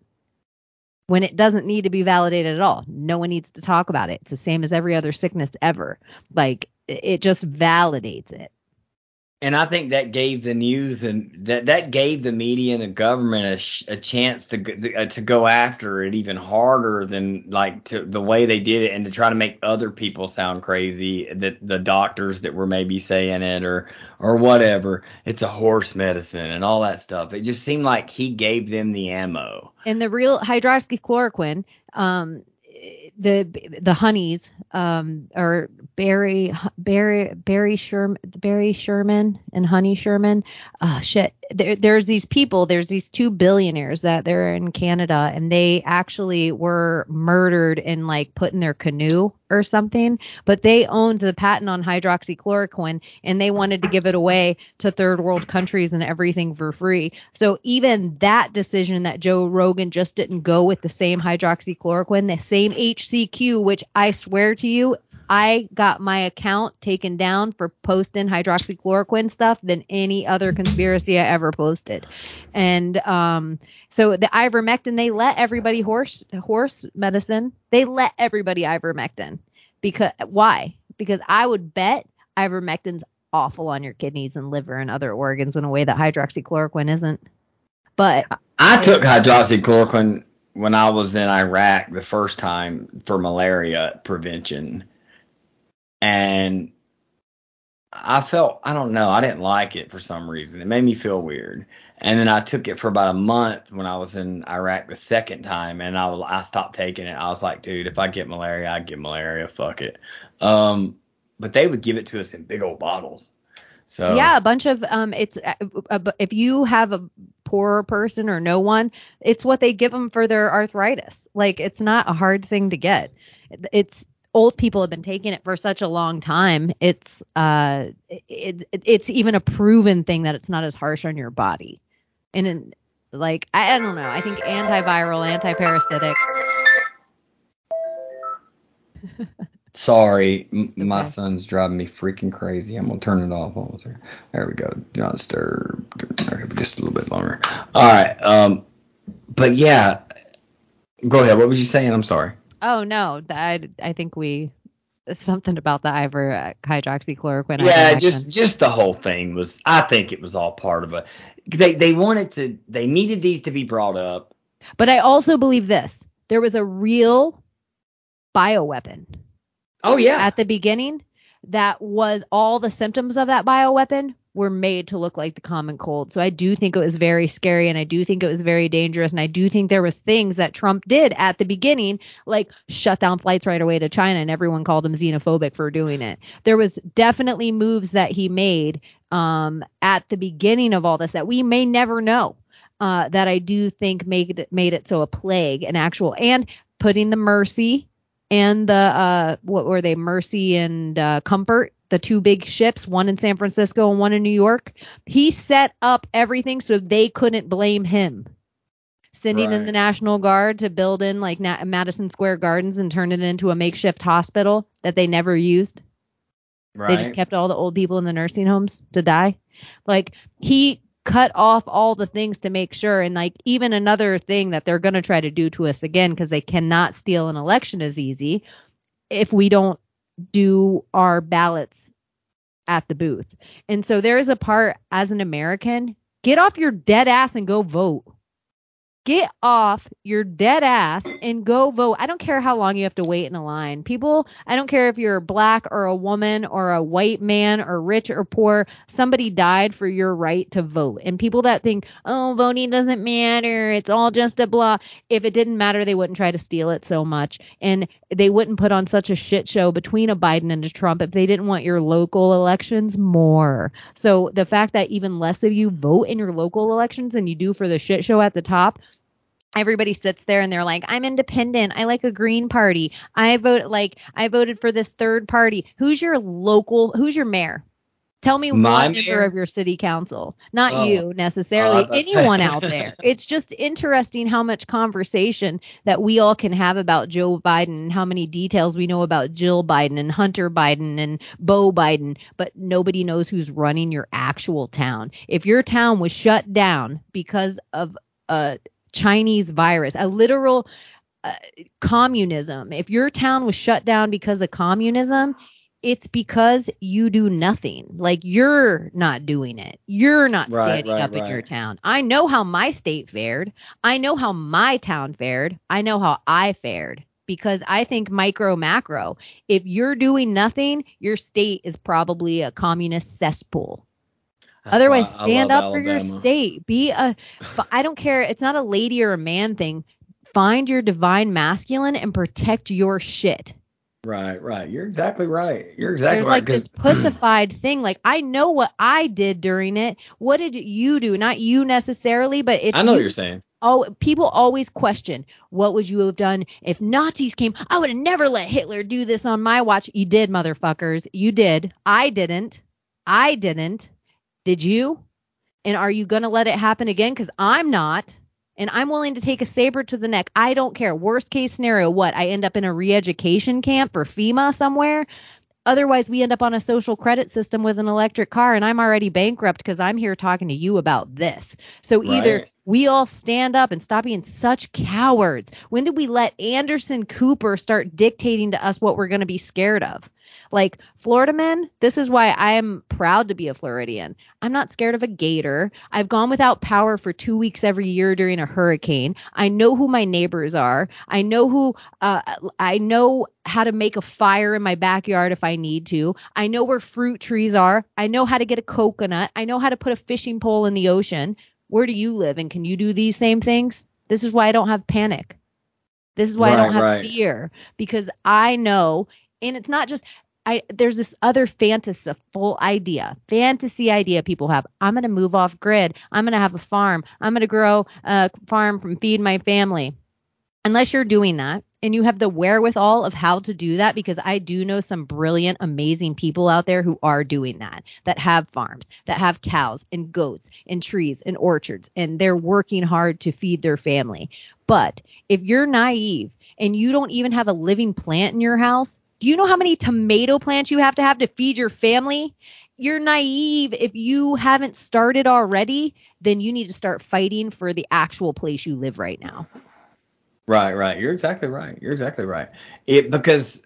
When it doesn't need to be validated at all. No one needs to talk about it. It's the same as every other sickness ever. Like it just validates it. And I think that gave the news and that that gave the media and the government a, sh- a chance to uh, to go after it even harder than like to the way they did it and to try to make other people sound crazy that the doctors that were maybe saying it or or whatever it's a horse medicine and all that stuff. It just seemed like he gave them the ammo. And the real hydroxychloroquine, um, the the honeys, um, or Barry Barry Barry Sherman Barry Sherman and Honey Sherman. Uh, shit. There, there's these people. There's these two billionaires that they're in Canada, and they actually were murdered and like put in their canoe or something. But they owned the patent on hydroxychloroquine, and they wanted to give it away to third world countries and everything for free. So even that decision that Joe Rogan just didn't go with the same hydroxychloroquine, the same HCQ, which I swear to you, I got my account taken down for posting hydroxychloroquine stuff than any other conspiracy I ever posted. And um so the ivermectin they let everybody horse horse medicine. They let everybody ivermectin. Because why? Because I would bet ivermectin's awful on your kidneys and liver and other organs in a way that hydroxychloroquine isn't. But I took hydroxychloroquine when I was in Iraq the first time for malaria prevention, and I felt I don't know I didn't like it for some reason. It made me feel weird. And then I took it for about a month when I was in Iraq the second time, and I I stopped taking it. I was like, dude, if I get malaria, I get malaria. Fuck it. Um, but they would give it to us in big old bottles. So yeah, a bunch of um, it's uh, uh, if you have a poor person or no one, it's what they give them for their arthritis. Like it's not a hard thing to get. It's old people have been taking it for such a long time. It's uh, it, it it's even a proven thing that it's not as harsh on your body. And in, like I, I don't know, I think antiviral, antiparasitic. Sorry, m- my son's driving me freaking crazy. I'm gonna turn it off. Hold on a second. There we go. Do not disturb. Just a little bit longer. All right. Um, but yeah, go ahead. What was you saying? I'm sorry. Oh no, I I think we something about the iver hydroxychloroquine. yeah, just just the whole thing was. I think it was all part of a. They they wanted to. They needed these to be brought up. But I also believe this: there was a real bioweapon Oh yeah. at the beginning that was all the symptoms of that bioweapon were made to look like the common cold. So I do think it was very scary and I do think it was very dangerous and I do think there was things that Trump did at the beginning like shut down flights right away to China and everyone called him xenophobic for doing it. There was definitely moves that he made um at the beginning of all this that we may never know. Uh, that I do think made it made it so a plague, an actual, and putting the mercy and the uh what were they mercy and uh comfort the two big ships one in san francisco and one in new york he set up everything so they couldn't blame him sending in the national guard to build in like Na- madison square gardens and turn it into a makeshift hospital that they never used right. they just kept all the old people in the nursing homes to die. Like he cut off all the things to make sure and like even another thing that they're going to try to do to us again because they cannot steal an election as easy if we don't do our ballots at the booth. And so there is a part as an American, get off your dead ass and go vote. Get off your dead ass and go vote. I don't care how long you have to wait in a line. People, I don't care if you're black or a woman or a white man or rich or poor. Somebody died for your right to vote. And people that think, oh, voting doesn't matter. It's all just a blah. If it didn't matter, they wouldn't try to steal it so much. And they wouldn't put on such a shit show between a Biden and a Trump if they didn't want your local elections more. So the fact that even less of you vote in your local elections than you do for the shit show at the top everybody sits there and they're like i'm independent. I like a green party. I vote like i voted for this third party. Who's your local who's your mayor tell me My one member of your city council not Oh. you necessarily to anyone out there it's just interesting how much conversation that we all can have about joe biden and how many details we know about jill biden and hunter biden and beau biden but nobody knows who's running your actual town if your town was shut down because of a Chinese virus, a literal uh, communism. If your town was shut down because of communism, it's because you do nothing. Like you're not doing it. You're not Right, standing right, up in your town. I know how my state fared. I know how my town fared. I know how I fared because I think micro macro. If you're doing nothing, your state is probably a communist cesspool. Otherwise, stand up for your state. Be a I don't care. It's not a lady or a man thing. Find your divine masculine and protect your shit. Right, right. You're exactly right. You're exactly There's right. like this pussified thing. Like I know what I did during it. What did you do? Not you necessarily, but if I know what you- you're saying. Oh, people always question what would you have done if Nazis came? I would have never let Hitler do this on my watch. You did, motherfuckers. You did. I didn't. I didn't. Did you? And are you going to let it happen again? Because I'm not. And I'm willing to take a saber to the neck. I don't care. Worst case scenario, what? I end up in a re education camp or FEMA somewhere? Otherwise, we end up on a social credit system with an electric car, and I'm already bankrupt because I'm here talking to you about this. So either we all stand up and stop being such cowards. When did we let Anderson Cooper start dictating to us what we're going to be scared of? Like Florida men, this is why I am proud to be a Floridian. I'm not scared of a gator. I've gone without power for two weeks every year during a hurricane. I know who my neighbors are. I know who. Uh, I know how to make a fire in my backyard if I need to. I know where fruit trees are. I know how to get a coconut. I know how to put a fishing pole in the ocean. Where do you live? And can you do these same things? This is why I don't have panic. This is why I don't have right. fear because I know, and it's not just I. There's this other fantasiful idea, fantasy idea people have. I'm gonna move off grid. I'm gonna have a farm. I'm gonna grow a farm from feed my family. Unless you're doing that and you have the wherewithal of how to do that, because I do know some brilliant, amazing people out there who are doing that, that have farms, that have cows and goats and trees and orchards, and they're working hard to feed their family. But if you're naive and you don't even have a living plant in your house, do you know how many tomato plants you have to have to feed your family? You're naive if you haven't started already, then you need to start fighting for the actual place you live right now. Right, right. You're exactly right. You're exactly right. It because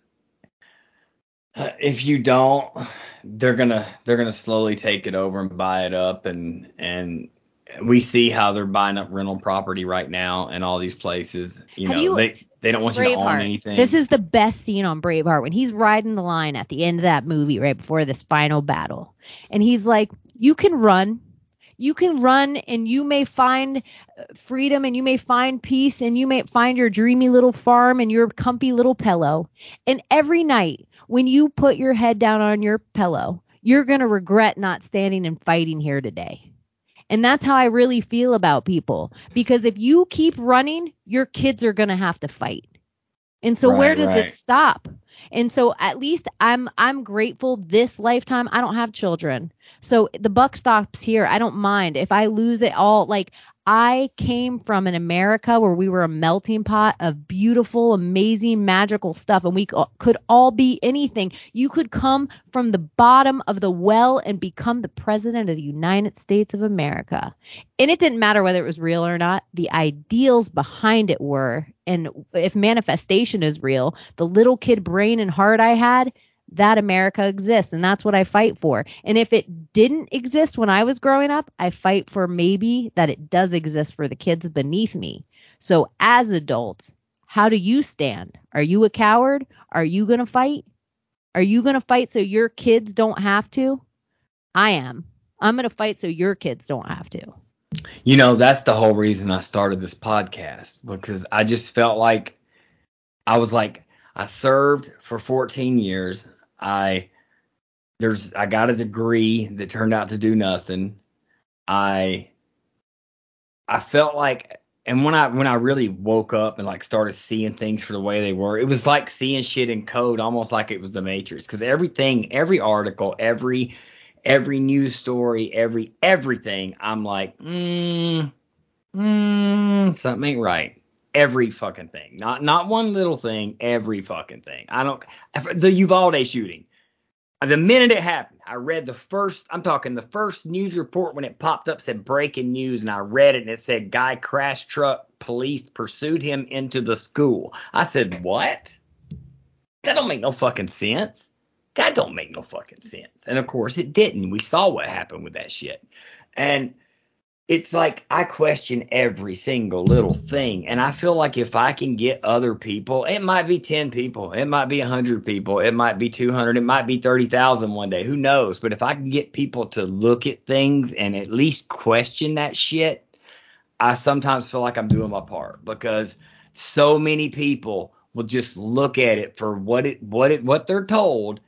uh, if you don't, they're gonna they're gonna slowly take it over and buy it up, and and we see how they're buying up rental property right now in all these places. You Have know, you- they they don't want you to own Braveheart. anything. This is the best scene on Braveheart when he's riding the line at the end of that movie right before this final battle. And he's like, You can run. You can run and you may find freedom and you may find peace and you may find your dreamy little farm and your comfy little pillow. And every night when you put your head down on your pillow, you're going to regret not standing and fighting here today. And that's how I really feel about people. Because if you keep running, your kids are going to have to fight. And so where does right. it stop? And so at least I'm I'm grateful this lifetime I don't have children. So the buck stops here. I don't mind if I lose it all like I came from an America where we were a melting pot of beautiful, amazing, magical stuff, and we could all be anything. You could come from the bottom of the well and become the president of the United States of America. And it didn't matter whether it was real or not. The ideals behind it were. And if manifestation is real, the little kid brain and heart I had, that America exists. And that's what I fight for. And if it didn't exist when I was growing up, I fight for maybe that it does exist for the kids beneath me. So as adults, how do you stand? Are you a coward? Are you going to fight? Are you going to fight so your kids don't have to? I am. I'm going to fight so your kids don't have to. You know, that's the whole reason I started this podcast because I just felt like I was like I served for 14 years. I there's I got a degree that turned out to do nothing. I I felt like and when I when I really woke up and like started seeing things for the way they were, it was like seeing shit in code, almost like it was the Matrix. Because everything, every article, every every news story, every everything, I'm like, mm, mm, something ain't right. Every fucking thing, not not one little thing, every fucking thing. I don't. The Uvalde shooting. The minute it happened, I read the first. I'm talking the first news report when it popped up said breaking news, and I read it and it said guy crash truck, police pursued him into the school. I said what? That don't make no fucking sense. That don't make no fucking sense. And of course it didn't. We saw what happened with that shit. And it's like I question every single little thing. And I feel like if I can get other people, it might be 10 people, it might be 100 people, it might be 200, it might be 30,000 one day. Who knows? But if I can get people to look at things and at least question that shit, I sometimes feel like I'm doing my part because so many people will just look at it for what it what it what they're told,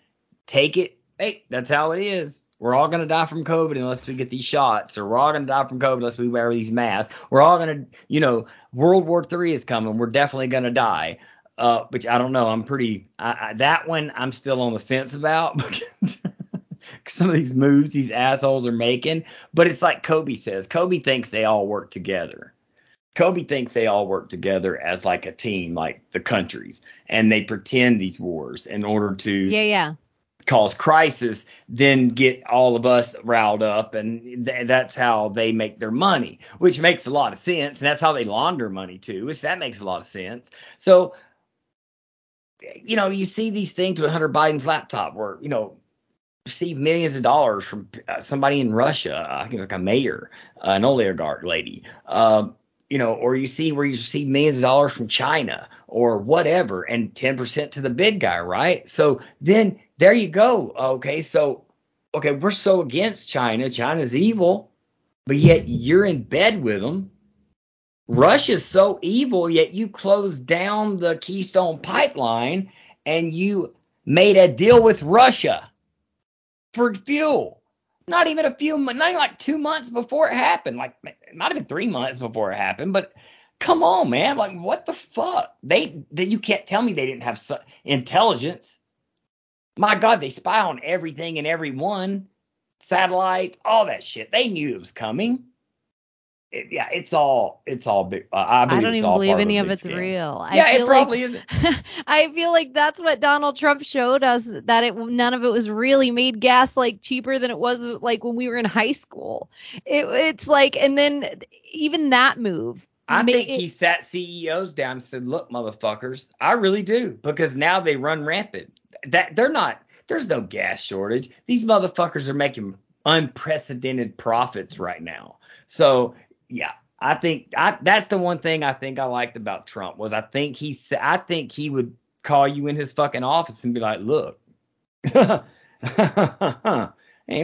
take it, hey, that's how it is. We're all gonna die from COVID unless we get these shots, or we're all gonna die from COVID unless we wear these masks. We're all gonna, you know, World War Three is coming. We're definitely gonna die. Uh, which I don't know. I'm pretty I, I, that one I'm still on the fence about because some of these moves these assholes are making. But it's like Kobe says. Kobe thinks they all work together. Kobe thinks they all work together as like a team, like the countries, and they pretend these wars in order to Yeah, yeah. Cause crisis, then get all of us riled up, and th- that's how they make their money, which makes a lot of sense, and that's how they launder money too, which that makes a lot of sense. So you know, you see these things with Hunter Biden's laptop where, you know, receive millions of dollars from uh, somebody in Russia, I think like a mayor, uh, an oligarch lady, um, you know, or you see where you receive millions of dollars from China or whatever, and 10% to the big guy, right? So then there you go. Okay, so okay, we're so against China. China's evil, but yet you're in bed with them. Russia's so evil, yet you closed down the Keystone pipeline and you made a deal with Russia for fuel. Not even a few, not even like two months before it happened. Like not even three months before it happened. But come on, man. Like what the fuck? They, they you can't tell me they didn't have su- intelligence. My God, they spy on everything and everyone, satellites, all that shit. They knew it was coming. It, yeah, it's all it's all big. Uh, I, believe I don't even believe any a of it's real. I Yeah, feel it probably like, isn't. I feel like that's what Donald Trump showed us that it none of it was really made gas like cheaper than it was like when we were in high school. It, it's like and then even that move. I think it- he sat CEOs down and said, "Look, motherfuckers, I really do because now they run rampant. That they're not. There's no gas shortage. These motherfuckers are making unprecedented profits right now. So yeah, I think I, that's the one thing I think I liked about Trump was I think he I think he would call you in his fucking office and be like, "Look, and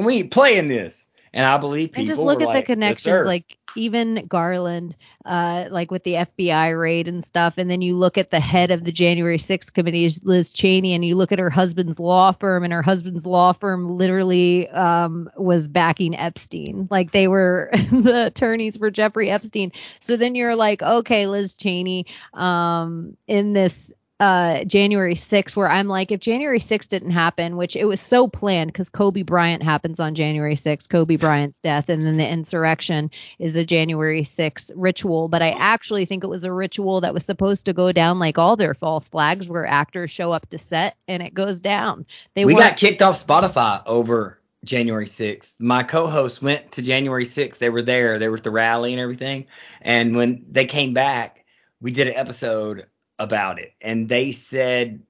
we ain't playing this." And I believe people and just look at the like, "Yes, connections sir." like even garland uh like with the fbi raid and stuff and then you look at the head of the january 6th committee liz cheney and you look at her husband's law firm and her husband's law firm literally um was backing epstein like they were the attorneys for jeffrey epstein so then you're like okay liz cheney um in this uh January 6th where I'm like if January 6th didn't happen which it was so planned cuz Kobe Bryant happens on January 6th Kobe Bryant's death and then the insurrection is a January 6th ritual but I actually think it was a ritual that was supposed to go down like all their false flags where actors show up to set and it goes down they we got kicked off Spotify over January 6th. My co-host went to January 6th. They were there. They were at the rally and everything. And when they came back, we did an episode about it. And they said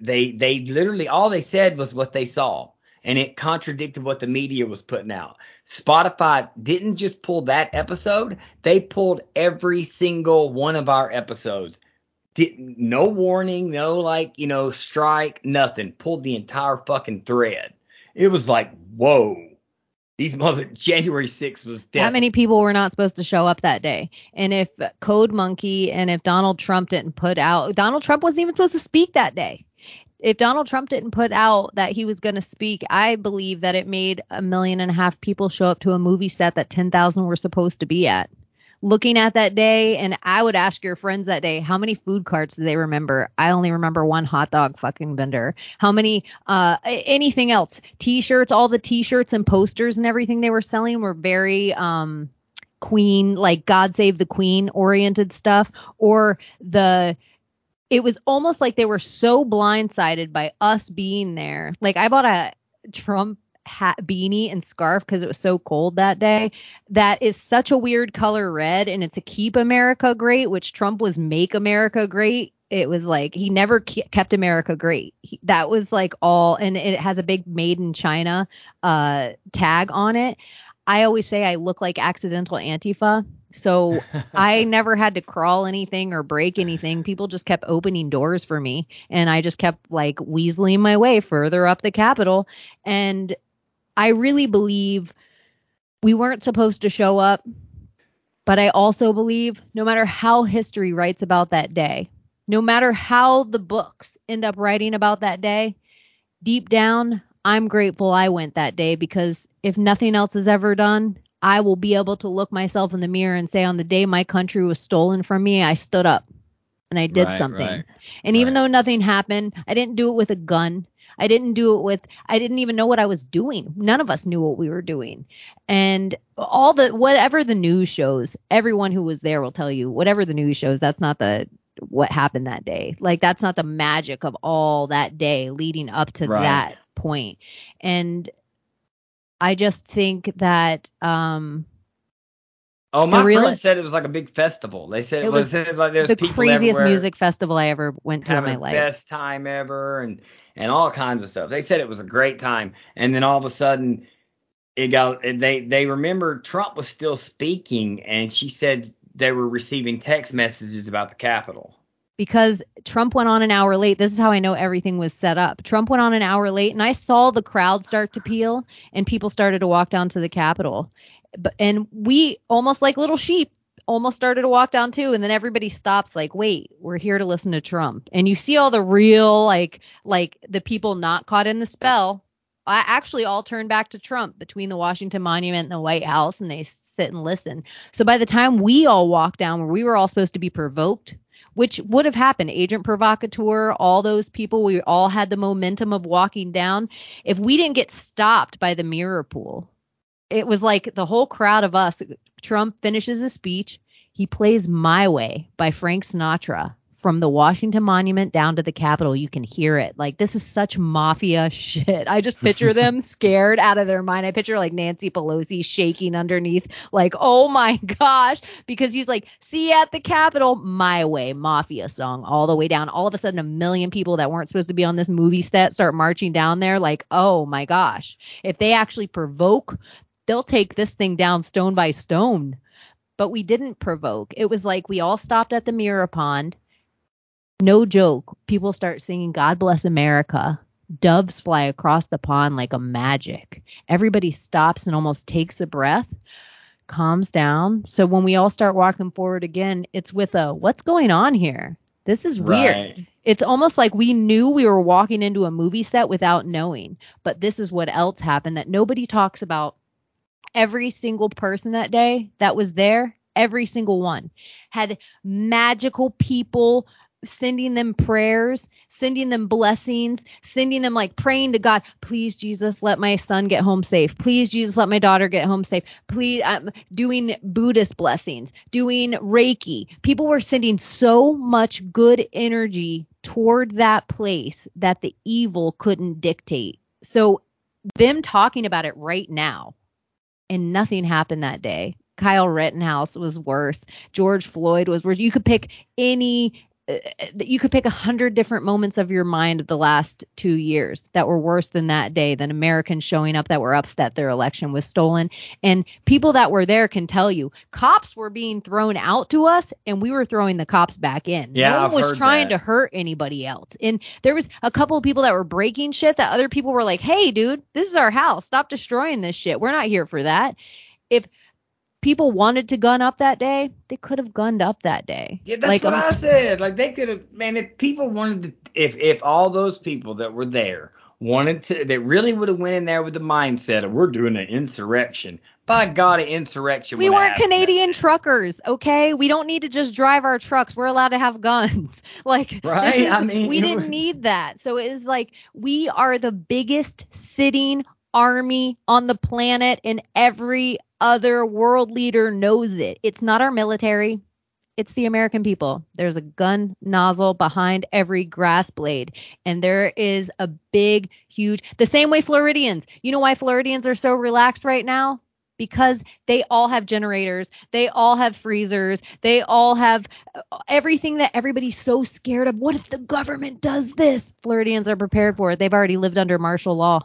they they literally all they said was what they saw. And it contradicted what the media was putting out. Spotify didn't just pull that episode, they pulled every single one of our episodes did no warning, no like, you know, strike, nothing. Pulled the entire fucking thread. It was like, whoa. These mother January 6th was that many people were not supposed to show up that day. And if Code Monkey and if Donald Trump didn't put out, Donald Trump wasn't even supposed to speak that day. If Donald Trump didn't put out that he was going to speak, I believe that it made a million and a half people show up to a movie set that 10,000 were supposed to be at. Looking at that day, and I would ask your friends that day, how many food carts do they remember? I only remember one hot dog fucking vendor. How many, uh, anything else? T-shirts, all the T-shirts and posters and everything they were selling were very, um, queen like god save the queen oriented stuff or the it was almost like they were so blindsided by us being there like i bought a trump hat beanie and scarf because it was so cold that day that is such a weird color red and it's a keep america great which trump was make america great it was like he never ke- kept america great he, that was like all and it has a big made in china uh tag on it I always say I look like accidental Antifa. So I never had to crawl anything or break anything. People just kept opening doors for me. And I just kept like weaseling my way further up the Capitol. And I really believe we weren't supposed to show up. But I also believe no matter how history writes about that day, no matter how the books end up writing about that day, deep down, I'm grateful I went that day because if nothing else is ever done, I will be able to look myself in the mirror and say, on the day my country was stolen from me, I stood up and I did Right, something. right, and even though nothing happened, I didn't do it with a gun. I didn't do it with, I didn't even know what I was doing. None of us knew what we were doing. And all the, whatever the news shows, everyone who was there will tell you, whatever the news shows, that's not the, what happened that day. Like that's not the magic of all that day leading up to Right. that point. And I just think that um Oh, my real- friend said it was like a big festival. They said it, It was, was it was like there was the people craziest music festival I ever went to in my life. best time ever and and all kinds of stuff. They said it was a great time, and then all of a sudden it got they they remember Trump was still speaking, and she said they were receiving text messages about the Capitol. because Trump went on an hour late. This is how I know everything was set up. Trump went on an hour late, and I saw the crowd start to peel, and people started to walk down to the Capitol. And we almost like little sheep almost started to walk down too and then everybody stops like wait we're here to listen to trump. And you see all the real like like the people not caught in the spell. I actually all turn back to trump between the washington monument and the white house and they sit and listen. So by the time we all walked down where we were all supposed to be provoked which would have happened agent provocateur all those people we all had the momentum of walking down. If we didn't get stopped by the mirror pool it was like the whole crowd of us trump finishes his speech he plays my way by frank sinatra from the washington monument down to the capitol. You can hear it. Like this is such mafia shit. I just picture them scared out of their mind. I picture like nancy pelosi shaking underneath like oh my gosh because he's like see at the capitol. My way mafia song all the way down. All of a sudden a million people that weren't supposed to be on this movie set start marching down there like oh my gosh. If they actually provoke they'll take this thing down stone by stone. But we didn't provoke. It was like we all stopped at the mirror pond. No joke. People start singing God Bless America. Doves fly across the pond like a magic. Everybody stops and almost takes a breath, calms down. So when we all start walking forward again, it's with a what's going on here? This is weird. Right. It's almost like we knew we were walking into a movie set without knowing. But this is what else happened that nobody talks about every single person that day that was there, every single one had magical people sending them prayers, sending them blessings, sending them like praying to God, please Jesus, let my son get home safe. Please Jesus, let my daughter get home safe. Please um, doing Buddhist blessings, doing Reiki. People were sending so much good energy toward that place that the evil couldn't dictate. So them talking about it right now and nothing happened that day. Kyle Rittenhouse was worse. George Floyd was worse. You could pick any. Uh, you could pick a hundred different moments of your mind of the last two years that were worse than that day than Americans showing up that were upset their election was stolen. And people that were there can tell you cops were being thrown out to us and we were throwing the cops back in. Yeah, no one I've was trying that. to hurt anybody else. And there was a couple of people that were breaking shit that other people were like, "Hey, dude, this is our house. Stop destroying this shit. We're not here for that." If people wanted to gun up that day, they could have gunned up that day. Yeah, that's like, what um, I said. Like they could have, man. If people wanted to, if if all those people that were there wanted to, they really would have went in there with the mindset of we're doing an insurrection. By God, an insurrection. we weren't happened that Canadian truckers, okay? We don't need to just drive our trucks. We're allowed to have guns. Like Right? I mean, we didn't need that. So it was like we are the biggest sitting army on the planet in every other world leader knows it. It's not our military. It's the American people. There's a gun nozzle behind every grass blade. And there is a big, huge, the same way Floridians. You know why Floridians are so relaxed right now? Because they all have generators, they all have freezers, they all have uh, everything that everybody's so scared of. What if the government does this? Floridians are prepared for it. They've already lived under martial law.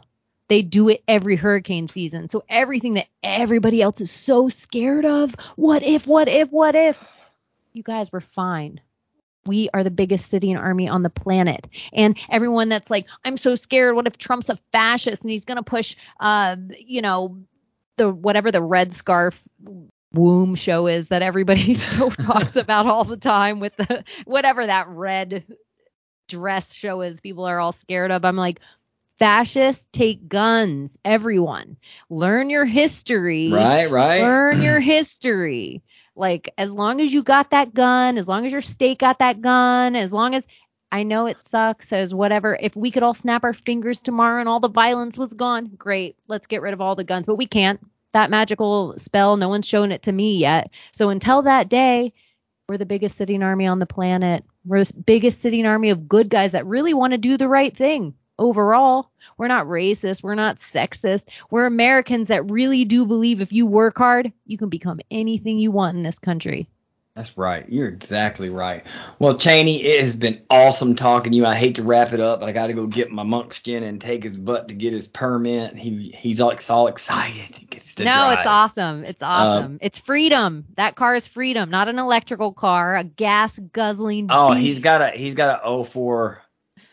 They do it every hurricane season. So everything that everybody else is so scared of, what if, what if, what if? You guys were fine. We are the biggest sitting army on the planet. And everyone that's like, I'm so scared. What if Trump's a fascist and he's going to push, uh, you know, the whatever the red scarf womb show is that everybody so talks about all the time with the whatever that red dress show is people are all scared of. I'm like, fascists take guns. Everyone, learn your history. Right, right. Learn your history. Like as long as you got that gun, as long as your state got that gun, as long as I know it sucks as whatever. If we could all snap our fingers tomorrow and all the violence was gone, great. Let's get rid of all the guns. But we can't. That magical spell, no one's shown it to me yet. So until that day, we're the biggest sitting army on the planet. We're the biggest sitting army of good guys that really want to do the right thing. Overall. We're not racist. We're not sexist. We're Americans that really do believe if you work hard, you can become anything you want in this country. That's right. You're exactly right. Well, Cheney, it has been awesome talking to you. I hate to wrap it up, but I got to go get my monk monkskin and take his butt to get his permit. He he's all, all excited. He gets to no, drive. it's awesome. It's um, awesome. it's freedom. That car is freedom, not an electrical car, a gas guzzling. Oh, beast. he's got a he's got a 04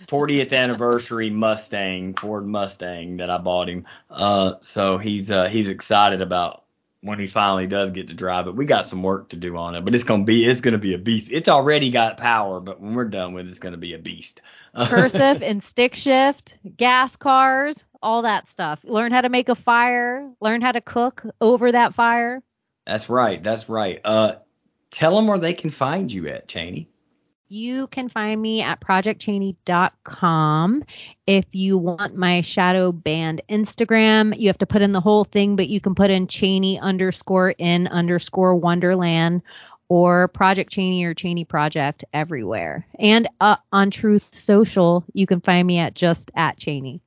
40th anniversary Mustang, Ford Mustang that I bought him. Uh, so he's uh he's excited about when he finally does get to drive it. We got some work to do on it, but it's gonna be it's gonna be a beast. It's already got power, but when we're done with it, it's gonna be a beast. Cursive and stick shift, gas cars, all that stuff. Learn how to make a fire. Learn how to cook over that fire. That's right. That's right. Uh, tell them where they can find you at Cheney. You can find me at projectcheney.com. If you want my shadow band Instagram, you have to put in the whole thing, but you can put in Cheney underscore in underscore Wonderland or Project Cheney or Cheney Project everywhere. And uh, on Truth Social, you can find me at just at Cheney.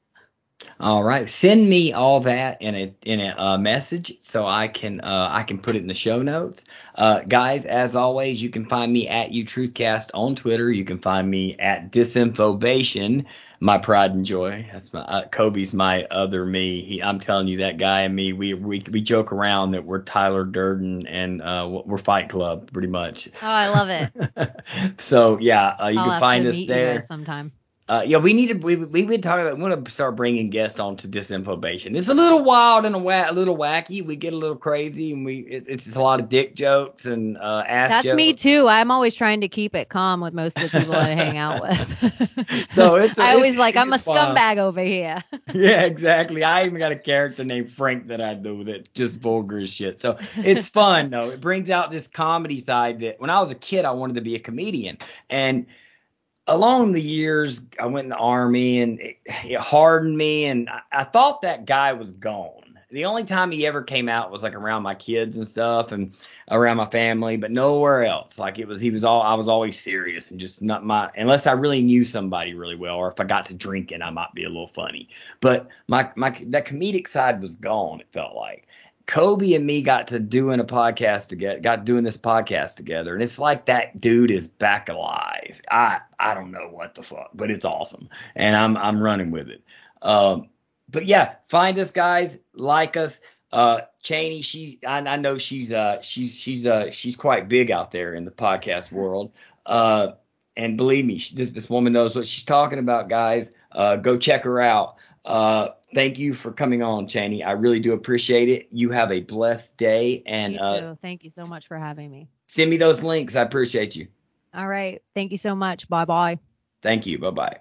All right, send me all that in a in a uh, message so I can uh, I can put it in the show notes. Uh, guys, as always, you can find me at UTruthCast on Twitter. You can find me at Disinformation, my pride and joy. That's my uh, Kobe's my other me. He, I'm telling you, that guy and me, we we we joke around that we're Tyler Durden and uh, we're Fight Club pretty much. Oh, I love it. so yeah, uh, you I'll can find us there. Sometime. Uh, yeah, we need to. We we been talking about. We want to start bringing guests on to disinformation. It's a little wild and a, wa- a little wacky. We get a little crazy, and we it's, it's a lot of dick jokes and uh, ass That's jokes. me too. I'm always trying to keep it calm with most of the people I hang out with. So it's- I always it's- like I'm a it's fun. scumbag over here. yeah, exactly. I even got a character named Frank that I do that just vulgar as shit. So it's fun though. It brings out this comedy side that when I was a kid I wanted to be a comedian and along the years I went in the army and it, it hardened me and I, I thought that guy was gone. The only time he ever came out was like around my kids and stuff and around my family, but nowhere else. Like it was he was all I was always serious and just not my unless I really knew somebody really well or if I got to drinking I might be a little funny. But my my that comedic side was gone, it felt like. Kobe and me got to doing a podcast together, got doing this podcast together, and it's like that dude is back alive. I I don't know what the fuck, but it's awesome, and I'm I'm running with it. Um, but yeah, find us guys, like us. Uh, Cheney, she's I, I know she's uh she's she's uh she's quite big out there in the podcast world. Uh, and believe me, she, this this woman knows what she's talking about, guys. Uh, go check her out. Uh, thank you for coming on, Cheney. I really do appreciate it. You have a blessed day, and you uh. Thank you so much for having me. send me those links. I appreciate you. All right. Thank you so much. Bye bye. Thank you. Bye bye.